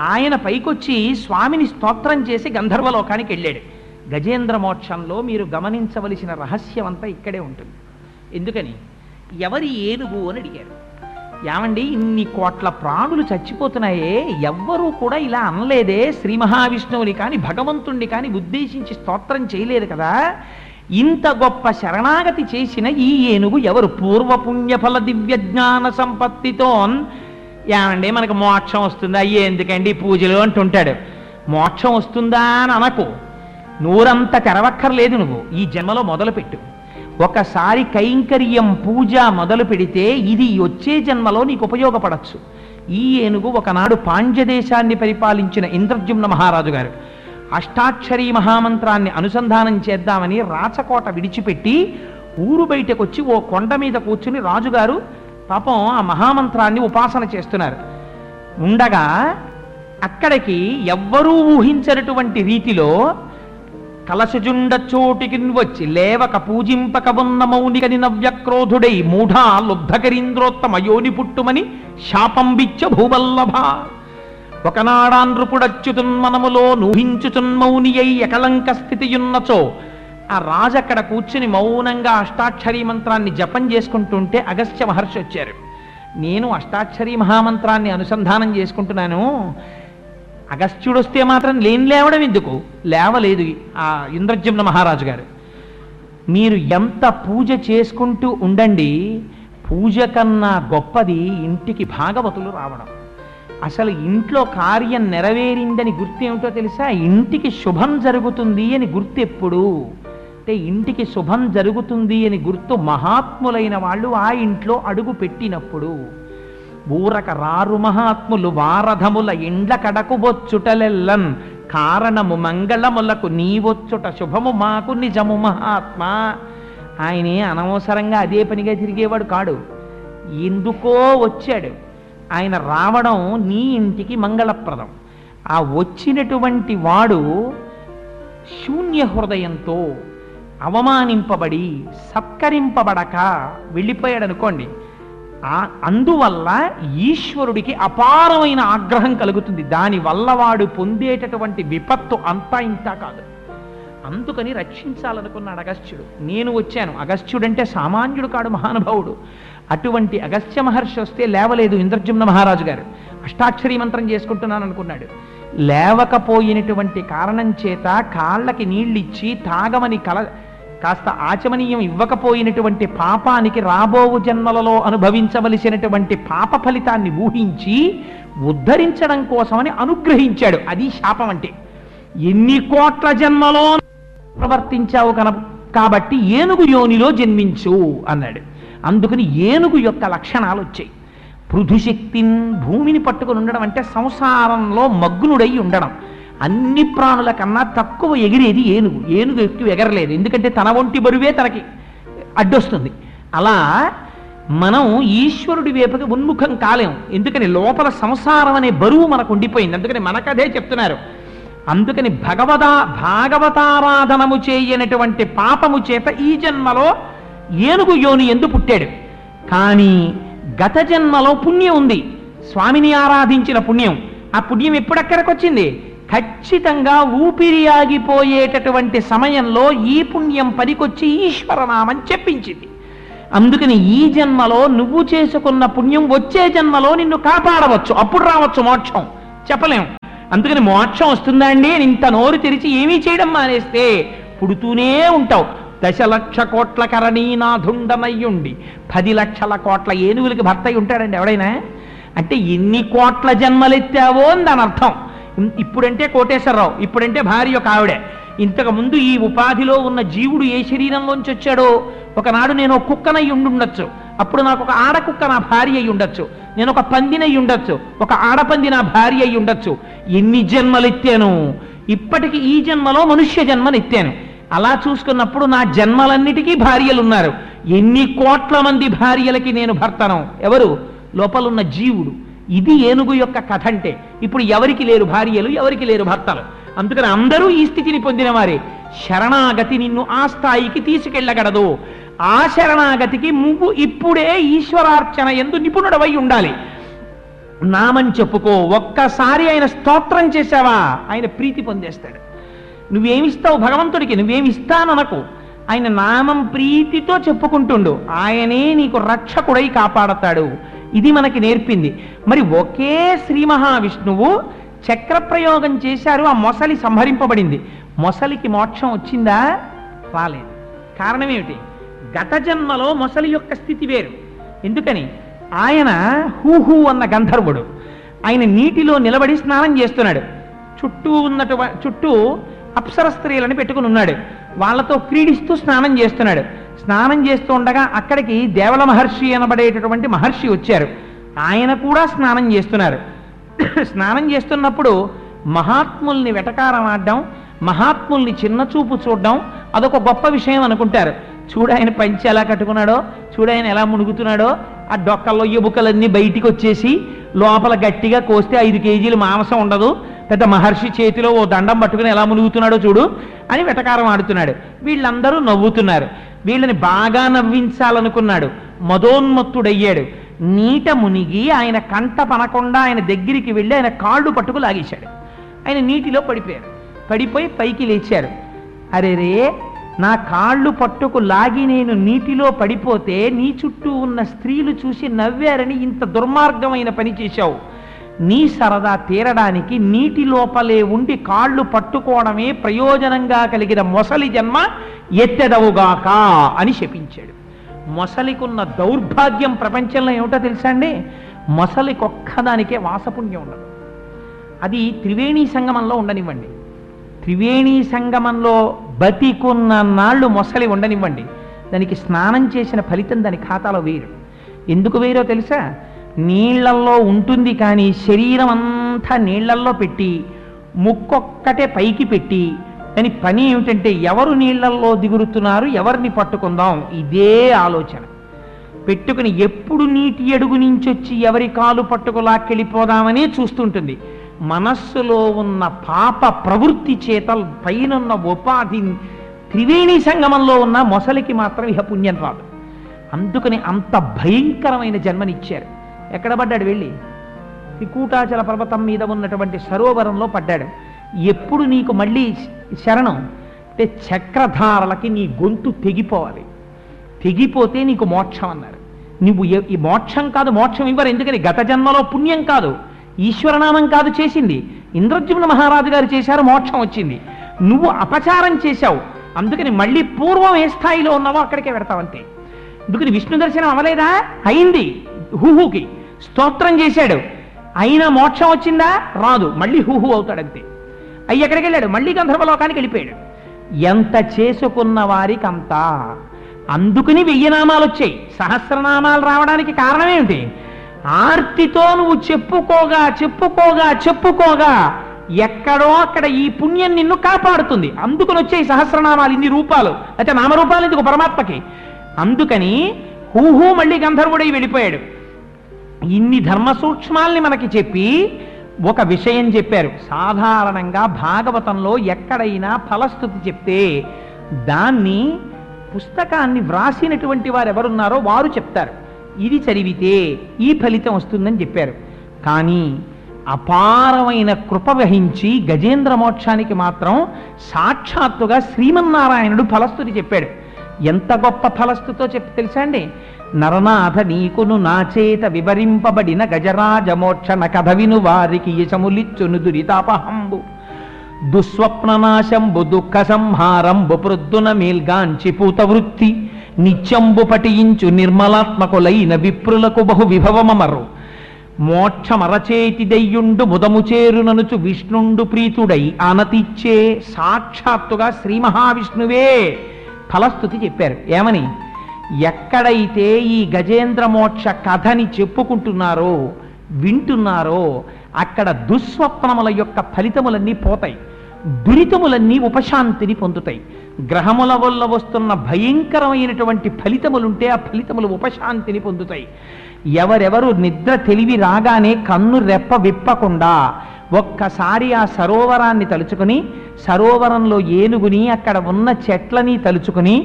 ఆయన పైకొచ్చి స్వామిని స్తోత్రం చేసి గంధర్వలోకానికి వెళ్ళాడు. గజేంద్ర మోక్షంలో మీరు గమనించవలసిన రహస్యం అంతా ఇక్కడే ఉంటుంది. ఎందుకని? ఎవరి ఏనుగు అని అడిగారు. ఏమండి ఇన్ని కోట్ల ప్రాణులు చచ్చిపోతున్నాయే? ఎవ్వరూ కూడా ఇలా అనలేదే. శ్రీ మహావిష్ణువుని కానీ భగవంతుణ్ణి కానీ ఉద్దేశించి స్తోత్రం చేయలేదు కదా? ఇంత గొప్ప శరణాగతి చేసిన ఈ ఏనుగు ఎవరు? పూర్వపుణ్యఫల దివ్య జ్ఞాన సంపత్తితో. ఏమండి మనకు మోక్షం వస్తుందా? అయ్యే ఎందుకండి పూజలు అంటుంటాడు. మోక్షం వస్తుందా అని అనకు. నూరంత తెరవక్కర్లేదు నువ్వు. ఈ జన్మలో మొదలుపెట్టు. ఒకసారి కైంకర్యం పూజ మొదలు పెడితే ఇది వచ్చే జన్మలో నీకు ఉపయోగపడచ్చు. ఈ ఏనుగు ఒకనాడు పాండ్యదేశాన్ని పరిపాలించిన ఇంద్రజుమ్న మహారాజు గారు అష్టాక్షరీ మహామంత్రాన్ని అనుసంధానం చేద్దామని రాచకోట విడిచిపెట్టి ఊరు బయటకు వచ్చి ఓ కొండ మీద కూర్చుని రాజుగారు పాపం ఆ మహామంత్రాన్ని ఉపాసన చేస్తున్నారు. ఉండగా అక్కడికి ఎవ్వరూ ఊహించనటువంటి రీతిలో కలశజుండ చోటికి వచ్చి లేవక పూజింపక ఉన్న మౌనికని నవ్యక్రోధుడై మూఢా లుబ్ధకరీంద్రోత్తమ యోని పుట్టుమని శాపంబిచ్చ భూవల్లభ. ఒకనాడాన్రుపుడచ్యుతున్మనములో నూహించుచున్మౌని అయి ఎకలంక స్థితియున్నచో ఆ రాజు అక్కడ కూర్చుని మౌనంగా అష్టాక్షరీ మంత్రాన్ని జపం చేసుకుంటుంటే అగస్త్య మహర్షి వచ్చారు. నేను అష్టాక్షరీ మహామంత్రాన్ని అనుసంధానం చేసుకుంటున్నాను. అగస్త్యుడు వస్తే మాత్రం లేని లేవడం ఎందుకు? లేవలేదు ఆ ఇంద్రజమ్న మహారాజు గారు. మీరు ఎంత పూజ చేసుకుంటూ ఉండండి పూజ కన్నా గొప్పది ఇంటికి భాగవతులు రావడం. అసలు ఇంట్లో కార్యం నెరవేరిందని గుర్తు ఏమిటో తెలుసా? ఇంటికి శుభం జరుగుతుంది అని గుర్తు ఎప్పుడు అంటే ఇంటికి శుభం జరుగుతుంది అని గుర్తు మహాత్ములైన వాళ్ళు ఆ ఇంట్లో అడుగు పెట్టినప్పుడు. ఊరక రారు మహాత్ములు వారధముల ఇండ్ల కడకు బొచ్చుటలెల్లన్ కారణము మంగళములకు నీవొచ్చుట శుభము మాకు నిజము మహాత్మా. ఆయనే అనవసరంగా అదే పనిగా తిరిగేవాడు కాడు. ఎందుకో వచ్చాడు. ఆయన రావడం నీ ఇంటికి మంగళప్రదం. ఆ వచ్చినటువంటి వాడు శూన్య హృదయంతో అవమానింపబడి సత్కరింపబడక వెళ్ళిపోయాడు అనుకోండి ఆ అందువల్ల ఈశ్వరుడికి అపారమైన ఆగ్రహం కలుగుతుంది. దానివల్ల వాడు పొందేటటువంటి విపత్తు అంతా ఇంత కాదు. అందుకని రక్షించాలనుకున్నాడు అగస్త్యుడు నేను వచ్చాను. అగస్త్యుడు అంటే సామాన్యుడు కాడు మహానుభావుడు. అటువంటి అగస్త్య మహర్షి వస్తే లేవలేదు ఇంద్రజుమ్న మహారాజు గారు. అష్టాక్షరీ మంత్రం చేసుకుంటున్నాను అనుకున్నాడు. లేవకపోయినటువంటి కారణం చేత కాళ్ళకి నీళ్ళిచ్చి తాగమని కల కాస్త ఆచమనీయం ఇవ్వకపోయినటువంటి పాపానికి రాబోవు జన్మలలో అనుభవించవలసినటువంటి పాప ఫలితాన్ని ఊహించి ఉద్ధరించడం కోసమని అనుగ్రహించాడు. అది శాపం అంటే. ఎన్ని కోట్ల జన్మలో ప్రవర్తించావు కన కాబట్టి ఏనుగు యోనిలో జన్మించు అన్నాడు. అందుకని ఏనుగు యొక్క లక్షణాలు వచ్చాయి పృథుశక్తిని భూమిని పట్టుకుని ఉండడం అంటే సంసారంలో మగ్నుడై ఉండడం. అన్ని ప్రాణుల కన్నా తక్కువ ఎగిరేది ఏనుగు. ఏనుగు ఎక్కువ ఎగరలేదు. ఎందుకంటే తన ఒంటి బరువే తనకి అడ్డొస్తుంది. అలా మనం ఈశ్వరుడి వైపుకి ఉన్ముఖం కాలేం. ఎందుకని లోపల సంసారం అనే బరువు మనకు ఉండిపోయింది. అందుకని మనకదే చెప్తున్నారు. అందుకని భగవదా భాగవతారాధనము చేయనటువంటి పాపము చేత ఈ జన్మలో ఏనుగు యోని ఎందు పుట్టాడు. కానీ గత జన్మలో పుణ్యం ఉంది. స్వామిని ఆరాధించిన పుణ్యం. ఆ పుణ్యం ఎప్పుడెక్కడికి వచ్చింది ఖచ్చితంగా ఊపిరి ఆగిపోయేటటువంటి సమయంలో ఈ పుణ్యం పనికొచ్చి ఈశ్వరనామం చెప్పించింది. అందుకని ఈ జన్మలో నువ్వు చేసుకున్న పుణ్యం వచ్చే జన్మలో నిన్ను కాపాడవచ్చు. అప్పుడు రావచ్చు మోక్షం. చెప్పలేం. అందుకని మోక్షం వస్తుందా అండి? ఇంత నోరు తెరిచి ఏమీ చేయడం మానేస్తే పుడుతూనే ఉంటావు. దశలక్ష కోట్ల కరణీనాథుండమయ్యుండి పది లక్షల కోట్ల ఏనుగులకి భర్త అయి ఉంటాడండి ఎవడైనా? అంటే ఎన్ని కోట్ల జన్మలెత్తావో అని దాని అర్థం ఇప్పుడంటే కోటేశ్వరరావు ఇప్పుడంటే భార్య ఒక ఆవిడే. ఇంతకు ముందు ఈ ఉపాధిలో ఉన్న జీవుడు ఏ శరీరంలోంచి వచ్చాడో? ఒకనాడు నేను ఒక కుక్కనై ఉండుండొచ్చు. అప్పుడు నాకు ఒక ఆడ కుక్క నా భార్య అయి ఉండొచ్చు. నేను ఒక పందినై ఉండొచ్చు. ఒక ఆడపంది నా భార్య అయి ఉండొచ్చు. ఎన్ని జన్మలెత్తాను? ఇప్పటికి ఈ జన్మలో మనుష్య జన్మనెత్తాను. అలా చూసుకున్నప్పుడు నా జన్మలన్నిటికీ భార్యలు ఉన్నారు ఎన్ని కోట్ల మంది భార్యలకి నేను భర్తను? ఎవరు? లోపలున్న జీవుడు. ఇది ఏనుగు యొక్క కథ అంటే ఇప్పుడు ఎవరికి లేరు భార్యలు ఎవరికి లేరు భర్తలు? అందుకని అందరూ ఈ స్థితిని పొందిన వారే శరణాగతి నిన్ను ఆ స్థాయికి తీసుకెళ్ళగలదు. ఆ శరణాగతికి నువ్వు ఇప్పుడే ఈశ్వరార్చన ఎందు నిపుణుడవై ఉండాలి. నామని చెప్పుకో. ఒక్కసారి ఆయన స్తోత్రం చేశావా? ఆయన ప్రీతి పొందేస్తాడు. నువ్వేమిస్తావు భగవంతుడికి? నువ్వేమిస్తాననకు? ఆయన నామం ప్రీతితో చెప్పుకుంటుండు. ఆయనే నీకు రక్షకుడై కాపాడతాడు. ఇది మనకి నేర్పింది. మరి ఒకే శ్రీ మహావిష్ణువు చక్ర ప్రయోగం చేశారు ఆ మొసలి సంహరింపబడింది. మొసలికి మోక్షం వచ్చిందా? రాలేదు. కారణం ఏమిటి గత జన్మలో మొసలి యొక్క స్థితి వేరు. ఎందుకని? ఆయన హూహూ అన్న గంధర్వుడు. ఆయన నీటిలో నిలబడి స్నానం చేస్తున్నాడు. చుట్టూ ఉన్నటువంటి చుట్టూ అప్సర స్త్రీలను పెట్టుకుని ఉన్నాడు. వాళ్ళతో క్రీడిస్తూ స్నానం చేస్తున్నాడు. స్నానం చేస్తూ ఉండగా అక్కడికి దేవల మహర్షి అనబడేటటువంటి మహర్షి వచ్చారు. ఆయన కూడా స్నానం చేస్తున్నారు. స్నానం చేస్తున్నప్పుడు మహాత్ముల్ని వెటకారం ఆడడం మహాత్ముల్ని చిన్న చూపు చూడడం అదొక గొప్ప విషయం అనుకుంటారు. చూడు ఆయన పంచి ఎలా కట్టుకున్నాడో చూడు ఆయన ఎలా మునుగుతున్నాడో ఆ డొక్కల్లో ఎముకలన్నీ బయటికి వచ్చేసి లోపల గట్టిగా కోస్తే ఐదు కేజీలు మాంసం ఉండదు. పెద్ద మహర్షి చేతిలో ఓ దండం పట్టుకుని ఎలా మునుగుతున్నాడో చూడు అని వెటకారం ఆడుతున్నాడు. వీళ్ళందరూ నవ్వుతున్నారు. వీళ్ళని బాగా నవ్వించాలనుకున్నాడు. మదోన్మత్తుడయ్యాడు. నీట మునిగి ఆయన కంట పనకుండా ఆయన దగ్గరికి వెళ్ళి ఆయన కాళ్ళు పట్టుకు లాగేశాడు. ఆయన నీటిలో పడిపోయారు. పడిపోయి పైకి లేచారు. అరే రే నా కాళ్ళు పట్టుకు లాగి నేను నీటిలో పడిపోతే నీ చుట్టూ ఉన్న స్త్రీలు చూసి నవ్వారని ఇంత దుర్మార్గమైన పని చేశావు. నీ సరదా తీరడానికి నీటి లోపలే ఉండి కాళ్ళు పట్టుకోవడమే ప్రయోజనంగా కలిగిన మొసలి జన్మ ఎత్తెదవుగాక అని శపించాడు. మొసలికున్న దౌర్భాగ్యం ప్రపంచంలో ఏమిటో తెలుసా అండి మొసలికొక్కదానికే వాసపుణ్యం ఉండదు అది త్రివేణి సంగమంలో ఉండనివ్వండి. త్రివేణి సంగమంలో బతికున్న నాళ్ళు మొసలి ఉండనివ్వండి. దానికి స్నానం చేసిన ఫలితం దాని ఖాతాలో వేయరు ఎందుకు వేయరో తెలుసా? నీళ్ళల్లో ఉంటుంది కానీ శరీరం అంతా నీళ్ళల్లో పెట్టి ముక్కొక్కటే పైకి పెట్టి అని పని ఏమిటంటే ఎవరు నీళ్ళల్లో దిగురుతున్నారు ఎవరిని పట్టుకుందాం? ఇదే ఆలోచన. పెట్టుకుని ఎప్పుడు నీటి అడుగు నుంచి వచ్చి ఎవరి కాలు పట్టుకులాక్కెళ్ళిపోదామనే చూస్తుంటుంది. మనస్సులో ఉన్న పాప ప్రవృత్తి చేత పైనున్న ఉపాధి త్రివేణి సంగమంలో ఉన్న మొసలికి మాత్రం ఇహ పుణ్యం రాదు. అందుకని అంత భయంకరమైన జన్మనిచ్చారు. ఎక్కడ పడ్డాడు వెళ్ళి? త్రికూటాచల పర్వతం మీద ఉన్నటువంటి సరోవరంలో పడ్డాడు. ఎప్పుడు నీకు మళ్ళీ శరణం? అంటే చక్రధారలకి నీ గొంతు తెగిపోవాలి. తెగిపోతే నీకు మోక్షం అన్నారు. నువ్వు ఈ మోక్షం కాదు మోక్షం ఇవ్వరు. ఎందుకని? గత జన్మలో పుణ్యం కాదు. ఈశ్వరనామం కాదు చేసింది. ఇంద్రజుమ్న మహారాజు గారు చేశారు మోక్షం వచ్చింది. నువ్వు అపచారం చేశావు. అందుకని మళ్ళీ పూర్వం ఏ స్థాయిలో ఉన్నావో అక్కడికే పెడతావంతే అందుకని విష్ణు దర్శనం అవలేదా అయింది. హుహుకి. స్తోత్రం చేశాడు. అయినా మోక్షం వచ్చిందా? రాదు. మళ్ళీ హుహు అవుతాడంతే. అయ్యి ఎక్కడికి వెళ్ళాడు? మళ్ళీ గంధర్వలోకానికి వెళ్ళిపోయాడు. ఎంత చేసుకున్న వారికి అంత అందుకని వెయ్యి నామాలు వచ్చాయి. సహస్రనామాలు రావడానికి కారణం ఏమిటి? ఆర్తితో నువ్వు చెప్పుకోగా చెప్పుకోగా చెప్పుకోగా ఎక్కడో అక్కడ ఈ పుణ్యం నిన్ను కాపాడుతుంది. అందుకుని వచ్చాయి సహస్రనామాలు ఇన్ని రూపాలు. అయితే నామరూపాలు ఎందుకు? పరమాత్మకి. అందుకని హూహూ మళ్ళీ గంధర్వుడై వెళ్ళిపోయాడు. ఇన్ని ధర్మ సూక్ష్మాల్ని మనకి చెప్పి ఒక విషయం చెప్పారు. సాధారణంగా భాగవతంలో ఎక్కడైనా ఫలస్థుతి చెప్తే దాన్ని పుస్తకాన్ని వ్రాసినటువంటి వారు ఎవరున్నారో వారు చెప్తారు. ఇది చదివితే ఈ ఫలితం వస్తుందని చెప్పారు. కానీ అపారమైన కృప వహించి గజేంద్ర మోక్షానికి మాత్రం సాక్షాత్తుగా శ్రీమన్నారాయణుడు ఫలస్థుతి చెప్పాడు. ఎంత గొప్ప ఫలస్థుతో చెప్పి తెలుసా అండి? నరనాథ నీకును నాచేత వివరింపబడిన గజరాజమోక్షణ కథ విను వారికి యశములిచ్చును దురితాపహంబు. దుస్వప్ననాశంబు దుఃఖ సంహారంబు ప్రొద్దున మేల్గాంచి పూత వృత్తి నిత్యంబు పటియించు నిర్మలాత్మకులైన విప్రులకు బహు విభవమమరు. మోక్షమరచేతి దయ్యుండు ముదము చేరుననుచు విష్ణుండు ప్రీతుడై ఆనతిచ్చే సాక్షాత్తుగా శ్రీ మహావిష్ణువే ఫలస్థుతి చెప్పారు. ఏమని? ఎక్కడైతే ఈ గజేంద్ర మోక్ష కథని చెప్పుకుంటున్నారో వింటున్నారో అక్కడ దుస్వప్నముల యొక్క ఫలితములన్నీ పోతాయి. దురితములన్నీ ఉపశాంతిని పొందుతాయి. గ్రహముల వల్ల వస్తున్న భయంకరమైనటువంటి ఫలితములుంటే ఆ ఫలితములు ఉపశాంతిని పొందుతాయి. ఎవరెవరు నిద్ర తెలివి రాగానే కన్ను రెప్ప విప్పకుండా ఒక్కసారి ఆ సరోవరాన్ని తలుచుకుని సరోవరంలో ఏనుగుని అక్కడ ఉన్న చెట్లని తలుచుకుని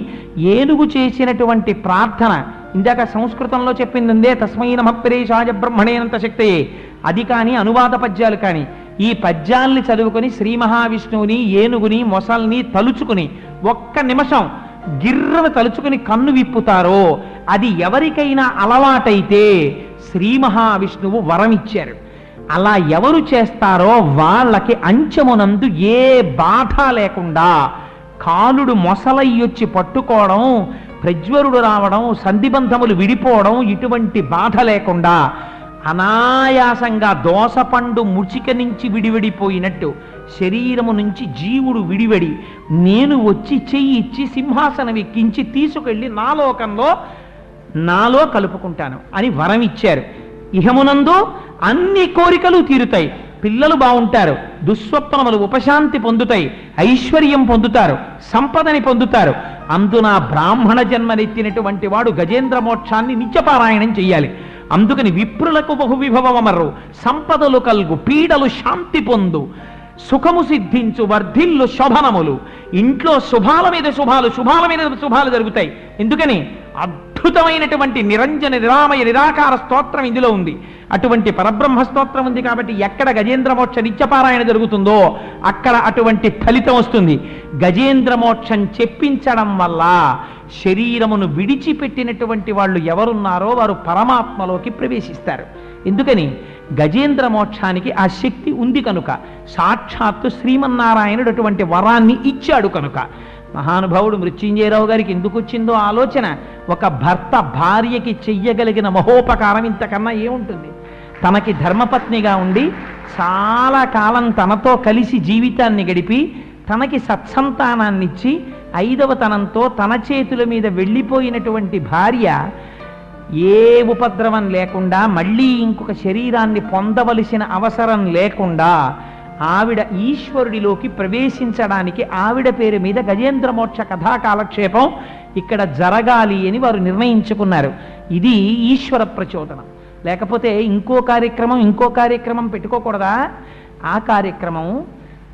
ఏనుగు చేసినటువంటి ప్రార్థన ఇందాక సంస్కృతంలో చెప్పింది ఉందే తస్మై నమ ప్రేషాయ బ్రహ్మణేనంత శక్తయే అది కానీ అనువాద పద్యాలు కానీ ఈ పద్యాల్ని చదువుకొని శ్రీ మహావిష్ణువుని ఏనుగుని మొసల్ని తలుచుకుని ఒక్క నిమిషం గిర్రను తలుచుకుని కన్ను విప్పుతారో అది ఎవరికైనా అలవాటైతే శ్రీ మహావిష్ణువు వరం ఇచ్చారు అలా ఎవరు చేస్తారో వాళ్ళకి అంచమునందు ఏ బాధ లేకుండా కాలుడు మొసలయ్యొచ్చి పట్టుకోవడం ప్రజ్వరుడు రావడం సంధిబంధములు విడిపోవడం ఇటువంటి బాధ లేకుండా అనాయాసంగా దోసపండు ముచిక నుంచి విడివిడిపోయినట్టు శరీరము నుంచి జీవుడు విడివడి నేను వచ్చి చెయ్యి ఇచ్చి సింహాసనం ఎక్కించి తీసుకెళ్ళి నా లోకంలో నాలో కలుపుకుంటాను అని వరం ఇచ్చారు. ఇహమునందు అన్ని కోరికలు తీరుతాయి. పిల్లలు బాగుంటారు దుస్వప్నములు ఉపశాంతి పొందుతాయి. ఐశ్వర్యం పొందుతారు. సంపదని పొందుతారు. అందున బ్రాహ్మణ జన్మనెత్తినటువంటి వాడు గజేంద్ర మోక్షాన్ని నిత్యపారాయణం చెయ్యాలి. అందుకని విప్రులకు బహువిభవమరు సంపదలు కల్గు పీడలు శాంతి పొందు. సుఖము సిద్ధించు వర్ధిల్లు శోభనములు. ఇంట్లో శుభాల మీద శుభాలు శుభాల మీద శుభాలు జరుగుతాయి. ఎందుకని? అద్భుతమైనటువంటి నిరంజన నిరామయ నిరాకార స్తోత్రం ఇందులో ఉంది. అటువంటి పరబ్రహ్మ స్తోత్రం ఉంది కాబట్టి ఎక్కడ గజేంద్రమోక్ష నిత్యపారాయణ జరుగుతుందో అక్కడ అటువంటి ఫలితం వస్తుంది. గజేంద్రమోక్షం చెప్పించడం వల్ల శరీరమును విడిచిపెట్టినటువంటి వాళ్ళు ఎవరున్నారో వారు పరమాత్మలోకి ప్రవేశిస్తారు. ఎందుకని? గజేంద్ర మోక్షానికి ఆ శక్తి ఉంది కనుక సాక్షాత్తు శ్రీమన్నారాయణుడు అటువంటి వరాన్ని ఇచ్చాడు కనుక. మహానుభావుడు మృత్యుంజయరావు గారికి ఎందుకు వచ్చిందో ఆలోచన? ఒక భర్త భార్యకి చెయ్యగలిగిన మహోపకారం ఇంతకన్నా ఏముంటుంది? తనకి ధర్మపత్నిగా ఉండి చాలా కాలం తనతో కలిసి జీవితాన్ని గడిపి తనకి సత్సంతానాన్నిచ్చి ఐదవ తనంతో తన చేతుల మీద వెళ్ళిపోయినటువంటి భార్య ఏ ఉపద్రవం లేకుండా మళ్ళీ ఇంకొక శరీరాన్ని పొందవలసిన అవసరం లేకుండా ఆవిడ ఈశ్వరుడిలోకి ప్రవేశించడానికి ఆవిడ పేరు మీద గజేంద్రమోక్ష కథా కాలక్షేపం ఇక్కడ జరగాలి అని వారు నిర్ణయించుకున్నారు. ఇది ఈశ్వర ప్రచోదనం. లేకపోతే ఇంకో కార్యక్రమం ఇంకో కార్యక్రమం పెట్టుకోకూడదా? ఆ కార్యక్రమం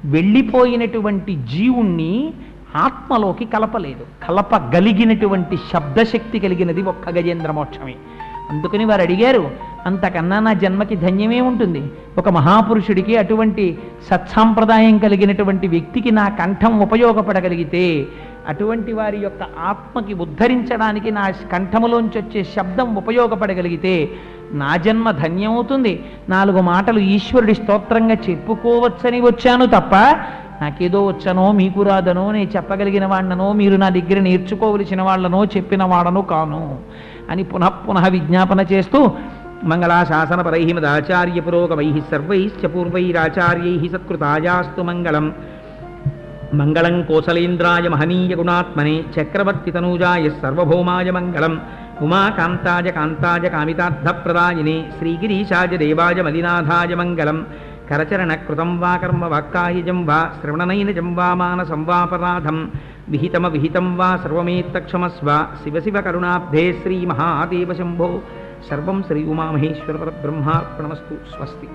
వెళ్ళిపోయినటువంటి జీవుణ్ణి ఆత్మలోకి కలపలేదు. కలపగలిగినటువంటి శబ్దశక్తి కలిగినది ఒక్క గజేంద్ర మోక్షమే అందుకని వారు అడిగారు అంతకన్నా నా జన్మకి ధన్యమే ఉంటుంది. ఒక మహాపురుషుడికి అటువంటి సత్సాంప్రదాయం కలిగినటువంటి వ్యక్తికి నా కంఠం ఉపయోగపడగలిగితే అటువంటి వారి యొక్క ఆత్మకి ఉద్ధరించడానికి నా కంఠములోంచి వచ్చే శబ్దం ఉపయోగపడగలిగితే నా జన్మ ధన్యమవుతుంది. నాలుగు మాటలు ఈశ్వరుడి స్తోత్రంగా చెప్పుకోవచ్చని వచ్చాను తప్ప నాకేదో వచ్చనో మీకు రాదనో నేను చెప్పగలిగిన వాడినో మీరు నా దగ్గర నేర్చుకోవలసిన వాళ్ళనో చెప్పిన వాడనో కాను అని పునః పునః విజ్ఞాపన చేస్తూ మంగళాశాసనపరై మదాచార్య పురోగమై సర్వైశ్చ పూర్వైరాచార్యై సత్కృతాయాస్తు మంగళం. మంగళం కోసలేంద్రాయ మహనీయ గుణాత్మనే చక్రవర్తి తనూజాయ సర్వభౌమాయ మంగళం. ఉమాకాంతాయ కాంతాయ కామితార్థప్రదాయినే శ్రీగిరీశాయ దేవాయ మలినాథాయ మంగళం. కరచరణ కృతం వా కర్మ వాక్కాయుజం వా శ్రవణనైనజం వా మానసం వాపరాధం విహితమ విహితం వా సర్వమేత్తక్షమస్వ శివ శివ కరుణాబ్ధే శ్రీ మహాదేవ శంభో. సర్వం శ్రీ ఉమామహేశ్వర పరబ్రహ్మార్పణమస్తు. స్వస్తి.